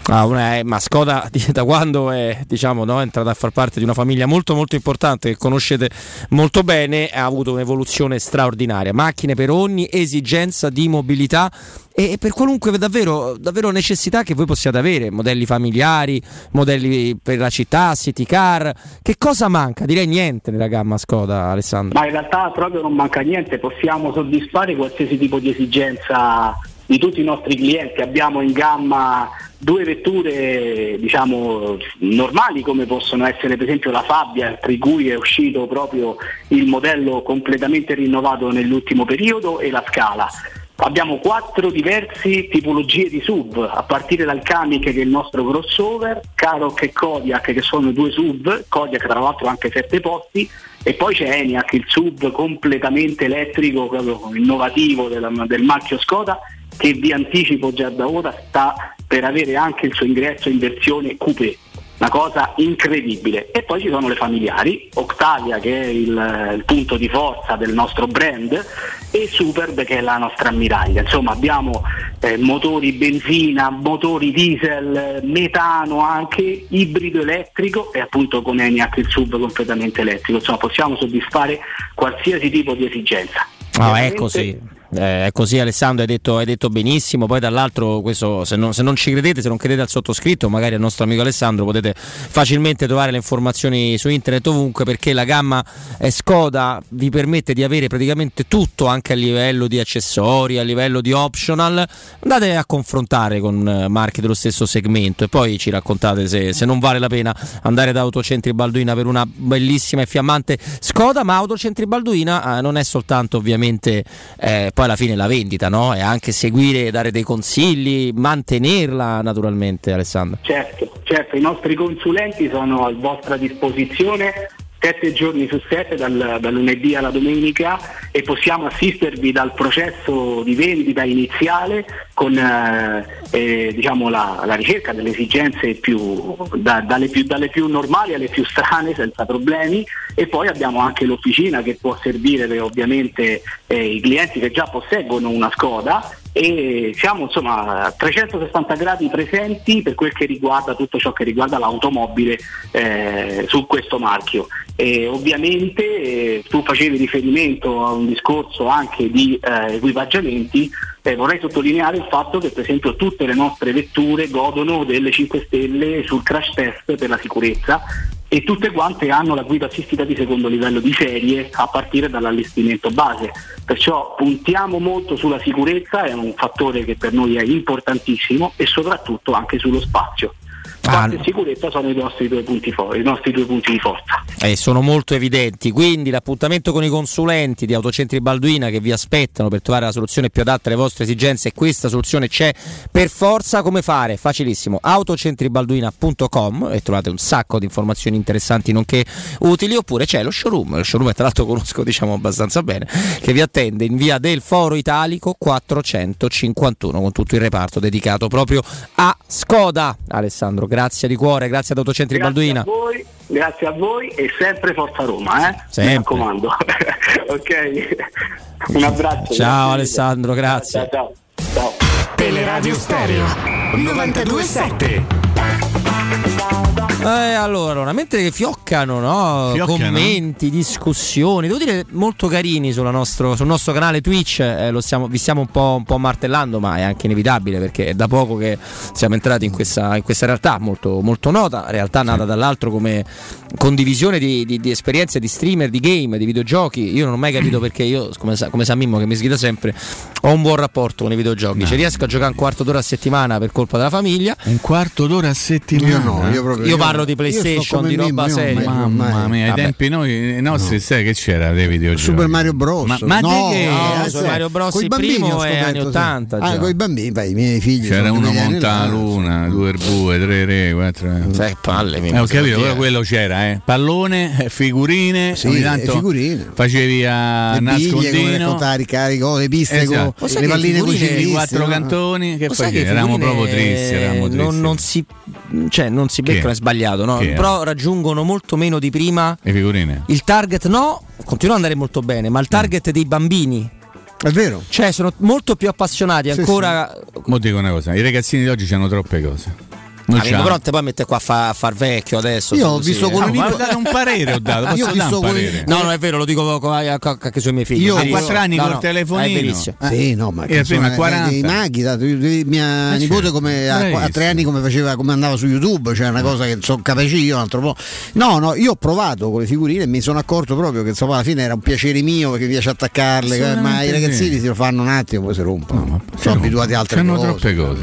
Ah, una- eh, ma Skoda da quando è, diciamo, no, è entrata a far parte di una famiglia molto molto importante che conoscete molto bene, ha avuto un'evoluzione straordinaria. Macchine per ogni esigenza di mobilità e per qualunque davvero, davvero necessità che voi possiate avere, modelli familiari, modelli per la città, city car. Che cosa manca? Direi niente nella gamma Skoda, Alessandro. Ma in realtà proprio non manca niente, possiamo soddisfare qualsiasi tipo di esigenza di tutti i nostri clienti. Abbiamo in gamma due vetture diciamo normali come possono essere per esempio la Fabia, tra cui è uscito proprio il modello completamente rinnovato nell'ultimo periodo e la Scala. Abbiamo quattro diverse tipologie di SUV, a partire dal Kamiq che è il nostro crossover, Karoq e Kodiak che sono due SUV, Kodiak tra l'altro anche sette posti, e poi c'è Eniac, il SUV completamente elettrico, innovativo del, del marchio Skoda, che vi anticipo già da ora sta per avere anche il suo ingresso in versione coupé. Una cosa incredibile. E poi ci sono le familiari, Octavia che è il, il punto di forza del nostro brand e Superb che è la nostra ammiraglia. Insomma abbiamo eh, motori benzina, motori diesel, metano anche, ibrido elettrico e appunto con Eniac il SUV completamente elettrico. Insomma possiamo soddisfare qualsiasi tipo di esigenza. Ah, è Ovviamente- così. Eh, è così Alessandro, hai detto, hai detto benissimo, poi dall'altro questo, se, non, se non ci credete, se non credete al sottoscritto, magari al nostro amico Alessandro potete facilmente trovare le informazioni su internet ovunque perché la gamma Skoda vi permette di avere praticamente tutto anche a livello di accessori, a livello di optional, andate a confrontare con eh, marche dello stesso segmento e poi ci raccontate se, se non vale la pena andare da Autocentri Balduina per una bellissima e fiammante Skoda, ma Autocentri Balduina eh, non è soltanto ovviamente eh, poi alla fine la vendita, no? È anche seguire, dare dei consigli, mantenerla naturalmente Alessandro. Certo, certo, i nostri consulenti sono a vostra disposizione sette giorni su sette, dal, dal lunedì alla domenica e possiamo assistervi dal processo di vendita iniziale con eh, eh, diciamo la, la ricerca delle esigenze più, da- dalle più, dalle più normali alle più strane senza problemi e poi abbiamo anche l'officina che può servire per, ovviamente eh, i clienti che già posseggono una Skoda e siamo insomma a 360 gradi presenti per quel che riguarda tutto ciò che riguarda l'automobile eh, su questo marchio. E ovviamente eh, tu facevi riferimento a un discorso anche di eh, equipaggiamenti, eh, vorrei sottolineare il fatto che per esempio tutte le nostre vetture godono delle 5 stelle sul crash test per la sicurezza e tutte quante hanno la guida assistita di secondo livello di serie a partire dall'allestimento base. Perciò puntiamo molto sulla sicurezza, è un fattore che per noi è importantissimo e soprattutto anche sullo spazio. Parte ah, sicurezza sono i nostri, for- i nostri, due punti di forza. Eh, sono molto evidenti, quindi l'appuntamento con i consulenti di Autocentri Balduina che vi aspettano per trovare la soluzione più adatta alle vostre esigenze e questa soluzione c'è per forza. Come fare? Facilissimo, autocentribalduina.com e trovate un sacco di informazioni interessanti nonché utili oppure c'è lo showroom, lo showroom tra l'altro conosco diciamo abbastanza bene, che vi attende in via del Foro Italico 451 con tutto il reparto dedicato proprio a Skoda. Alessandro Grazie di cuore, grazie ad Autocentri grazie Balduina. A voi, grazie a voi e sempre Forza Roma, eh? Sempre. Mi raccomando. ok. Un abbraccio. Ciao grazie Alessandro, grazie. Ciao, ciao, ciao. Teleradio Stereo 927. Eh, allora, mentre fioccano, no? Fiocca, commenti, discussioni, devo dire molto carini nostro, sul nostro canale Twitch, eh, stiamo, vi stiamo un po', un po', martellando, ma è anche inevitabile perché è da poco che siamo entrati in questa, in questa realtà molto, molto, nota, realtà nata sì. dall'altro come condivisione di, di, di, esperienze di streamer, di game, di videogiochi. Io non ho mai capito perché io, come sa, come sa Mimmo che mi sgrida sempre, ho un buon rapporto con i videogiochi. No. Cioè, riesco a giocare un quarto d'ora a settimana per colpa della famiglia. Un quarto d'ora a settimana? Io no, io proprio. Io, io parlo parlo di PlayStation, di roba seria. Mamma mia, ai tempi noi, nostri, sai che c'era dei videogiochi? Super Mario Bros. Ma, ma no, che? Eh, no, Super Mario Bros. il primo è anni 80. Ah, con i bambini, i miei figli. C'era uno monta luna, due erbue, tre re, quattro. Eh. Sai, palle. Mi eh, ho capito, però quello c'era, eh. Pallone, figurine, ogni tanto figurine. facevi a nascondino. Ricarico, cose, piste, esatto. con le palline cucinate. I quattro cantoni, che facevi? Eravamo proprio tristi, eravamo tristi. Non si cioè non si beccano, è sbagliato, no? però raggiungono molto meno di prima le figurine. Il target no, continua ad andare molto bene, ma il eh. target mm. dei bambini è vero. Cioè, sono molto più appassionati sì, ancora. Sì. Mo dico una cosa: i ragazzini di oggi hanno troppe cose. Non Amico, però te poi mette qua a, fa, far vecchio adesso. Io ho visto eh. con ah, un libro. dare un parere, ho dato. Io ho visto con un No, non è vero, lo dico eh, anche sui miei figli. Io ho 4 anni col telefonino. Eh. Sì, no, ma dei maghi, mia certo. nipote come a tre anni come faceva come andava su YouTube, cioè una cosa che sono capace io, un altro po'. No, no, io ho provato con le figurine e mi sono accorto proprio che insomma alla fine era un piacere mio perché mi piace attaccarle, ma i ragazzini si lo fanno un attimo poi si rompono. sono abituati a altre cose. Sono troppe cose,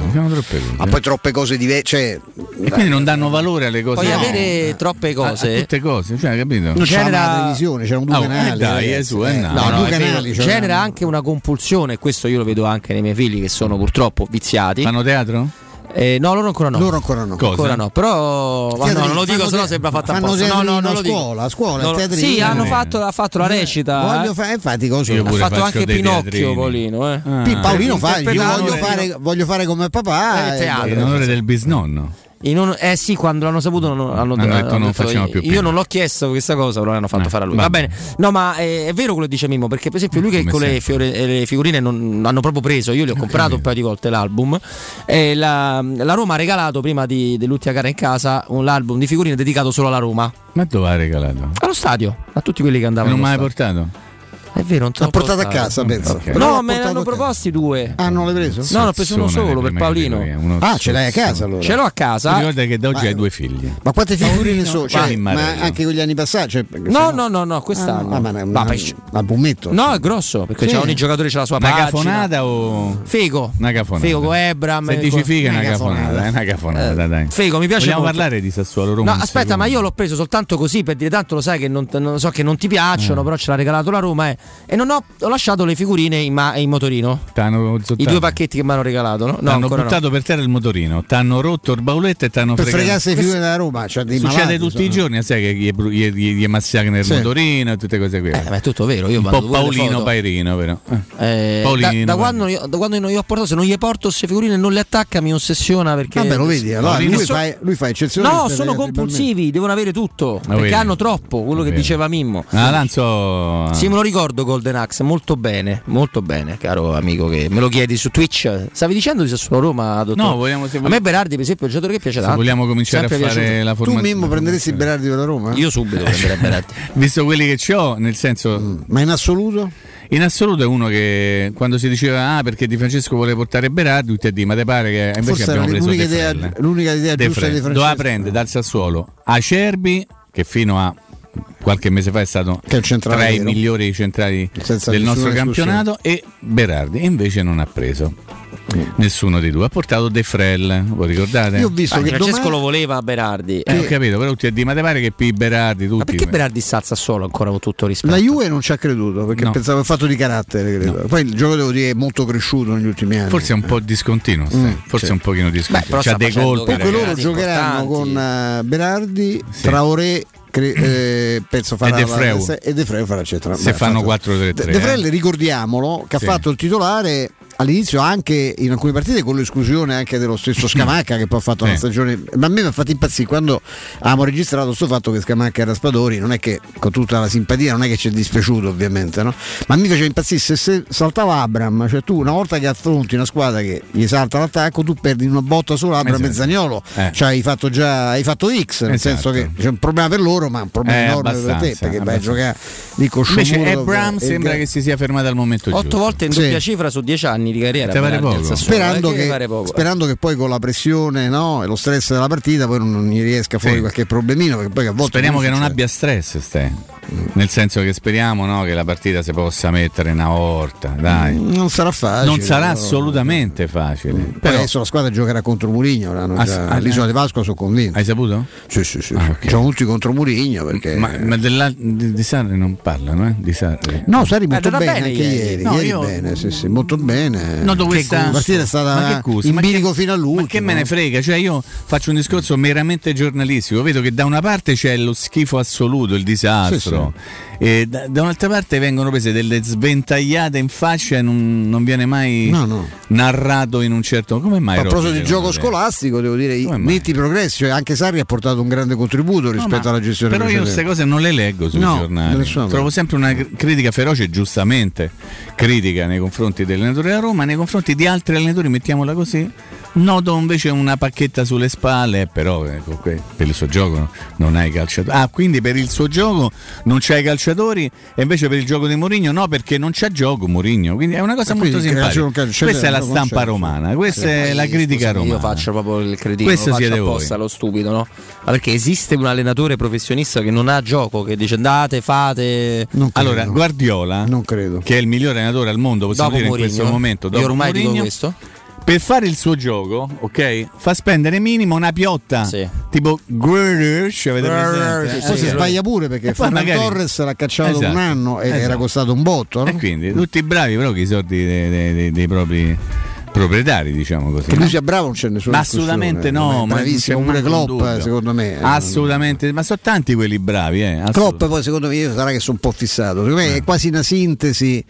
ma poi troppe cose diverse, cioè, e quindi non danno valore alle cose. Puoi no. avere eh, eh, troppe cose. A, a tutte cose, cioè, capito? Non c'era, c'era una televisione, c'erano due ah, oh, canali. Eh, dai, eh, eh, no, no, due canali c'era, c'era anche una compulsione, questo io lo vedo anche nei miei figli che sono purtroppo viziati. Fanno teatro? Eh, no, loro ancora no. Loro ancora no. Ancora no. Però no, non lo dico, sennò sembra fatta apposta. No, no, no, a scuola, a scuola, no, teatrino. Sì, hanno fatto, ha fatto la eh, recita. Eh. Fa- eh, infatti così. Ha fatto anche Pinocchio teatrini. Eh. Paolino, eh. Ah. Paolino fa, io voglio fare, voglio fare, come papà. Eh, teatro. In onore del bisnonno. Un, eh sì, quando l'hanno saputo non, hanno, hanno, detto, hanno detto non io, io non l'ho chiesto questa cosa, però l'hanno fatto eh, fare a lui. Va, va bene. bene. No, ma è, è, vero quello che dice Mimmo, perché per esempio lui che con le, fiore, eh, le, figurine non hanno proprio preso, io le ho ah, comprato un paio di volte l'album. Eh, la, la, Roma ha regalato prima di, dell'ultima gara in casa un album di figurine dedicato solo alla Roma. Ma dove ha regalato? Allo stadio, a tutti quelli che andavano. E non mai portato? È vero, non te l'ho portato portato. a casa, penso. Okay. No, me ne hanno proposti due. Ah, non l'hai preso? No, ne ho preso uno solo per Paolino. Ah, ce l'hai a casa allora? Ce l'ho a casa. Mi Ricorda che da oggi hai due figli. Ma quante figurine sono? Cioè, ma anche con gli anni passati? Cioè, no, no, no, no, quest'anno. Ah, ma una, una, una bummetto. No, è grosso, perché sì. ogni giocatore c'ha la sua una pagina. Una o... Fego. Una. Fego con Ebram. Se dici figa è una cafonata, è una dai. Fego, mi piace Vogliamo parlare di Sassuolo Roma? No, aspetta, ma io l'ho preso soltanto così per dire tanto lo sai che non che non ti piacciono, eh. però ce l'ha regalato la Roma, eh e non ho, ho lasciato le figurine in, ma- in motorino. T'hanno, I due pacchetti che mi hanno regalato. No, no hanno buttato no. per terra il motorino, ti hanno rotto il bauletto e ti hanno fregato. fregasse le figurine della Roma. Cioè Succede malati, tutti sono. i giorni, sai che gli, gli, gli, gli massacrano il sì. motorino e tutte cose qui. Eh, ma è tutto vero. Io Un po' Paolino Pairino, però. Eh, eh Paolino, da, da, quando io, da, quando io, non gli ho portato, se non gli porto queste figurine non le attacca, mi ossessiona perché. Vabbè, lo vedi, allora, lui, so, fa, lui fa eccezione. No, sono compulsivi, devono avere tutto. Perché hanno troppo, quello che diceva Mimmo. Ah, Lanzo. Sì, me lo ricordo ricordo Golden Axe molto bene, molto bene, caro amico che me lo chiedi su Twitch. Stavi dicendo di Sassuolo Roma, dottore? No, vogliamo se A me Berardi, per esempio, è un giocatore che piace tanto. Vogliamo cominciare Sempre a fare piaciuto. la formazione. Tu Mimmo prenderesti Berardi per la Roma? Io subito prenderei Berardi. Visto quelli che ho, nel senso mm. Ma in assoluto? In assoluto è uno che quando si diceva ah perché Di Francesco vuole portare Berardi, tutti a dire ma te pare che invece Forse abbiamo preso l'unica idea, l'unica idea giusta di Francesco. Doveva prendere dal Sassuolo Acerbi che fino a qualche mese fa è stato centrale tra i vero. migliori centrali Senza del nostro campionato e Berardi invece non ha preso nessuno dei due ha portato De Frel voi ricordate? Io ho visto Ah, che Francesco domani- lo voleva Berardi. Eh, ho capito però tutti a dire ma te pare che P. Berardi tutti Ma perché Berardi sta al Sassuolo ancora con tutto rispetto? La Juve non ci ha creduto perché No. pensavo al fatto di carattere. credo. Poi il gioco devo dire è molto cresciuto negli ultimi anni. forse è un po' discontinuo. Mm, forse sì. un pochino Beh, discontinuo però c'ha dei colpi Comunque loro giocheranno con eh, Berardi, Traoré, cre- eh, penso farà De la- Freu. la- e De Freu farà centrale. Se fanno ha fatto- 4-3-3, De, De Frel, eh. ricordiamolo che Sì. ha fatto il titolare all'inizio anche in alcune partite con l'esclusione anche dello stesso Scamacca che poi ha fatto una Sì. stagione ma a me mi ha fatto impazzire quando abbiamo registrato questo fatto che Scamacca era Spadori non è che con tutta la simpatia non è che ci è dispiaciuto ovviamente no? ma mi faceva impazzire se, se saltava Abram cioè tu una volta che affronti una squadra che gli salta l'attacco tu perdi una botta solo Abram Esatto. e Zagnolo Eh. cioè hai fatto già hai fatto X nel Esatto. senso che c'è un problema per loro ma un problema Eh, enorme per te perché vai a giocare lì con invece e- sembra che si sia fermato al momento Otto giusto volte in Sì. doppia cifra su dieci anni di carriera. Sassuolo, Sperando eh, che, pare poco, eh. sperando che poi con la pressione no, e lo stress della partita poi non, non gli riesca fuori Sì. qualche problemino perché poi a volte Speriamo così che non abbia stress, Ste. Nel senso che speriamo no, che la partita si possa mettere una volta. Dai. non sarà facile non sarà però- assolutamente facile. Poi Però, adesso la squadra giocherà contro Murigno l'hanno Ah, già- sì, ah, all'isola eh. di Pasqua sono convinto hai saputo? sì sì sì, Ah, sì. ok. Gioco tutti contro Murigno perché Ma, ma della- di, di Sarri non parlano, eh? Di Sarri. No, Sari molto andata bene, bene anche ieri. ieri, No, ieri io- bene, sì, sì, molto bene. Noto Che questa- gusto. La partita è Ma stata in bilico fino all'ultimo. Ma che me ne frega? Cioè, io faccio un discorso meramente giornalistico. Vedo che da una parte c'è lo schifo assoluto, il disastro, e da, da un'altra parte vengono prese delle sventagliate in faccia e non, non viene mai No, no. narrato in un certo. Come mai? A proposito di gioco scolastico, devo dire, mai? netti progressi, cioè anche Sarri ha portato un grande contributo No, rispetto ma- alla gestione Però io precedente. queste cose non le leggo sui No, giornali. Trovo sempre una cr- critica feroce, giustamente critica nei confronti dell'allenatore della Roma, nei confronti di altri allenatori, mettiamola così. Noto invece una pacchetta sulle spalle, però ecco, per il suo gioco no- non hai calciatori. Ah, quindi per il suo gioco non c'hai i calciatori e invece per il gioco di Mourinho no, perché non c'ha gioco Mourinho. Quindi è una cosa E molto simpatica. Questa è la stampa c'è. romana, questa Sì, è la critica scusami, romana. Io faccio proprio il cretino, Questo lo faccio siete apposta, voi. lo stupido, no? Ma perché esiste un allenatore professionista che non ha gioco, che dice andate, fate. Non credo. Allora, Guardiola, non credo. che è il migliore allenatore al mondo, possiamo Dopo dire in Mourinho, questo momento, io dopo ormai dico Mourinho, questo. Per fare il suo gioco, ok? Fa spendere minimo una piotta. Sì. Tipo Grealish, avete presente? Sì, Eh, Poi si sì. sbaglia pure perché Ferran magari- Torres l'ha cacciato Esatto, un anno e era esatto. costato un botto. no? E quindi tutti bravi, però che i soldi dei, dei- dei- dei propri proprietari, diciamo così. Che lui sia bravo non c'è discussione. assolutamente no, ma c'è pure un Klopp dubbio. secondo me. Assolutamente, ma sono tanti quelli bravi, eh. Klopp poi secondo me io sarà che sono un po' fissato secondo me è quasi una sintesi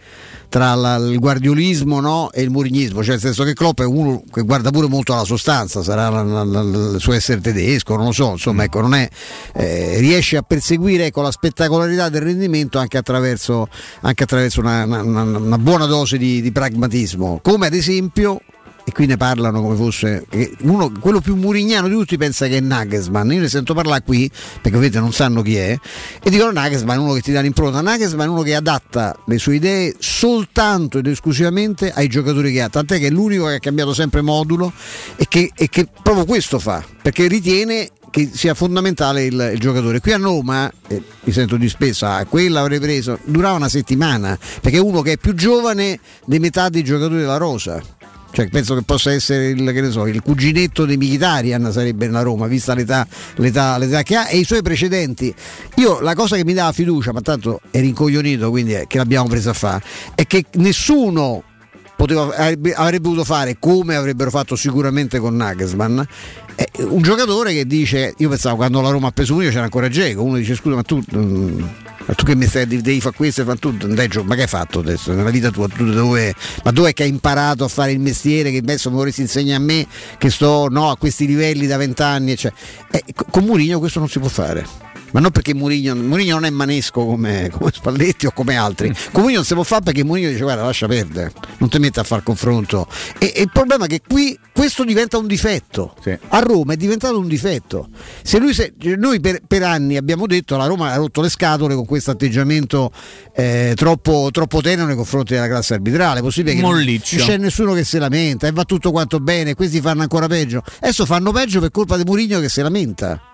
tra la- il guardiolismo no, e il murignismo cioè nel senso che Klopp è uno che guarda pure molto alla sostanza sarà la- la- il suo essere tedesco non lo so insomma ecco non è eh, riesce a perseguire ecco, la spettacolarità del rendimento anche attraverso, anche attraverso una, una- una- una buona dose di, di pragmatismo. Come ad esempio e qui ne parlano come fosse uno, quello più murignano di tutti pensa che è Nagelsmann io ne sento parlare qui perché ovviamente non sanno chi è e dicono Nagelsmann è uno che ti dà l'impronta Nagelsmann è uno che adatta le sue idee soltanto ed esclusivamente ai giocatori che ha tant'è che è l'unico che ha cambiato sempre modulo e che, e che proprio questo fa perché ritiene che sia fondamentale il, il giocatore. Qui a Roma, eh, mi sento di spesso, ah, quella avrei preso, durava una settimana, perché è uno che è più giovane di metà dei giocatori della Rosa. Cioè, penso che possa essere il, che so, il cuginetto di Mkhitaryan sarebbe nella Roma, vista l'età, l'età- l'età che ha e i suoi precedenti. Io la cosa che mi dava fiducia, ma tanto è rincoglionito, quindi è che l'abbiamo presa a fare, è che nessuno poteva- avrebbe, avrebbe dovuto fare come avrebbero fatto sicuramente con Nagelsmann è un giocatore che dice io pensavo quando la Roma ha preso Mourinho c'era ancora Geco uno dice scusa ma tu mm, tu che mi stai devi fare questo ma tu non dai gio- ma che hai fatto adesso? Nella vita tua tu dove, ma dove che hai imparato a fare il mestiere che adesso mi vorresti insegnare a me che sto no, a questi livelli da vent'anni cioè, eh, con Mourinho questo non si può fare ma non perché Mourinho, Mourinho non è manesco come, come Spalletti o come altri. Con Mourinho non si può fare perché Mourinho dice guarda lascia perdere, non ti metti a fare confronto. E, e il problema è che qui questo diventa un difetto. A Roma è diventato un difetto. Se lui se- noi per, per anni abbiamo detto la Roma ha rotto le scatole con questo atteggiamento eh, troppo, troppo tenero nei confronti della classe arbitrale. Possibile che non, non Molliccio. c'è nessuno che si lamenta e va tutto quanto bene, questi fanno ancora peggio. Adesso fanno peggio per colpa di Mourinho che si lamenta.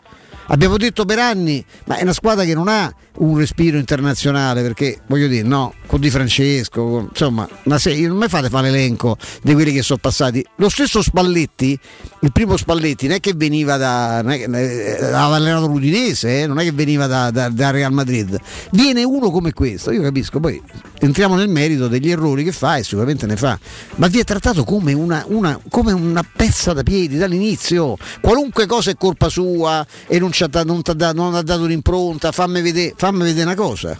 Abbiamo detto per anni, ma è una squadra che non ha un respiro internazionale perché voglio dire, no, con Di Francesco, con- insomma, una serie, non mi fate fare l'elenco di quelli che sono passati. Lo stesso Spalletti, il primo Spalletti, non è che veniva da è che, eh, aveva allenato l'Udinese, eh, non è che veniva da, da- da Real Madrid. Viene uno come questo, io capisco, poi entriamo nel merito degli errori che fa e sicuramente ne fa, ma vi è trattato come una, una- come una pezza da piedi dall'inizio. Qualunque cosa è colpa sua e non, ha non ha dato un'impronta, fammi vedere, fammi vedere una cosa.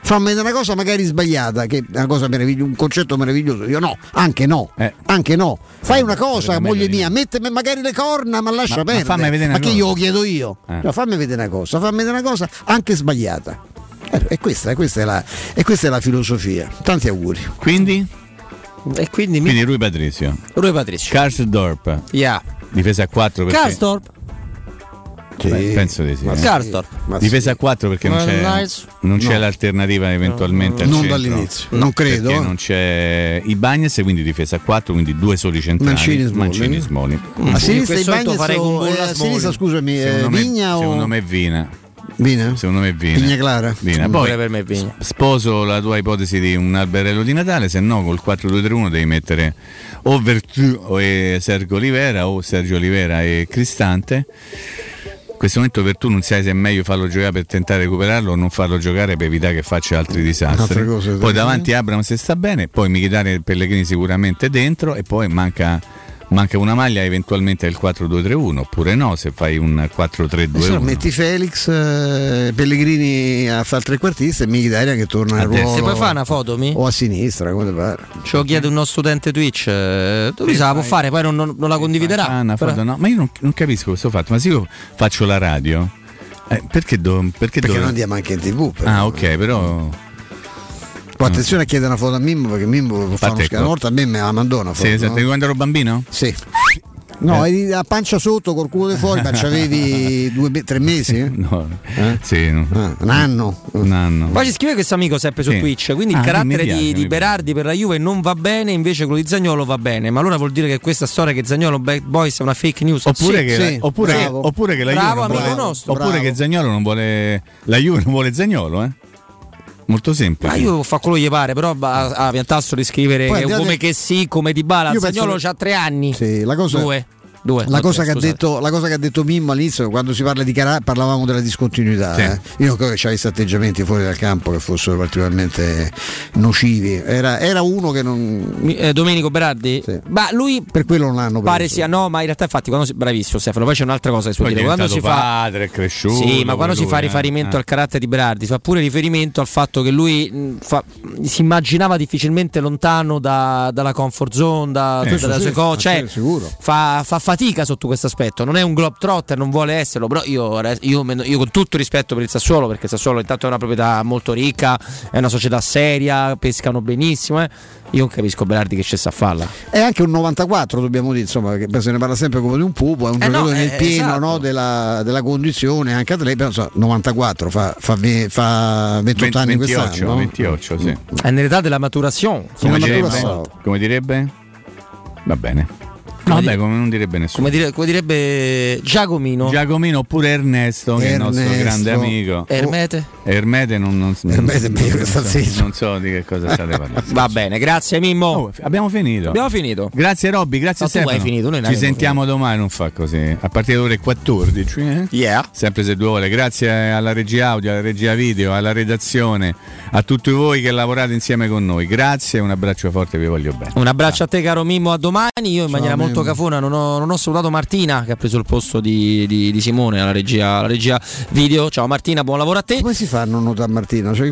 Fammi vedere una cosa magari sbagliata, che è una cosa meravigliosa, un concetto meraviglioso. Io no, anche no, Eh. anche no. Fai una cosa, moglie mia, mettemi magari le corna, ma lascia Ma- ma perdere. fammi vedere una Ma che cosa. io lo chiedo io? Eh. No, fammi vedere una cosa, fammi vedere una cosa anche sbagliata. Eh, E questa, e questa è la, e questa è la filosofia. Tanti auguri. Quindi? E quindi, Quindi Rui Patrizio. Rui Patrizio. Karsdorp. Yeah. Difesa a 4 perché Karsdorp. Beh, penso di sì. Ma eh. Karsdorp. Difesa a 4 perché non Ma c'è, non c'è No. l'alternativa eventualmente al Non centro. dall'inizio. Non credo. Perché non c'è i Bagnes, quindi difesa a 4, quindi due soli centrali. Mancini, Smalling. Mancini, Smalling. A sinistra questo i Bagnets farei con eh, a Smalling. sinistra scusami, eh, Secondo me, Vigna o secondo me Vina. Vina? Secondo me Vina. Vigna Clara? Vina. Pure Poi per me è Vigna. sposo la tua ipotesi di un alberello di Natale, se no col 4-2-3-1 devi mettere o Vertu o eh, Sergio Olivera o Sergio Olivera e Cristante. In questo momento Vertu non sai se è meglio farlo giocare per tentare di recuperarlo o non farlo giocare per evitare che faccia altri disastri. Poi davanti Abram se sta bene, poi Michitare e Pellegrini sicuramente dentro e poi manca, manca una maglia eventualmente del 4-2-3-1 oppure no se fai un E se no 4-3-2-1. metti Felix, eh, Pellegrini a fare il trequartista e Mkhitaryan che torna A al destra. ruolo Se puoi fare una foto, mi? o a sinistra, come pare. Ce lo chiede un nostro utente Twitch. eh, Lui se la può fare, poi non, non- non la condividerà. Ah, una foto, no. Ma io non, non capisco questo fatto. Ma se io faccio la radio, eh, perché, do, perché, Perché do- non andiamo anche in tv. però. Ah, ok, però. Poi attenzione a chiedere una foto a Mimmo perché Mimmo fare uno scalo. Una volta a me me la mandò una foto. Sì, esatto, no? quando ero bambino? Sì. No, Eh. eri a pancia sotto col culo di fuori, ma c'avevi due, me- tre mesi? No. Eh? Sì, no. Ah, un anno. Un anno. Poi ci scrive questo amico sempre su Sì. Twitch, quindi Ah, il carattere piace, di, di. Berardi per la Juve non va bene, invece quello di Zagnolo va bene. Ma allora vuol dire che questa storia che Zagnolo Bad Boys è una fake news? Oppure, Sì, che, sì. la, oppure, che, bravo. oppure che la Bravo, Juve non amico vuole, nostro, oppure bravo. che Zagnolo non vuole la Juve non vuole Zagnolo, eh? Molto semplice. Ma io fa quello che gli pare, però va a Piantasso di scrivere Poi come che sì, come di Bala. Zagnolo che- c'ha tre anni. Sì, la cosa, Due. Due. la cosa tre, che ha scusate. detto, la cosa che ha detto Mimmo all'inizio, quando si parla di carattere, parlavamo della discontinuità. Sì. eh. Io non credo che c'avesse atteggiamenti fuori dal campo che fossero particolarmente nocivi. Era, era uno che non. Mi- eh, Domenico Berardi? Sì. Ma lui Per quello non l'hanno preso. pare sia no, ma in realtà infatti quando si, bravissimo Stefano, poi c'è un'altra cosa che si può dire. Quando si diventato fa padre, è cresciuto. Sì, ma quando poi si fa lui, eh. riferimento Eh. al carattere di Berardi, si fa pure riferimento al fatto che lui mh, fa- si immaginava difficilmente lontano da- dalla comfort zone, da, Eh, dalle sì, sue sì, cose. Cioè, sicuro. fa, fa fatica sotto questo aspetto. Non è un globetrotter, non vuole esserlo. Però io, io, io con tutto rispetto per il Sassuolo, perché il Sassuolo intanto è una proprietà molto ricca, è una società seria, pescano benissimo. eh. Io non capisco Berardi che c'è a farla. È anche un 94, dobbiamo dire, insomma, poi se ne parla sempre come di un pupo, è un Eh no, giocatore nel eh, pieno esatto. no, della, della condizione, anche atleta, però, insomma, 94, fa, fa, fa 28 anni 28, quest'anno. no? 28, sì. È nell'età della maturazione. Come Come direbbe? direbbe? Come direbbe? Va bene. No, Come vabbè, dire- come non direbbe nessuno. Come, dire- come direbbe Giacomino. Giacomino oppure Ernesto, che è il nostro Ernesto. grande amico. Ermete. Ermete non, non, Ermete non, sta so, non so di che cosa state parlando. Va bene, grazie Mimmo. Oh, abbiamo finito. Abbiamo finito. Grazie Robby, grazie No, tu Stefano. hai finito, noi non Ci sentiamo domani, non fa così. A partire dalle ore 14. eh? Yeah. Sempre se due ore. Grazie alla regia audio, alla regia video, alla redazione, a tutti voi che lavorate insieme con noi. Grazie, un abbraccio forte, vi voglio bene. Un abbraccio a te caro Mimmo, a domani. Io in maniera molto Mimmo. cafona non ho, non ho salutato Martina che ha preso il posto di, di- di Simone alla regia, alla regia video. Ciao Martina, buon lavoro a te. Come si fa a non notare Martino? Cioè,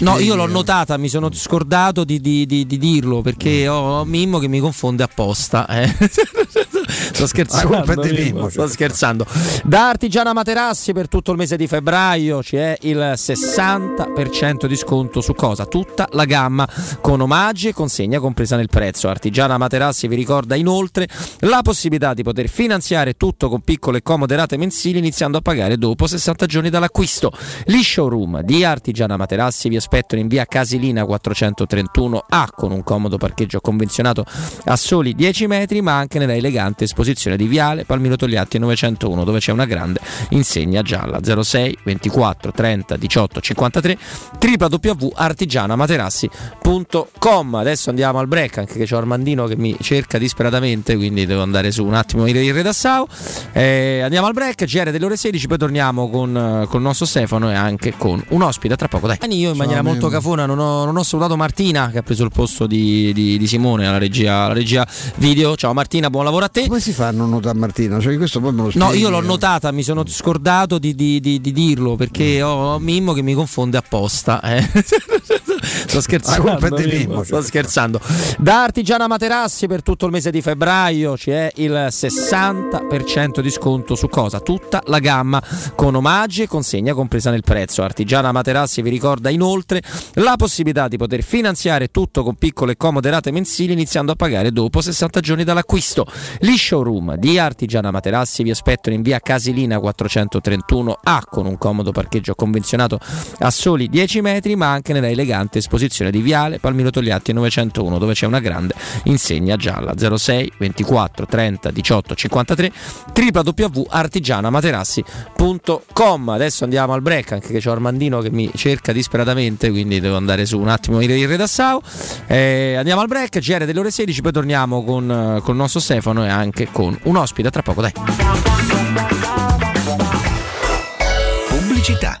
No, io l'ho notata, mi sono scordato di, di- di- di dirlo perché ho Mimmo che mi confonde apposta. eh. sto scherzando. Di Mimmo, sto scherzando. Da Artigiana Materassi per tutto il mese di febbraio c'è il 60% di sconto su cosa? Tutta la gamma con omaggi e consegna compresa nel prezzo. Artigiana Materassi vi ricorda inoltre la possibilità di poter finanziare tutto con piccole e comode rate mensili iniziando a pagare dopo 60 giorni dall'acquisto. Gli showroom di Artigiana Materassi vi aspettano in via Casilina 431A con un comodo parcheggio convenzionato a soli 10 metri ma anche nella elegante esposizione esposizione di Viale Palmiro Togliatti 901 dove c'è una grande insegna gialla. 06 24 30 18 53 www.artigianamaterassi.com adesso andiamo al break anche che c'è Armandino che mi cerca disperatamente quindi devo andare su un attimo in redassau eh, andiamo al break GR delle ore 16 poi torniamo con, con il nostro Stefano e anche con un ospite. Tra poco dai. Io in maniera molto cafona non ho, non ho, salutato Martina che ha preso il posto di, di, di Simone alla regia, alla regia, video. Ciao Martina buon lavoro a te. Come si fa a non notare Martina? Cioè, questo poi me lo no io l'ho notata mi sono scordato di, di dirlo perché mm. ho Mimmo che mi confonde apposta eh. sto scherzando. Mimmo, sto scherzando. Da Artigiana Materassi per tutto il mese di febbraio c'è il 60% di sconto su cosa? Tutta la gamma con omaggi e consegna compresa nel prezzo. Artigiana Materassi vi ricorda inoltre la possibilità di poter finanziare tutto con piccole e comode rate mensili iniziando a pagare dopo 60 giorni dall'acquisto. Gli showroom di Artigiana Materassi vi aspettano in via Casilina 431A con un comodo parcheggio convenzionato a soli 10 metri ma anche nella elegante esposizione di Viale Palmiro Togliatti 901 dove c'è una grande insegna gialla. 06 24 30 18 53 www.artigianamaterassi.com adesso andiamo al break anche che c'è Armandino che mi cerca disperatamente quindi devo andare su un attimo in redassau eh, andiamo al break GR delle ore 16 poi torniamo con, con il nostro Stefano e anche con un ospite. Tra poco dai. Pubblicità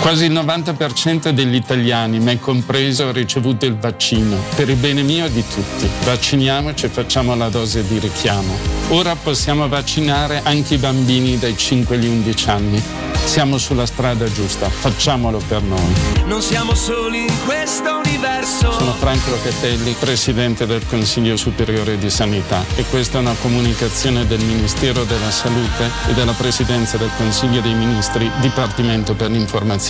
Quasi il 90% degli italiani, me compreso, ha ricevuto il vaccino. Per il bene mio e di tutti. Vacciniamoci e facciamo la dose di richiamo. Ora possiamo vaccinare anche i bambini dai 5 agli 11 anni. Siamo sulla strada giusta, facciamolo per noi. Non siamo soli in questo universo. Sono Franco Locatelli, Presidente del Consiglio Superiore di Sanità e questa è una comunicazione del Ministero della Salute e della Presidenza del Consiglio dei Ministri, Dipartimento per l'informazione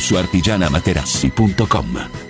su artigianamaterassi www.materassi.com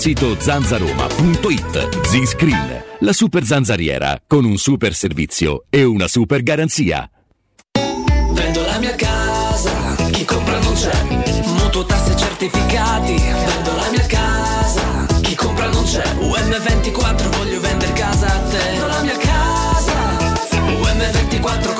sito zanzaroma.it. Z-Screen, la super zanzariera, con un super servizio e una super garanzia. Vendo la mia casa, chi compra non c'è. Mutuo tasse certificati, vendo la mia casa, chi compra non c'è. UM24 voglio vendere casa a te. Vendo la mia casa, UM24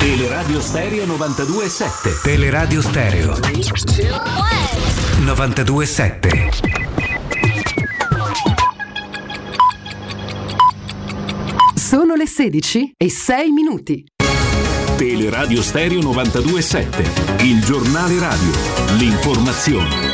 Teleradio Stereo 92.7 Teleradio Stereo. 92.7 Sono le 16 e 6 minuti. Teleradio Stereo 92.7 Il giornale radio. L'informazione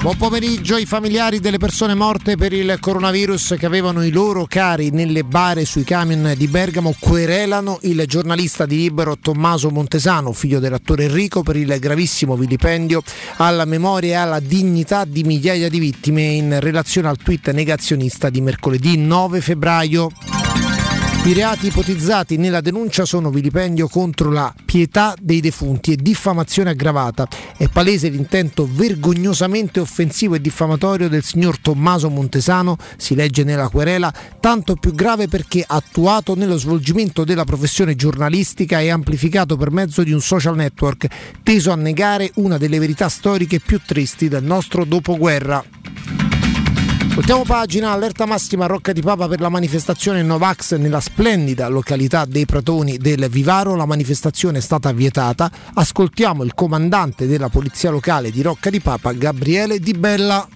Buon pomeriggio ai familiari delle persone morte per il coronavirus che avevano i loro cari nelle bare sui camion di Bergamo querelano il giornalista di Libero Tommaso Montesano, figlio dell'attore Enrico, per il gravissimo vilipendio alla memoria e alla dignità di migliaia di vittime in relazione al tweet negazionista di mercoledì 9 febbraio. I reati ipotizzati nella denuncia sono vilipendio contro la pietà dei defunti e diffamazione aggravata. È palese l'intento vergognosamente offensivo e diffamatorio del signor Tommaso Montesano, si legge nella querela, tanto più grave perché attuato nello svolgimento della professione giornalistica e amplificato per mezzo di un social network teso a negare una delle verità storiche più tristi del nostro dopoguerra. Ultima pagina, allerta massima Rocca di Papa per la manifestazione Novax nella splendida località dei Pratoni del Vivaro. La manifestazione è stata vietata. Ascoltiamo il comandante della polizia locale di Rocca di Papa, Gabriele Di Bella.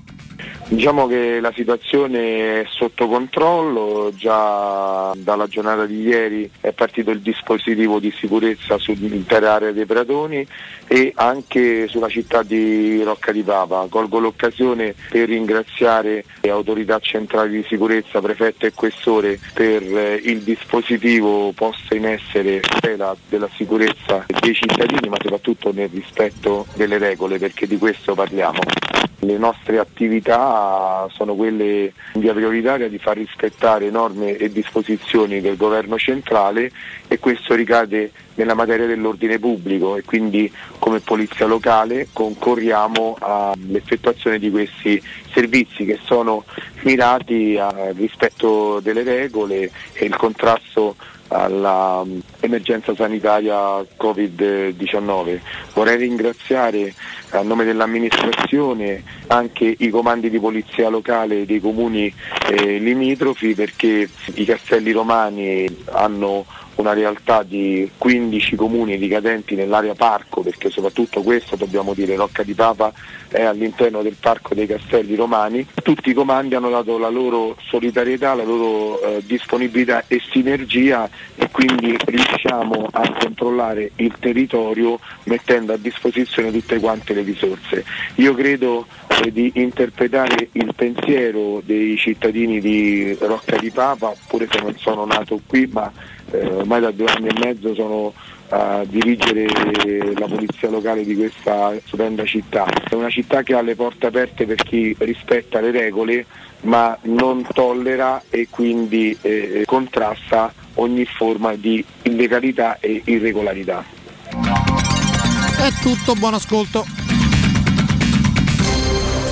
Diciamo che la situazione è sotto controllo, già dalla giornata di ieri è partito il dispositivo di sicurezza sull'intera area dei Pratoni e anche sulla città di Rocca di Papa. Colgo l'occasione per ringraziare le autorità centrali di sicurezza, prefetto e questore per eh, il dispositivo posto in essere della sicurezza dei cittadini ma soprattutto nel rispetto delle regole perché di questo parliamo. Le nostre attività sono quelle in via prioritaria di far rispettare norme e disposizioni del governo centrale e questo ricade nella materia dell'ordine pubblico e quindi come polizia locale concorriamo all'effettuazione di questi servizi che sono mirati al rispetto delle regole e il contrasto all'emergenza sanitaria Covid-19. Vorrei ringraziare a nome dell'amministrazione anche i comandi di polizia locale dei comuni eh, limitrofi perché i castelli romani hanno una realtà di 15 comuni ricadenti nell'area parco, perché soprattutto questo dobbiamo dire Rocca di Papa è all'interno del Parco dei Castelli Romani. Tutti i comandi hanno dato la loro solidarietà, la loro eh, disponibilità e sinergia e quindi riusciamo a controllare il territorio mettendo a disposizione tutte quante le risorse. Io credo eh, di interpretare il pensiero dei cittadini di Rocca di Papa, pure se non sono nato qui, ma eh, ormai da due anni e mezzo sono a dirigere la polizia locale di questa stupenda città. È una città che ha le porte aperte per chi rispetta le regole ma non tollera e quindi eh, contrasta ogni forma di illegalità e irregolarità. È tutto, buon ascolto.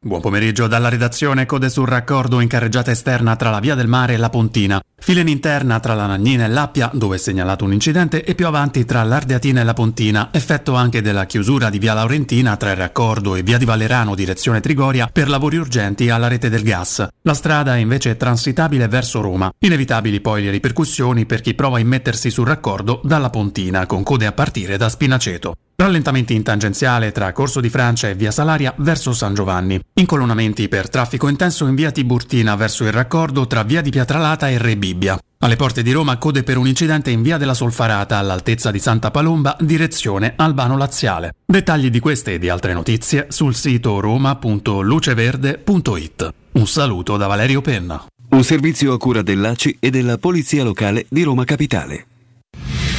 Buon pomeriggio dalla redazione Code sul raccordo in carreggiata esterna tra la Via del Mare e la Pontina. Fila in interna tra la Nagnina e l'Appia, dove è segnalato un incidente, e più avanti tra l'Ardeatina e la Pontina. Effetto anche della chiusura di Via Laurentina tra il raccordo e Via di Valerano direzione Trigoria per lavori urgenti alla rete del gas. La strada è invece transitabile verso Roma. Inevitabili poi le ripercussioni per chi prova a immettersi sul raccordo dalla Pontina, con code a partire da Spinaceto. Rallentamenti in tangenziale tra Corso di Francia e Via Salaria verso San Giovanni. Incolonnamenti per traffico intenso in Via Tiburtina verso il raccordo tra Via di Pietralata e Re Bibbia. Alle porte di Roma code per un incidente in Via della Solfarata all'altezza di Santa Palomba, direzione Albano Laziale. Dettagli di queste e di altre notizie sul sito roma.luceverde.it. Un saluto da Valerio Penna. Un servizio a cura dell'ACI e della Polizia Locale di Roma Capitale.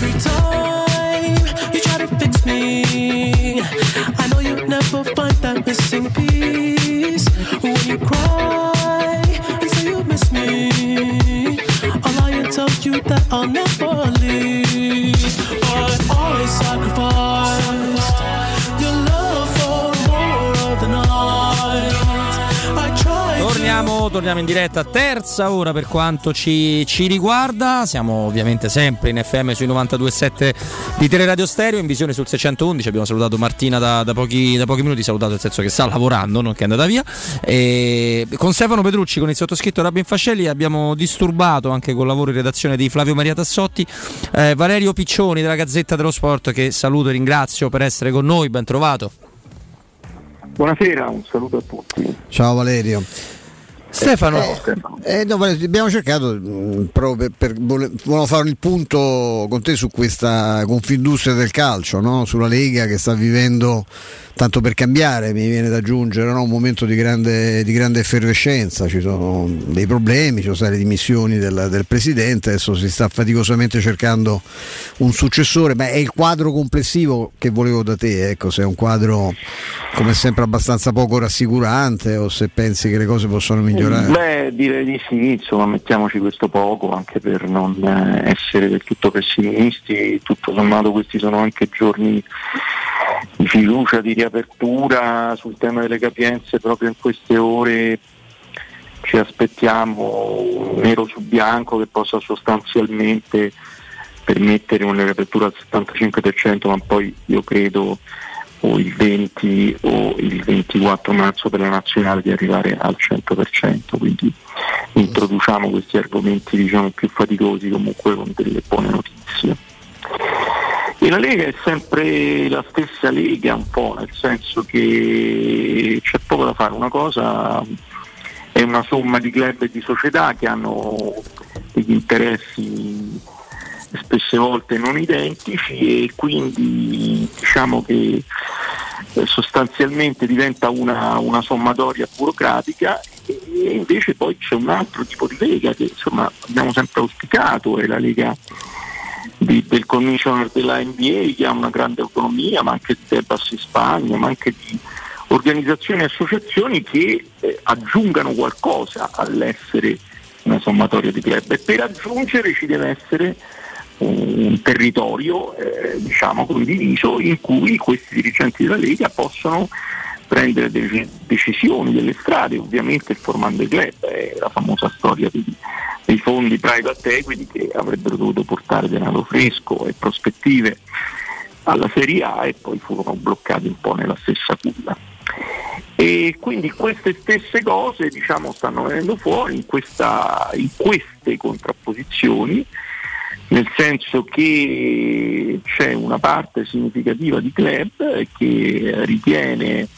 Every time you try to fix me, I know you'll never find that missing piece. When you cry and say you miss me, I'll lie and tell you that I'll never leave. But I sacrificed Torniamo, torniamo in diretta, terza ora per quanto ci, ci riguarda. Siamo ovviamente sempre in FM sui 92.7 di Teleradio Stereo, in visione sul 611. Abbiamo salutato Martina da, da pochi, da pochi minuti, salutato nel senso che sta lavorando, non che è andata via. E con Stefano Petrucci, con il sottoscritto Rabin Fascelli, abbiamo disturbato anche col lavoro in redazione di Flavio Maria Tassotti. eh, Valerio Piccioni della Gazzetta dello Sport, che saluto e ringrazio per essere con noi. Ben trovato. Buonasera, un saluto a tutti. Ciao Valerio. Stefano, Eh, no, Valerio, abbiamo cercato mh, proprio per, per vole- volevo fare il punto con te su questa confindustria del calcio, no? sulla Lega che sta vivendo tanto per cambiare, mi viene da aggiungere no? un momento di grande, di grande effervescenza, ci sono dei problemi, ci sono state dimissioni del, del presidente, adesso si sta faticosamente cercando un successore, ma è il quadro complessivo che volevo da te, ecco, se è un quadro come sempre abbastanza poco rassicurante o se pensi che le cose possono migliorare. Beh, direi di sì, insomma, mettiamoci questo poco anche per non eh, essere del tutto pessimisti, tutto sommato questi sono anche giorni di fiducia, di riapertura sul tema delle capienze proprio in queste ore. Ci aspettiamo nero su bianco che possa sostanzialmente permettere una riapertura al 75%, ma poi io credo o il 20 o il 24 marzo per la nazionale di arrivare al 100%, quindi introduciamo questi argomenti diciamo più faticosi comunque con delle buone notizie. E la Lega è sempre la stessa Lega un po', nel senso che c'è poco da fare, una cosa è una somma di club e di società che hanno degli interessi spesse volte non identici e quindi diciamo che eh, sostanzialmente diventa una, una sommatoria burocratica e invece poi c'è un altro tipo di lega che insomma abbiamo sempre auspicato, è la lega di- del commissioner della NBA che ha una grande autonomia, ma anche di Tebas in Spagna, ma anche di organizzazioni e associazioni che eh, aggiungano qualcosa all'essere una sommatoria di club. E per aggiungere ci deve essere un territorio eh, diciamo condiviso in cui questi dirigenti della Lega possono prendere delle decisioni, delle strade, ovviamente formando i club, è la famosa storia di- dei fondi private equity che avrebbero dovuto portare denaro fresco e prospettive alla Serie A e poi furono bloccati un po' nella stessa culla. E quindi queste stesse cose diciamo, stanno venendo fuori in, questa- in queste contrapposizioni, nel senso che c'è una parte significativa di club che ritiene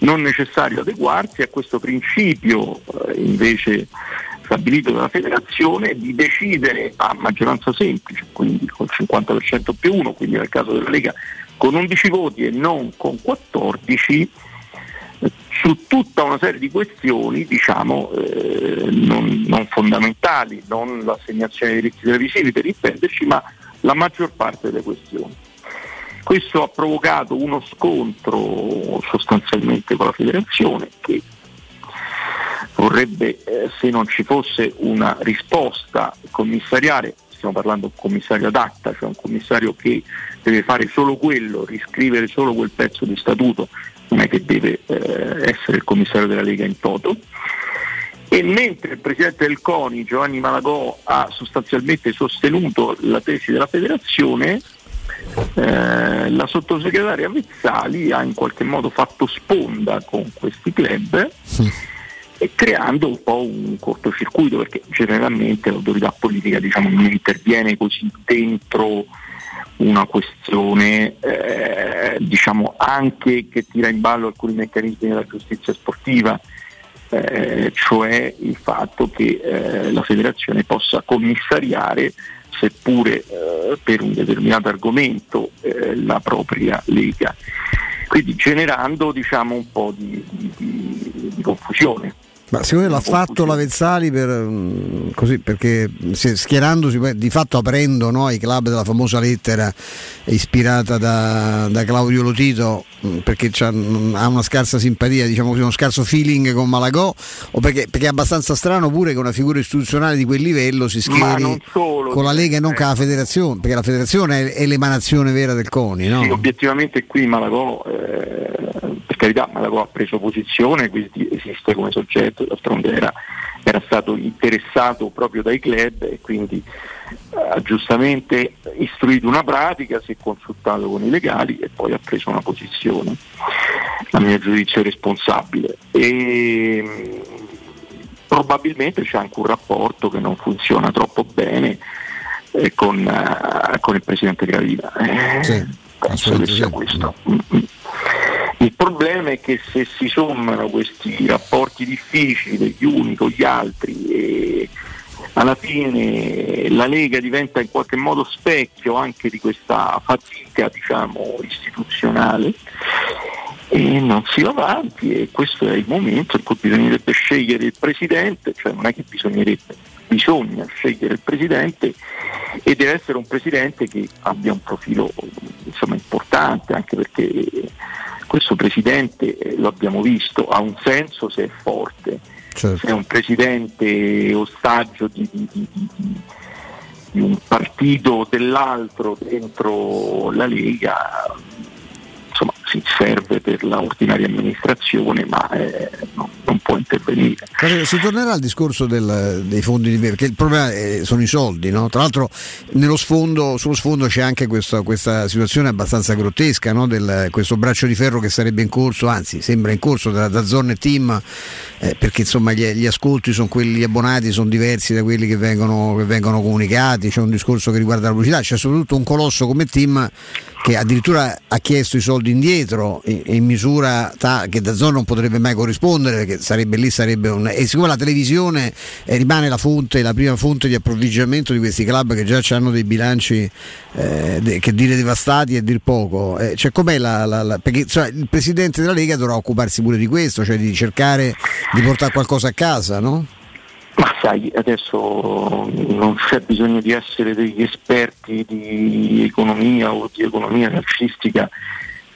non necessario adeguarsi a questo principio eh, invece stabilito dalla federazione di decidere a maggioranza semplice, quindi col 50% più 1, quindi nel caso della Lega con 11 voti e non con 14, eh, su tutta una serie di questioni diciamo, eh, non, non fondamentali, non l'assegnazione dei diritti televisivi per intenderci, ma la maggior parte delle questioni. Questo ha provocato uno scontro sostanzialmente con la federazione che vorrebbe, eh, se non ci fosse una risposta commissariale, stiamo parlando di un commissario ad acta, cioè un commissario che deve fare solo quello, riscrivere solo quel pezzo di statuto, non è che deve eh, essere il commissario della Lega in toto. E mentre il presidente del CONI, Giovanni Malagò, ha sostanzialmente sostenuto la tesi della federazione, eh, la sottosegretaria Vezzali ha in qualche modo fatto sponda con questi club e creando un po' un cortocircuito perché generalmente l'autorità politica diciamo, non interviene così dentro una questione eh, diciamo anche che tira in ballo alcuni meccanismi della giustizia sportiva eh, cioè il fatto che eh, la federazione possa commissariare seppure eh, per un determinato argomento eh, la propria lega. Quindi generando diciamo un po' di, di- di- di confusione Ma secondo me l'ha fatto la Vezzali per, mm, così, perché schierandosi di fatto aprendo no, i club della famosa lettera ispirata da, da Claudio Lotito mm, perché mm, ha una scarsa simpatia, diciamo così, uno scarso feeling con Malagò o perché, perché è abbastanza strano pure che una figura istituzionale di quel livello si schieri solo, con la Lega e non con la federazione, perché la federazione è, è l'emanazione vera del CONI, no? Sì, obiettivamente qui Malagò, eh, per carità, Malagò ha preso posizione, quindi esiste come soggetto, d'altronde era, era stato interessato proprio dai club e quindi eh, ha giustamente istruito una pratica, si è consultato con i legali e poi ha preso una posizione, a mio giudizio responsabile. E, mh, probabilmente c'è anche un rapporto che non funziona troppo bene eh, con, eh, con il presidente Gravina. Eh, penso che sia questo. Mm, mm. Il problema è che se si sommano questi rapporti difficili degli uni con gli altri alla fine la Lega diventa in qualche modo specchio anche di questa fatica diciamo, istituzionale e non si va avanti e questo è il momento in cui bisognerebbe scegliere il presidente, cioè non è che bisognerebbe, bisogna scegliere il presidente e deve essere un presidente che abbia un profilo insomma, importante anche perché questo presidente, eh, lo abbiamo visto, ha un senso se è forte, Certo. se è un presidente ostaggio di, di- di- di- un partito o dell'altro dentro la Lega, si serve per la ordinaria amministrazione ma eh, non, non può intervenire. Si tornerà al discorso del- dei fondi di perché il problema eh, sono i soldi, no? Tra l'altro sfondo, sullo sfondo c'è anche questa, questa situazione abbastanza grottesca, no? Del- questo braccio di ferro che sarebbe in corso, anzi sembra in corso da, da Zone e Team, eh, perché insomma gli, gli ascolti sono quelli, abbonati sono diversi da quelli che vengono, che vengono comunicati, c'è un discorso che riguarda la pubblicità, c'è soprattutto un colosso come Team che addirittura ha chiesto i soldi indietro in, misura ta- che da zona non potrebbe mai corrispondere perché sarebbe lì sarebbe un e siccome la televisione eh, rimane la fonte la prima fonte di approvvigionamento di questi club che già hanno dei bilanci eh, che dire devastati e dir poco eh, cioè com'è la, la- la- perché cioè, il presidente della Lega dovrà occuparsi pure di questo cioè di cercare di portare qualcosa a casa no? Ma sai, adesso non c'è bisogno di essere degli esperti di economia o di economia calcistica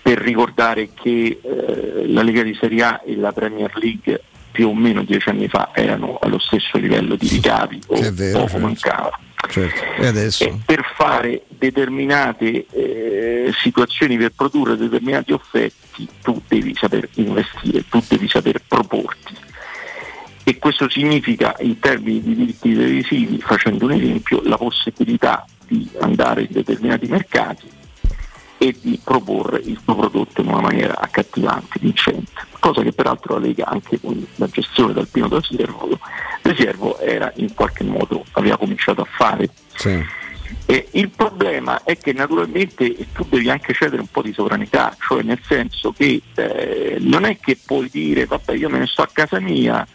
per ricordare che eh, la Lega di Serie A e la Premier League più o meno dieci anni fa erano allo stesso livello di ricavi o vero, poco certo. mancava. Certo. E adesso? E per fare determinate eh, situazioni, per produrre determinati effetti, tu devi saper investire, tu devi saper proporti. E questo significa in termini di diritti televisivi, facendo un esempio, la possibilità di andare in determinati mercati e di proporre il tuo prodotto in una maniera accattivante, vincente, cosa che peraltro la Lega anche con la gestione dal Pino da Siervo, De Siervo era in qualche modo aveva cominciato a fare. E il problema è che naturalmente tu devi anche cedere un po' di sovranità, cioè nel senso che eh, non è che puoi dire vabbè io me ne sto a casa mia,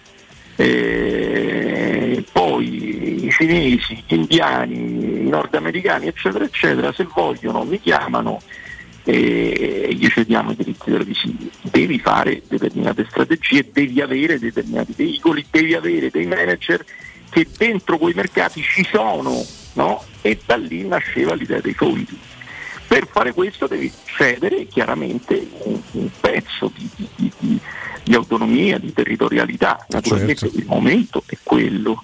eh, poi i cinesi, gli indiani, i nordamericani eccetera eccetera se vogliono mi chiamano e gli cediamo i diritti televisivi. Devi fare determinate strategie, devi avere determinati veicoli, devi avere dei manager che dentro quei mercati ci sono, no? E da lì nasceva l'idea dei fondi. Per fare questo devi cedere chiaramente un, un pezzo di, di- di- di- autonomia, di territorialità, naturalmente il momento è quello.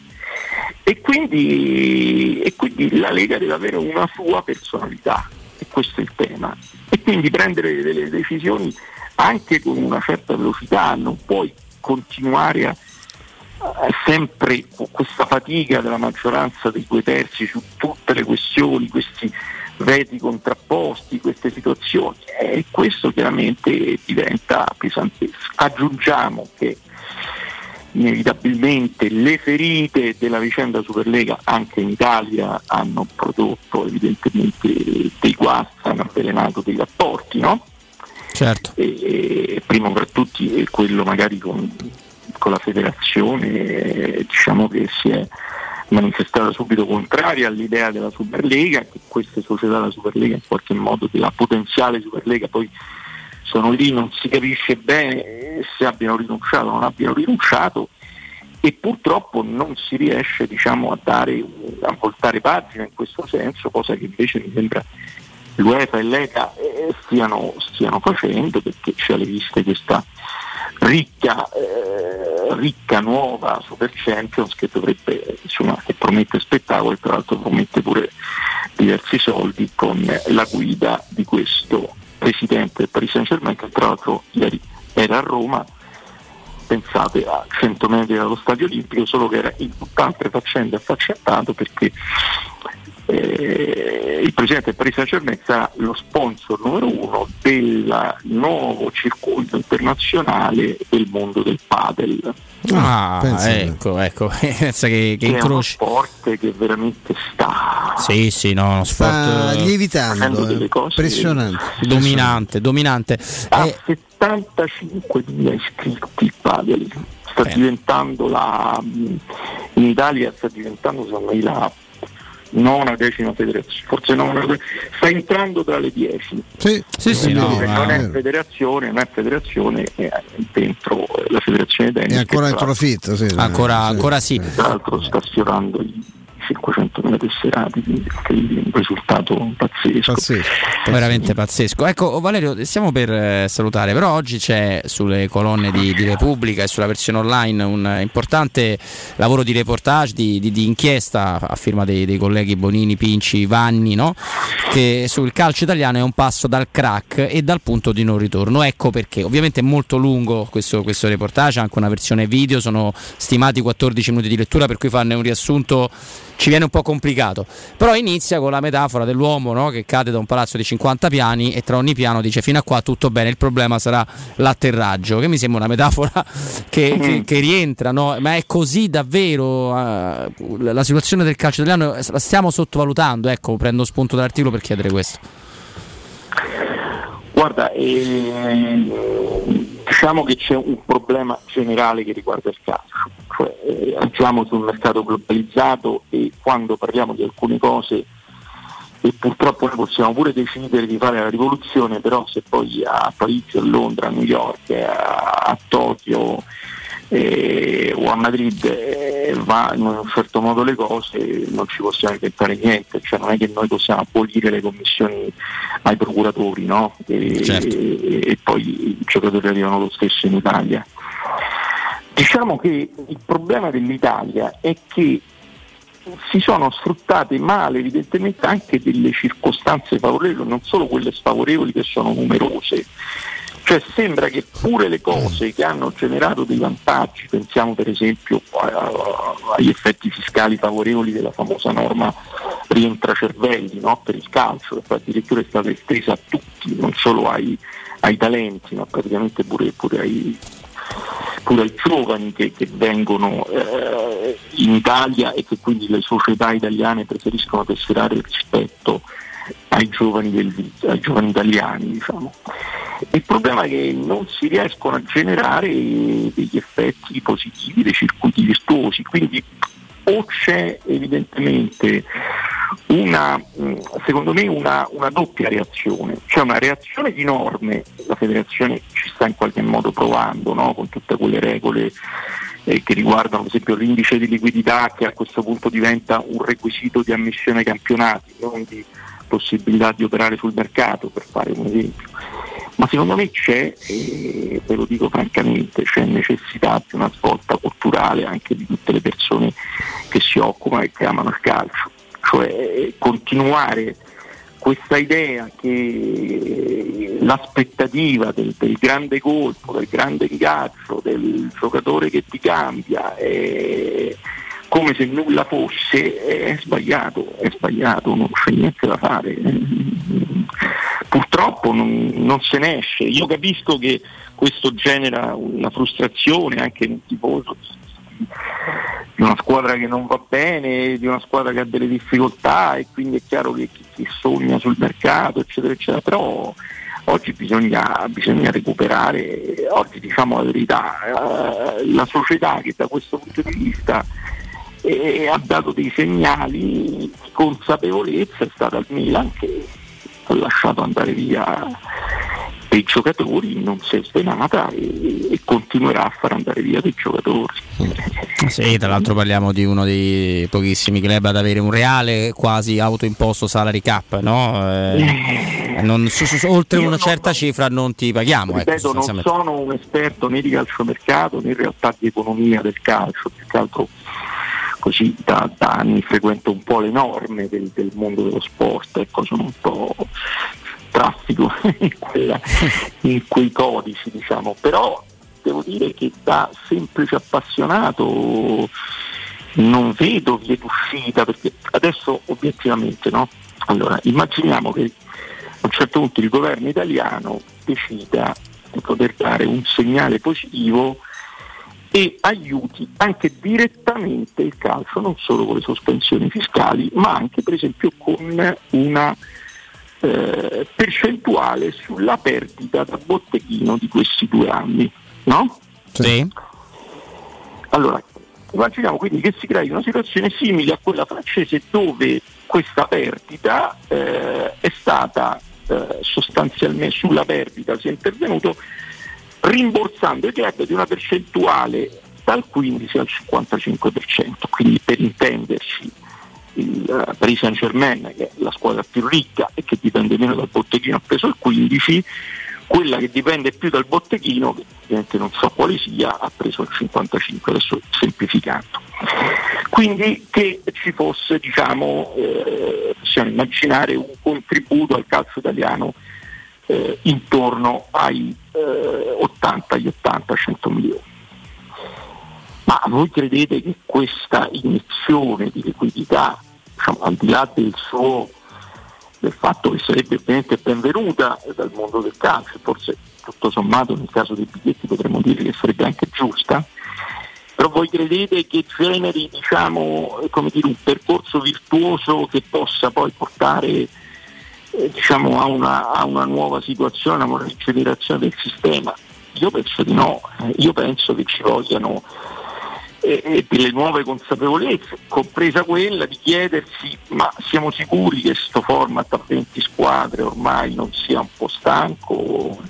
E quindi, e quindi la Lega deve avere una sua personalità, e questo è il tema. E quindi prendere delle decisioni anche con una certa velocità, non puoi continuare a, a sempre con questa fatica della maggioranza dei due terzi su tutte le questioni, questi veti contrapposti, queste situazioni. E questo chiaramente diventa pesantesco. Aggiungiamo che inevitabilmente le ferite della vicenda Superlega anche in Italia hanno prodotto evidentemente dei guasti, hanno avvelenato dei rapporti, no? Certo. E, primo tra tutti è quello magari con, con la federazione, eh, diciamo che si è manifestata subito contraria all'idea della Superlega, che queste società della Superlega in qualche modo della potenziale Superlega poi sono lì, non si capisce bene se abbiano rinunciato o non abbiano rinunciato e purtroppo non si riesce diciamo, a, dare, a voltare pagina in questo senso, cosa che invece mi sembra l'UEFA e l'ECA eh, stiano, stiano facendo perché c'è alle viste questa ricca, eh, ricca nuova Super Champions che dovrebbe, insomma, che promette spettacolo e tra l'altro promette pure diversi soldi con la guida di questo presidente del Paris Saint Germain che tra l'altro ieri era a Roma. Pensate a 100 metri dallo stadio olimpico solo che era in tutt'altre faccende affaccettato perché eh, il presidente Paris Saint Germain sarà lo sponsor numero uno del nuovo circuito internazionale del mondo del padel. Ah, pensa ecco, ecco, pensa che, che che è uno incroci. sport che veramente sta Sì, sì, no, uno sport Sta eh, lievitando, eh. impressionante. dominante, dominante. ha Eh, 75.000 iscritti il padel sta diventando la in Italia sta diventando secondo me la nona decima federazione forse nona sta entrando tra le dieci. Sì, sì, Quindi no, non è federazione non è federazione è dentro la federazione tennis E ancora tra- profitto, sì. Ancora, ancora sì. tra l'altro sta sfiorando 500.000 tesserati quindi un risultato pazzesco, Veramente pazzesco. Ecco, Valerio, stiamo per eh, salutare, però oggi c'è sulle colonne di, di Repubblica e sulla versione online un importante lavoro di reportage, di, di- di inchiesta a firma dei, dei colleghi Bonini, Pinci, Vanni, no? che sul calcio italiano è un passo dal crack e dal punto di non ritorno. Ecco perché, ovviamente è molto lungo questo, questo reportage, anche una versione video, sono stimati 14 minuti di lettura, per cui farne un riassunto ci viene un po' complicato. Però inizia con la metafora dell'uomo no? che cade da un palazzo di 50 piani e tra ogni piano dice fino a qua tutto bene, il problema sarà l'atterraggio, che mi sembra una metafora che, che- che rientra, no? ma è così davvero eh, la situazione del calcio italiano la stiamo sottovalutando, ecco prendo spunto dall'articolo per chiedere questo. Guarda, eh, diciamo che c'è un problema generale che riguarda il calcio, cioè eh, agiamo sul mercato globalizzato e quando parliamo di alcune cose e purtroppo noi possiamo pure decidere di fare la rivoluzione, però se poi a Parigi, a Londra, a New York, a, a Tokyo eh, o a Madrid eh, vanno in un certo modo le cose non ci possiamo inventare niente, cioè non è che noi possiamo abolire le commissioni ai procuratori no? e, Certo. e- e poi i giocatori arrivano lo stesso in Italia. Diciamo che il problema dell'Italia è che si sono sfruttate male evidentemente anche delle circostanze favorevoli, non solo quelle sfavorevoli che sono numerose. Cioè sembra che pure le cose che hanno generato dei vantaggi, pensiamo per esempio a- a- agli effetti fiscali favorevoli della famosa norma rientra cervelli no? per il calcio, che addirittura è stata estesa a tutti, non solo ai, ai talenti, ma praticamente pure, pure ai, pure ai giovani che, che vengono eh, in Italia e che quindi le società italiane preferiscono tesserare rispetto ai giovani, del- ai giovani italiani. Diciamo. Il problema è che non si riescono a generare degli effetti positivi, dei circuiti virtuosi, quindi o c'è evidentemente una, secondo me una, una doppia reazione, c'è una reazione di norme, la federazione ci sta in qualche modo provando no? con tutte quelle regole eh, che riguardano per esempio l'indice di liquidità che a questo punto diventa un requisito di ammissione ai campionati, non di possibilità di operare sul mercato per fare un esempio. Ma secondo me c'è, e ve lo dico francamente, c'è necessità di una svolta culturale anche di tutte le persone che si occupano e che amano il calcio, cioè eh, continuare questa idea che l'aspettativa del, del grande colpo, del grande ingaggio, del giocatore che ti cambia è come se nulla fosse, è sbagliato, è sbagliato, non c'è niente da fare. Purtroppo non, non se ne esce. Io capisco che questo genera una frustrazione anche un tifoso di- una squadra che non va bene, di una squadra che ha delle difficoltà e quindi è chiaro che chi, chi sogna sul mercato, eccetera, eccetera, però oggi bisogna, bisogna recuperare, oggi diciamo la verità, eh, la società che da questo punto di vista eh, ha dato dei segnali di consapevolezza è stata il Milan che ha lasciato andare via dei giocatori, non si è svenata e, e continuerà a far andare via dei giocatori. Sì, tra l'altro parliamo di uno dei pochissimi club ad avere un reale quasi autoimposto salary cap, no? Eh, non- su- su- oltre Io una non- certa cifra non ti paghiamo. Ecco, Ripeto, non sostanzialmente. sono un esperto né di calciomercato né in realtà di economia del calcio, più che altro così da, da anni frequento un po' le norme del, del mondo dello sport, ecco, sono un po' traffico in, quella- in quei codici, diciamo, però devo dire che da semplice appassionato non vedo vie d'uscita, perché adesso obiettivamente no? Allora, immaginiamo che a un certo punto il governo italiano decida di poter dare un segnale positivo e aiuti anche direttamente il calcio, non solo con le sospensioni fiscali, ma anche per esempio con una eh, percentuale sulla perdita da botteghino di questi due anni. No? Sì. Allora, immaginiamo quindi che si crei una situazione simile a quella francese dove questa perdita eh, è stata eh, sostanzialmente sulla perdita si è intervenuto rimborsando i club di una percentuale dal 15 al 55%, quindi per intenderci il eh, Paris Saint Germain che è la squadra più ricca e che dipende meno dal botteghino ha preso il 15, quella che dipende più dal botteghino, che ovviamente non so quale sia, ha preso il 55, adesso semplificando. Quindi che ci fosse, diciamo, eh, possiamo immaginare un contributo al calcio italiano eh, intorno ai eh, 80, agli 80-100 milioni. Ma voi credete che questa iniezione di liquidità, diciamo, al di là del suo del fatto che sarebbe ovviamente benvenuta dal mondo del calcio, forse tutto sommato nel caso dei biglietti potremmo dire che sarebbe anche giusta, però voi credete che generi diciamo, dire, un percorso virtuoso che possa poi portare eh, diciamo, a, una, a una nuova situazione, a una rigenerazione del sistema? Io penso di no, Eh, io penso che ci vogliano eh, eh, delle nuove consapevolezze, compresa quella di chiedersi ma siamo sicuri che questo format a 20 squadre ormai non sia un po' stanco?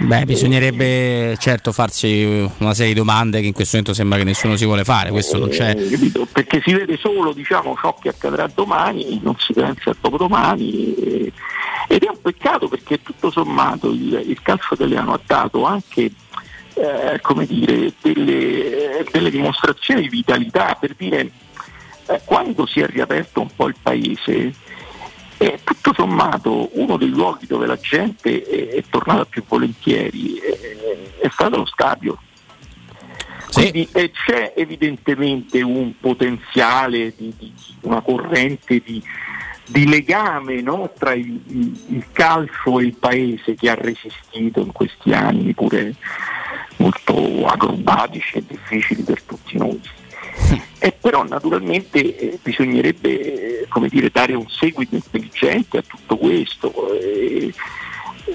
Beh, bisognerebbe certo farsi una serie di domande che in questo momento sembra che nessuno si vuole fare, questo non c'è. Eh? Perché si vede solo diciamo, ciò che accadrà domani, non si pensa a dopodomani. eh, ed è un peccato perché tutto sommato il, il calcio italiano ha dato anche eh, come dire, delle, delle dimostrazioni di vitalità per dire eh, quando si è riaperto un po' il paese eh, tutto sommato uno dei luoghi dove la gente è, è tornata più volentieri è stato lo stadio. Quindi eh, c'è evidentemente un potenziale di, di una corrente di, di legame no, tra il, il- calcio e il paese che ha resistito in questi anni pure molto acrobatici e difficili per tutti noi. E però naturalmente eh, bisognerebbe eh, dire, dare un seguito intelligente a tutto questo. eh,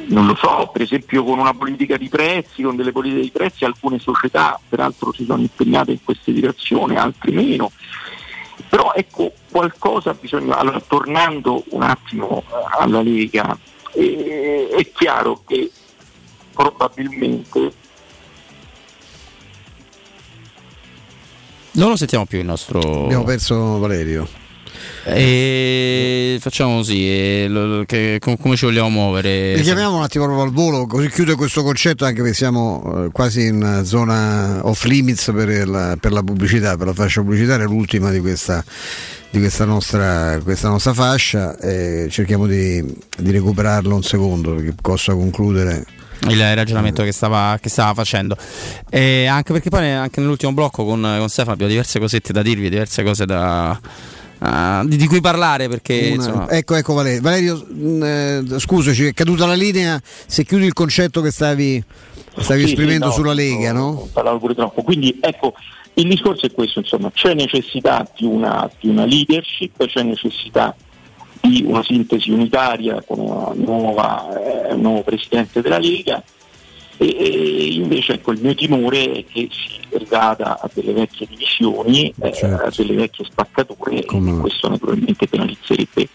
non lo so, per esempio con una politica di prezzi, con delle politiche di prezzi, alcune società peraltro si sono impegnate in queste direzioni, altre meno. Però ecco, qualcosa bisogna. Allora, tornando un attimo eh, alla Lega, eh, è chiaro che probabilmente Non lo sentiamo più il nostro. Abbiamo perso Valerio. E facciamo così, e lo- che- com- come ci vogliamo muovere? Richiamiamo un attimo proprio al volo, così chiude questo concetto anche perché siamo eh, quasi in zona off limits per, il- per la pubblicità, per la fascia pubblicitaria, l'ultima di questa, di questa, nostra, questa nostra fascia. e cerchiamo di, di recuperarlo un secondo perché possa concludere. il ragionamento che stava, che stava facendo. E anche perché poi anche nell'ultimo blocco con, con Stefano abbiamo diverse cosette da dirvi, diverse cose da, ah, di, di cui parlare perché Una- ecco, ecco Valerio, Valerio mh, eh, scusaci, è caduta la linea, se chiudi il concetto che stavi, stavi Sì, sì, esprimendo no, sulla no, Lega, no? ho parlato pure troppo. Quindi ecco, il discorso è questo, insomma, c'è necessità di una, di una leadership, c'è necessità di una sintesi unitaria con una nuova, eh, un nuovo presidente della Lega e, e invece ecco, il mio timore è che si rivada a delle vecchie divisioni, eh, a delle vecchie spaccature e questo naturalmente penalizzerebbe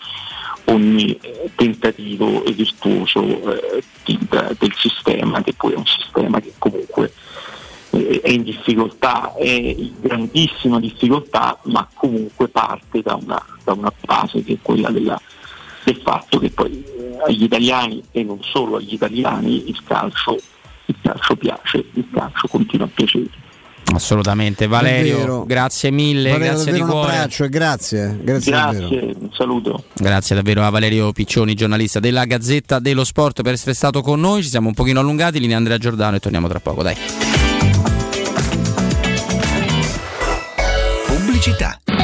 ogni eh, tentativo virtuoso eh, di- da- del sistema, che poi è un sistema che comunque eh, è in difficoltà, è in grandissima difficoltà, ma comunque parte da una, da una base che è quella della- del fatto che poi eh, agli italiani e non solo agli italiani il calcio, il calcio piace, il calcio continua a piacere. assolutamente. Valerio, grazie mille, Valerio, grazie di davvero un cuore. abbraccio e grazie, grazie, davvero. Grazie, un saluto. Grazie davvero a Valerio Piccioni, giornalista della Gazzetta dello Sport, per essere stato con noi. Ci siamo un pochino allungati, linea Andrea Giordano e torniamo tra poco, dai. Pubblicità.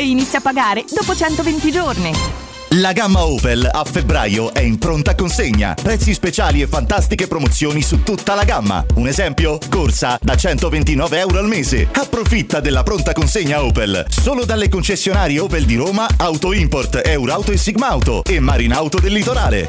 e inizia a pagare dopo 120 giorni. La gamma Opel a febbraio è in pronta consegna. Prezzi speciali e fantastiche promozioni su tutta la gamma. Un esempio? Corsa da 129 euro al mese. Approfitta della pronta consegna Opel. Solo dalle concessionarie Opel di Roma, Auto Import, Eurauto e Sigmauto e Marinauto del Litorale.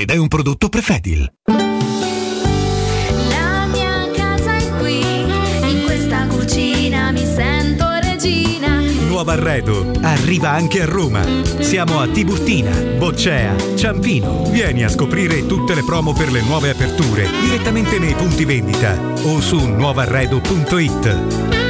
ed è un prodotto Prefedil. La mia casa è qui, in questa cucina mi sento regina. Nuovo arredo arriva anche a Roma. Siamo a Tiburtina, Boccea, Ciampino. Vieni a scoprire tutte le promo per le nuove aperture direttamente nei punti vendita o su nuovarredo.it.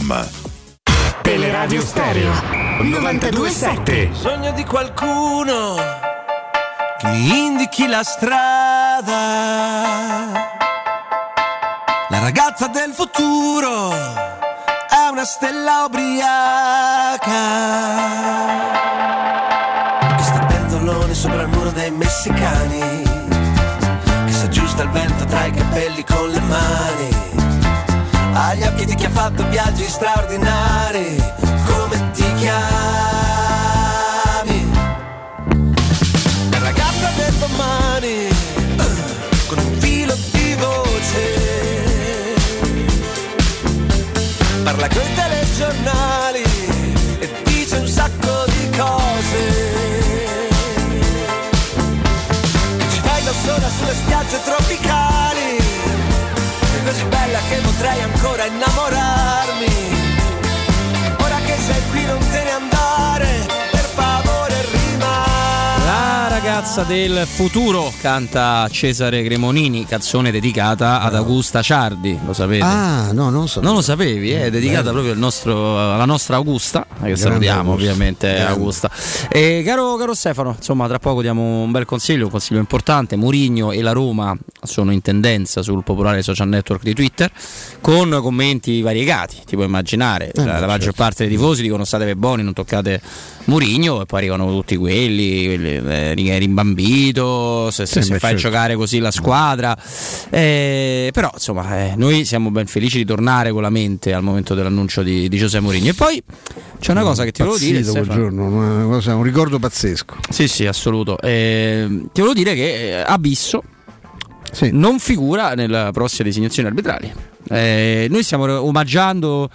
showroomdelmaterasso.com Teleradio Stereo 927. Sogno di qualcuno che mi indichi la strada. La ragazza del futuro è una stella ubriaca. Che sta penzolone sopra il muro dei messicani. Che si aggiusta il vento tra i capelli con le mani. Ha gli occhi di chi ha fatto viaggi straordinari. Come ti chiami? La ragazza del domani, con un filo di voce. Parla coi telegiornali e dice un sacco di cose. Ci fai da sola sulle spiagge tropicali. Così bella che potrei ancora innamorarmi. Ragazza del futuro canta Cesare Cremonini, canzone dedicata ad Augusta Ciardi, lo sapete? Ah, no, non so. Non lo sapevi, è dedicata proprio al nostro- alla nostra Augusta, che salutiamo Augusta. ovviamente Grande. Augusta. E caro, caro Stefano, insomma tra poco diamo un bel consiglio, un consiglio importante, Murigno e la Roma sono in tendenza sul popolare social network di Twitter con commenti variegati, ti puoi immaginare, Eh, la, la maggior certo. parte dei tifosi dicono state per buoni, non toccate Murigno e poi arrivano tutti quelli, quelli eh, eri imbambito, se, se- Sì, se fai certo. giocare così la squadra. Eh, però insomma eh, noi siamo ben felici di tornare con la mente al momento dell'annuncio di, di Giuseppe Mourinho. E poi c'è una cosa che ti volevo dire. Quel Stefano. giorno, cosa- un ricordo pazzesco. Sì, sì, assoluto. Eh, ti volevo dire che eh, Abisso non figura nella prossima designazione arbitrali. Eh, noi stiamo omaggiando.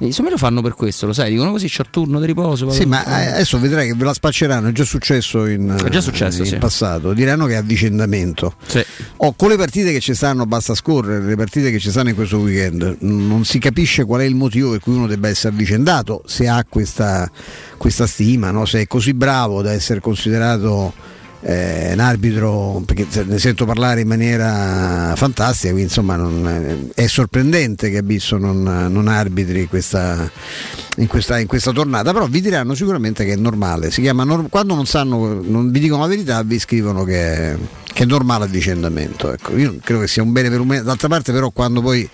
Insomma, lo fanno per questo, lo sai? Dicono così: c'è il turno di riposo. vado- Sì, ma eh, adesso vedrai che ve la spacceranno, è già successo in, già successo, in sì. passato, diranno che è avvicendamento. Oh, con le partite che ci stanno basta scorrere, le partite che ci stanno in questo weekend, non si capisce qual è il motivo per cui uno debba essere avvicendato, se ha questa, questa stima, no? se è così bravo da essere considerato eh, un arbitro, perché ne sento parlare in maniera fantastica, quindi insomma non- è sorprendente che Abisso non, non arbitri questa, in, questa, in questa tornata, però vi diranno sicuramente che è normale, si chiama quando non sanno, non vi dicono la verità, vi scrivono che è, che è normale avvicendamento. Ecco, io credo che sia un bene per un. D'altra parte però quando poi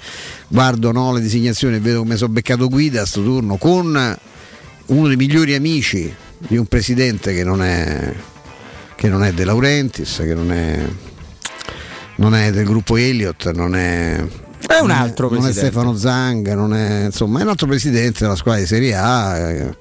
guardo no, le designazioni e vedo come sono beccato guida a sto turno con uno dei migliori amici di un presidente che non è che non è De Laurentiis, che non è, non è del gruppo Elliott, non è. È un altro non è, non è. Stefano Zang, non è, insomma, è un altro presidente della squadra di Serie A eh,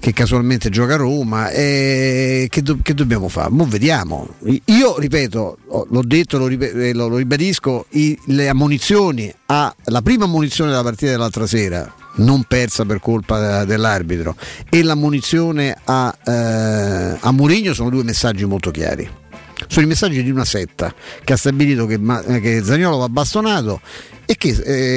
che casualmente gioca a Roma. E che, do- che dobbiamo fare? Mo vediamo. Io ripeto, ho- l'ho detto, lo, eh, lo- lo ribadisco, i- le ammonizioni a, la prima ammonizione della partita dell'altra sera non persa per colpa dell'arbitro. E l'ammonizione a, eh, a Mourinho sono due messaggi molto chiari sono i messaggi di una setta che ha stabilito che, eh, che Zaniolo va bastonato e che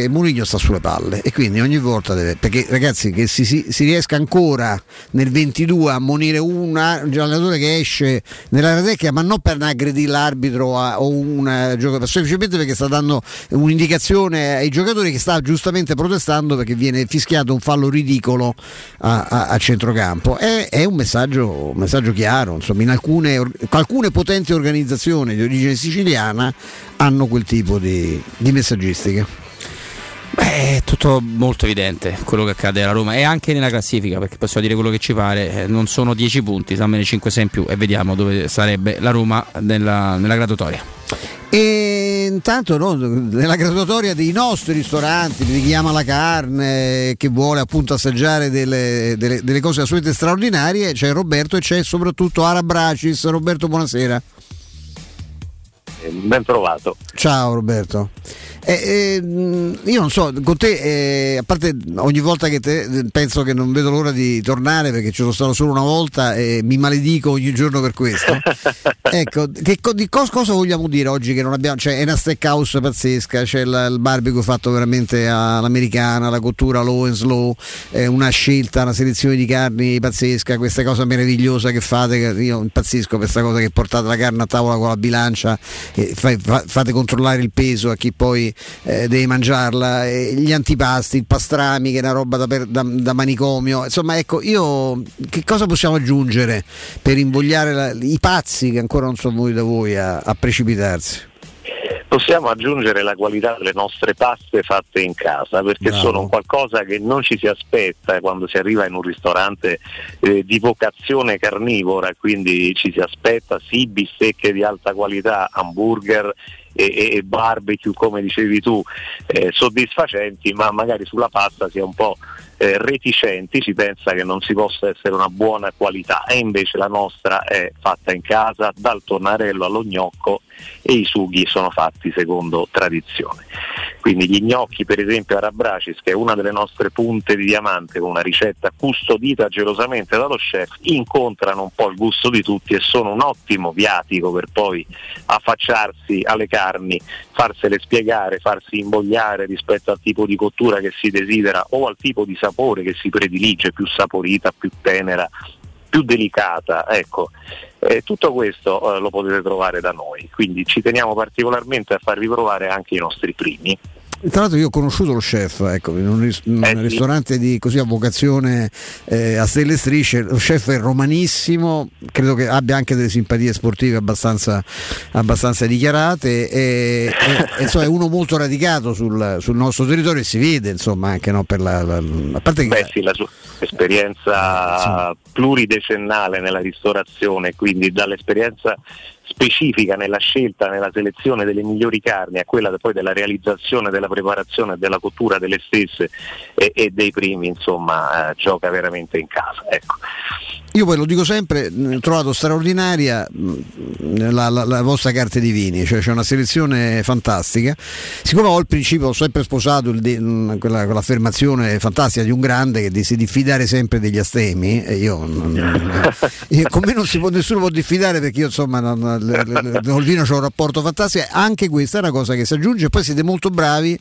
eh, Mourinho sta sulle palle. E quindi ogni volta deve perché ragazzi che si, si- si riesca ancora nel 22 a ammonire un allenatore che esce nell'area tecnica ma non per aggredire l'arbitro a- o un eh, giocatore semplicemente perché sta dando un'indicazione ai giocatori che sta giustamente protestando perché viene fischiato un fallo ridicolo a, a- a centrocampo. È, è un, messaggio, un messaggio chiaro insomma in alcune, alcune potenti organizzazioni di origine siciliana hanno quel tipo di, di messaggistica Beh, è tutto molto evidente quello che accade alla Roma e anche nella classifica, perché possiamo dire quello che ci pare, eh, non sono 10 punti, sammene 5-6 in più e vediamo dove sarebbe la Roma nella, nella graduatoria. E intanto no, nella graduatoria dei nostri ristoranti, di chi ama la carne, che vuole appunto assaggiare delle, delle- delle cose assolutamente straordinarie, c'è Roberto e c'è soprattutto Ara Bracis. Roberto, buonasera. Ben trovato. Ciao Roberto. Eh, eh, io non so, con te, eh, a parte ogni volta che te, eh, penso che non vedo l'ora di tornare perché ci sono stato solo una volta e mi maledico ogni giorno per questo. ecco, che di cos- cosa vogliamo dire oggi che non abbiamo? Cioè, è una steakhouse pazzesca, c'è il, il barbecue fatto veramente all'americana, la cottura low and slow, una scelta, una selezione di carni pazzesca, questa cosa meravigliosa che fate, che io impazzisco per questa cosa che portate la carne a tavola con la bilancia fate controllare il peso a chi poi eh, deve mangiarla, gli antipasti, il pastrami che è una roba da, per- da- da manicomio, insomma ecco io che cosa possiamo aggiungere per invogliare la- i pazzi che ancora non sono venuti da voi a, a precipitarsi? Possiamo aggiungere la qualità delle nostre paste fatte in casa perché Bravo. sono qualcosa che non ci si aspetta quando si arriva in un ristorante eh, di vocazione carnivora, quindi ci si aspetta sì bistecche di alta qualità, hamburger e, e- barbecue come dicevi tu eh, soddisfacenti ma magari sulla pasta si è un po' eh, reticenti, si pensa che non si possa essere una buona qualità e invece la nostra è fatta in casa dal tornarello allo gnocco e i sughi sono fatti secondo tradizione. Quindi gli gnocchi per esempio a Rabracis che è una delle nostre punte di diamante con una ricetta custodita gelosamente dallo chef incontrano un po' il gusto di tutti e sono un ottimo viatico per poi affacciarsi alle carni, farsele spiegare, farsi invogliare rispetto al tipo di cottura che si desidera o al tipo di sapore che si predilige, più saporita, più tenera, più delicata. Ecco. Eh, tutto questo eh, lo potete trovare da noi, quindi ci teniamo particolarmente a farvi provare anche i nostri primi. Tra l'altro io ho conosciuto lo chef, ecco, in un, ris- in un Eh, sì. ristorante di così a vocazione eh, a stelle e strisce, lo chef è romanissimo, credo che abbia anche delle simpatie sportive abbastanza, abbastanza dichiarate e, e- insomma, è uno molto radicato sul, sul nostro territorio e si vede insomma anche no, per la, la- a parte che Beh sì, la sua esperienza pluridecennale nella ristorazione, quindi dall'esperienza specifica nella scelta, nella selezione delle migliori carni a quella poi della realizzazione, della preparazione e della cottura delle stesse e, e dei primi, insomma, eh, gioca veramente in casa. Ecco. Io poi lo dico sempre, mh, ho trovato straordinaria mh, la, la- la vostra carta di vini, cioè c'è una selezione fantastica. Siccome ho il principio, ho sempre sposato de- mh, quella, quell'affermazione fantastica di un grande che di, si diffidare sempre degli astemi, io, non- io- con me non si può, nessuno può diffidare perché io insomma non, insomma, l- l- l- col vino c'è un rapporto fantastico. Anche questa è una cosa che si aggiunge. Poi siete molto bravi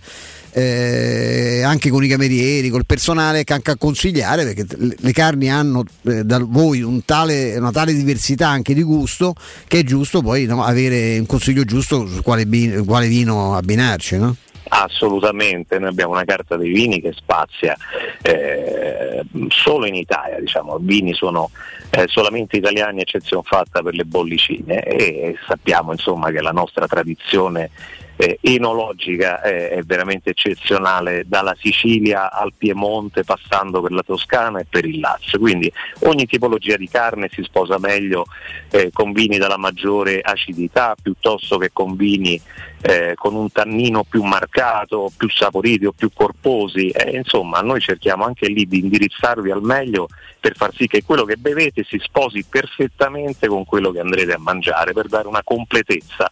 eh, anche con i camerieri, col personale che anche a consigliare, perché le, carni hanno eh, da voi un tale- una tale diversità anche di gusto che è giusto poi no, avere un consiglio giusto su quale, quale vino abbinarci. No? Assolutamente, noi abbiamo una carta dei vini che spazia eh, solo in Italia, diciamo, i vini sono eh, solamente italiani, eccezione fatta per le bollicine e sappiamo insomma che la nostra tradizione eh, enologica è, è veramente eccezionale dalla Sicilia al Piemonte passando per la Toscana e per il Lazio, quindi ogni tipologia di carne si sposa meglio eh, con vini dalla maggiore acidità piuttosto che con vini eh, con un tannino più marcato, più saporiti o più corposi, Eh, insomma noi cerchiamo anche lì di indirizzarvi al meglio per far sì che quello che bevete si sposi perfettamente con quello che andrete a mangiare, per dare una completezza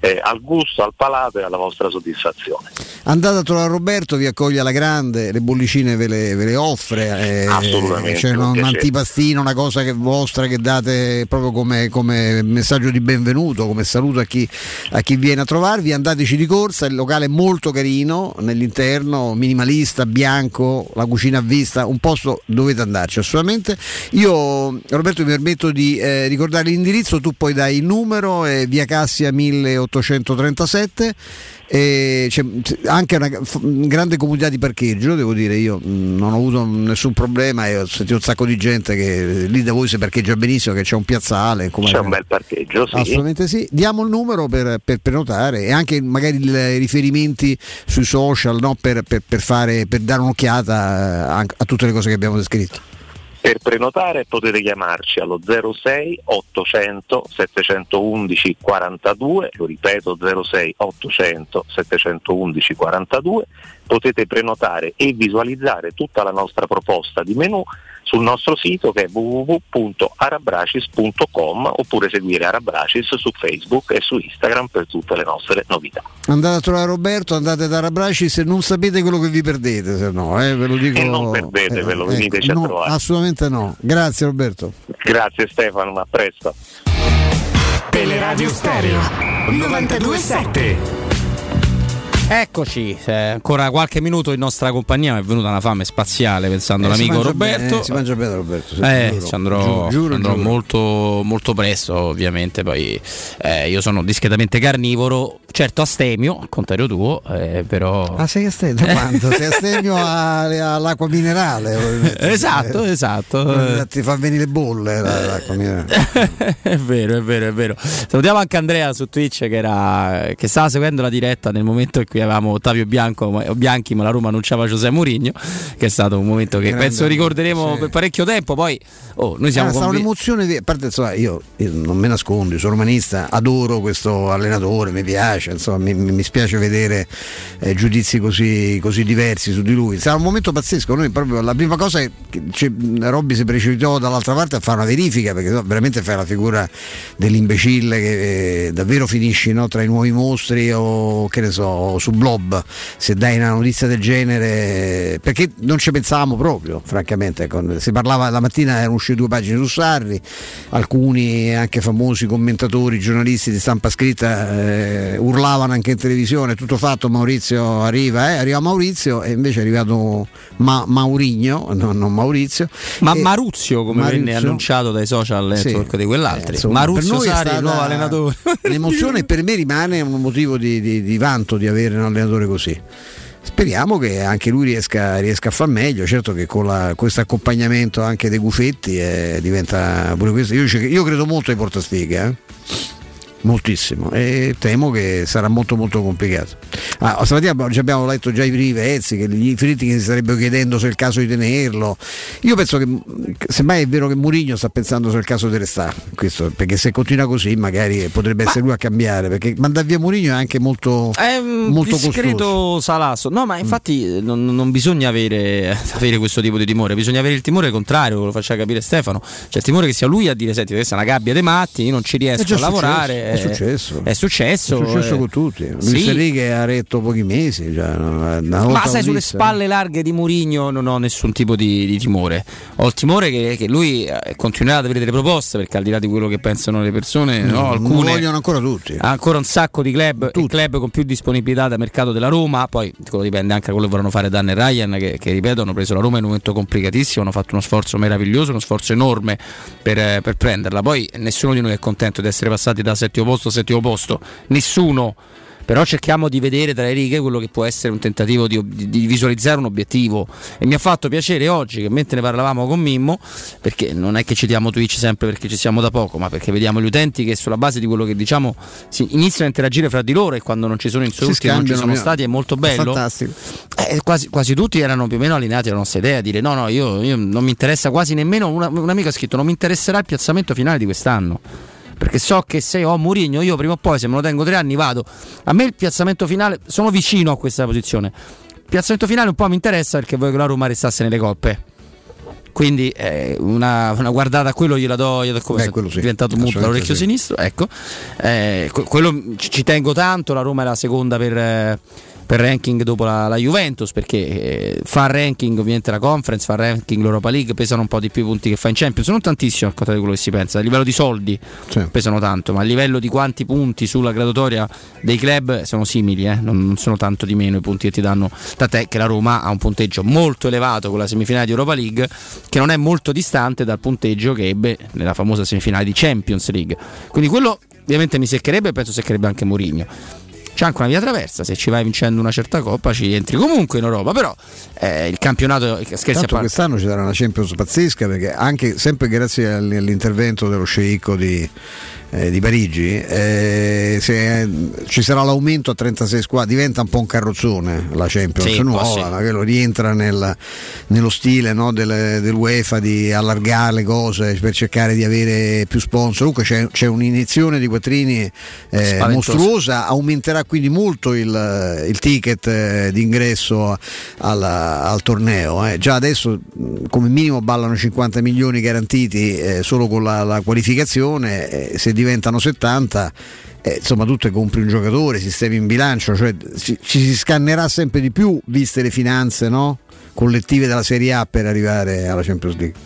eh, al gusto, al palato e alla vostra soddisfazione. Andate a trovare Roberto, vi accoglie alla grande, le bollicine ve le, ve le offre, eh, Assolutamente, c'è un un piacere. antipastino, una cosa che vostra che date proprio come, come messaggio di benvenuto, come saluto a chi, a chi viene a trovarvi, andateci di corsa, il locale è molto carino nell'interno, minimalista, bianco, la cucina a vista, un posto dovete andarci assolutamente. Io Roberto mi permetto di eh, ricordare l'indirizzo, tu poi dai il numero, è via Cassia 1837. E c'è anche una grande comunità di parcheggio, devo dire, io non ho avuto nessun problema e ho sentito un sacco di gente che lì da voi si parcheggia benissimo, che c'è un piazzale. C'è un bel parcheggio, sì. Assolutamente sì. Diamo il numero per, per prenotare e anche magari i riferimenti sui social no? per, per- per fare, per dare un'occhiata eh, anche a tutte le cose che abbiamo descritto. Per prenotare potete chiamarci allo 06 800 711 42, lo ripeto 06 800 711 42, potete prenotare e visualizzare tutta la nostra proposta di menù sul nostro sito che è www.arabracis.com oppure seguire Arabracis su Facebook e su Instagram per tutte le nostre novità. Andate a trovare Roberto, andate da Arabracis e non sapete quello che vi perdete, se no, eh, ve lo dico. E non perdetevelo, veniteci a no, trovare. Assolutamente no. Grazie Roberto. Grazie Stefano, a presto. Teleradio Stereo 927. Eccoci, eh, ancora qualche minuto in nostra compagnia, mi è venuta una fame spaziale pensando Eh, all'amico Roberto. bene, si mangia bene Roberto. Eh, giuro. ci andrò, Giuro, giuro, andrò. Molto, molto presto, ovviamente. Poi eh, io sono discretamente carnivoro, certo astemio, al contrario tuo, eh, però. Ah, sei astemio? Da quando? sei astemio all'acqua minerale? Esatto, esatto. Eh, Ti fa venire le bolle la- l'acqua minerale. è vero, è vero, è vero. Salutiamo anche Andrea su Twitch che, era, che stava seguendo la diretta nel momento in cui avevamo Ottavio Bianco, Bianchi, ma la Roma annunciava Giuseppe Mourinho, che è stato un momento che Grande, penso ricorderemo sì. per parecchio tempo. Poi oh, noi siamo Era stata convi- un'emozione, di- a parte insomma, io, io non me nascondo, sono romanista, adoro questo allenatore, mi piace, insomma, mi, mi- spiace vedere eh, giudizi così, così diversi su di lui. Sarà un momento pazzesco, noi proprio la prima cosa è che c'è- Robby si precipitò dall'altra parte a fare una verifica, perché no, veramente fai la figura dell'imbecille che eh, davvero finisci no, tra i nuovi mostri o che ne so, su Blob, se dai una notizia del genere, perché non ci pensavamo proprio, francamente. ecco. Si parlava la mattina, erano uscite due pagine su Sarri, alcuni anche famosi commentatori, giornalisti di stampa scritta eh, urlavano anche in televisione, tutto fatto, Maurizio arriva, eh, arriva Maurizio e invece è arrivato Ma- Maurigno, no, non Maurizio. Ma E- Maruzio, come Maruzio. venne annunciato dai social network Sì. di quell'altro. Eh, insomma, Maruzio stata nuovo allenatore. L'emozione per me rimane un motivo di, di- di vanto di avere un allenatore così. Speriamo che anche lui riesca, riesca a far meglio, certo che con questo accompagnamento anche dei gufetti eh, diventa pure questo. Io, io credo molto ai portasfighe, eh. Moltissimo e temo che sarà molto molto complicato. Ah, stamattina abbiamo- ci abbiamo letto già i primi pezzi, che gli Fritti che si starebbero chiedendo se è il caso di tenerlo. Io penso che semmai è vero che Murigno sta pensando se è il caso di restare, questo, perché se continua così magari potrebbe essere lui a cambiare, perché mandare via Murigno è anche molto, È molto discreto costoso. salasso. No, ma infatti eh, non, non bisogna avere, avere questo tipo di timore, bisogna avere il timore contrario, lo faceva capire Stefano. Cioè il timore che sia lui a dire: Senti, questa è una gabbia dei matti, io non ci riesco a lavorare. È successo. È successo. È successo eh, con tutti. Luis sì. Enrique ha retto pochi mesi. Cioè, Ma sai, sulle spalle larghe di Murigno non ho nessun tipo di, di timore. Ho il timore che, che lui eh, continuerà ad avere delle proposte, perché al di là di quello che pensano le persone, no, Mm, lo alcune vogliono ancora tutti. ha ancora un sacco di club, club con più disponibilità da mercato della Roma, poi dipende anche da quello che vorranno fare Dan e Ryan, che, che, ripeto hanno preso la Roma in un momento complicatissimo, hanno fatto uno sforzo meraviglioso, uno sforzo enorme per, eh, per prenderla. Poi nessuno di noi è contento di essere passati da settimo posto settimo posto, nessuno. Però cerchiamo di vedere tra le righe quello che può essere un tentativo di, di- visualizzare un obiettivo. E mi ha fatto piacere oggi che mentre ne parlavamo con Mimmo, perché non è che citiamo Twitch sempre perché ci siamo da poco, ma perché vediamo gli utenti che sulla base di quello che diciamo si iniziano a interagire fra di loro e quando non ci sono insulti, non ci sono mi- stati, è molto bello. Fantastico. Eh, quasi, quasi tutti erano più o meno allineati alla nostra idea, a dire no, no, io, io non mi interessa quasi nemmeno, una- un amico ha scritto non mi interesserà il piazzamento finale di quest'anno. Perché so che se ho Murigno, io prima o poi, se me lo tengo tre anni, vado. A me il piazzamento finale, sono vicino a questa posizione. Il piazzamento finale un po' mi interessa perché voglio che la Roma restasse nelle coppe. Quindi eh, una, una guardata a quello gliela do, gliela do come Beh, sì, diventato muto dall'orecchio sì. sinistro. Ecco. Eh, que- quello ci, ci tengo tanto. La Roma è la seconda per, eh, per ranking dopo la, la Juventus perché eh, fa ranking ovviamente la conference, fa ranking l'Europa League, pesano un po' di più i punti che fa in Champions, non tantissimo al contrario di quello che si pensa, a livello di soldi pesano tanto, ma a livello di quanti punti sulla graduatoria dei club sono simili, eh, non, non sono tanto di meno i punti che ti danno, tant'è che la Roma ha un punteggio molto elevato con la semifinale di Europa League che non è molto distante dal punteggio che ebbe nella famosa semifinale di Champions League. Quindi quello ovviamente mi seccherebbe e penso seccherebbe anche Mourinho. C'è anche una via traversa, se ci vai vincendo una certa coppa ci entri comunque in Europa, però eh, il campionato, scherzi a Tanto parte, quest'anno ci sarà una Champions pazzesca perché anche sempre grazie all- all'intervento dello sceicco di, eh, di Parigi eh, se, eh, ci sarà l'aumento a 36 squadre, diventa un po' un carrozzone la Champions Sì, nuova, sì. quello rientra nel- nello stile no, del, dell'UEFA di allargare le cose per cercare di avere più sponsor. Comunque c'è, c'è un'iniezione di quattrini eh, mostruosa, aumenterà quindi molto il, il ticket eh, d'ingresso alla- al torneo. eh. Già adesso come minimo ballano 50 milioni garantiti solo con la, la qualificazione, se diventano 70 eh, insomma tu te compri un giocatore, sistemi in bilancio, cioè ci, ci si scannerà sempre di più viste le finanze no? collettive della Serie A per arrivare alla Champions League.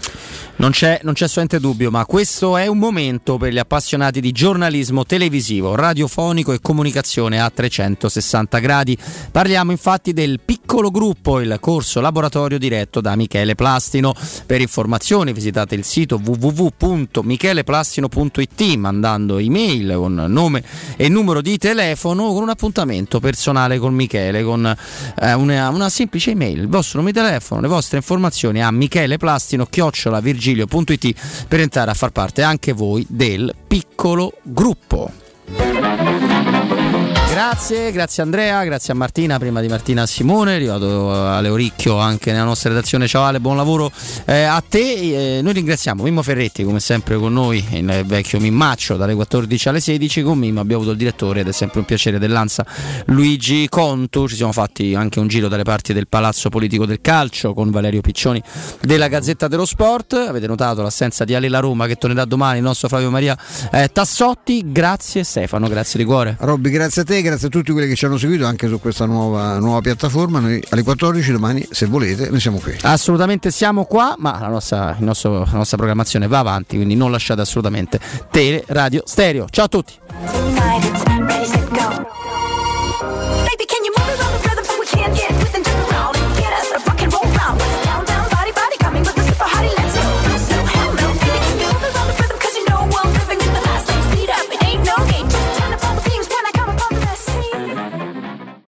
Non c'è, non c'è assolutamente dubbio, ma questo è un momento per gli appassionati di giornalismo televisivo, radiofonico e comunicazione a 360 gradi. Parliamo infatti del piccolo gruppo, il corso laboratorio diretto da Michele Plastino. Per informazioni visitate il sito www.micheleplastino.it mandando email con nome e numero di telefono con un appuntamento personale con Michele, con eh, una, una semplice email, il vostro nome di telefono, le vostre informazioni a micheleplastino chiocciolavirgilio.it per entrare a far parte anche voi del piccolo gruppo. Grazie, grazie Andrea, grazie a Martina, prima di Martina a Simone, è arrivato Ale Oricchio anche nella nostra redazione, ciao Ale, buon lavoro eh, a te, Eh, noi ringraziamo Mimmo Ferretti come sempre con noi, il vecchio Mimmaccio dalle 14 alle 16, con Mimmo abbiamo avuto il direttore ed è sempre un piacere dell'Ansa Luigi Contu, ci siamo fatti anche un giro dalle parti del Palazzo Politico del Calcio con Valerio Piccioni della Gazzetta dello Sport, avete notato l'assenza di Ale La Roma che tornerà domani, il nostro Flavio Maria eh, Tassotti, grazie Stefano, grazie di cuore. Robby, grazie a te, grazie a tutti quelli che ci hanno seguito anche su questa nuova, nuova piattaforma. Noi alle 14 domani, se volete, noi siamo qui. Assolutamente siamo qua, ma la nostra, il nostro- la nostra programmazione va avanti, quindi non lasciate assolutamente Tele Radio Stereo. Ciao a tutti!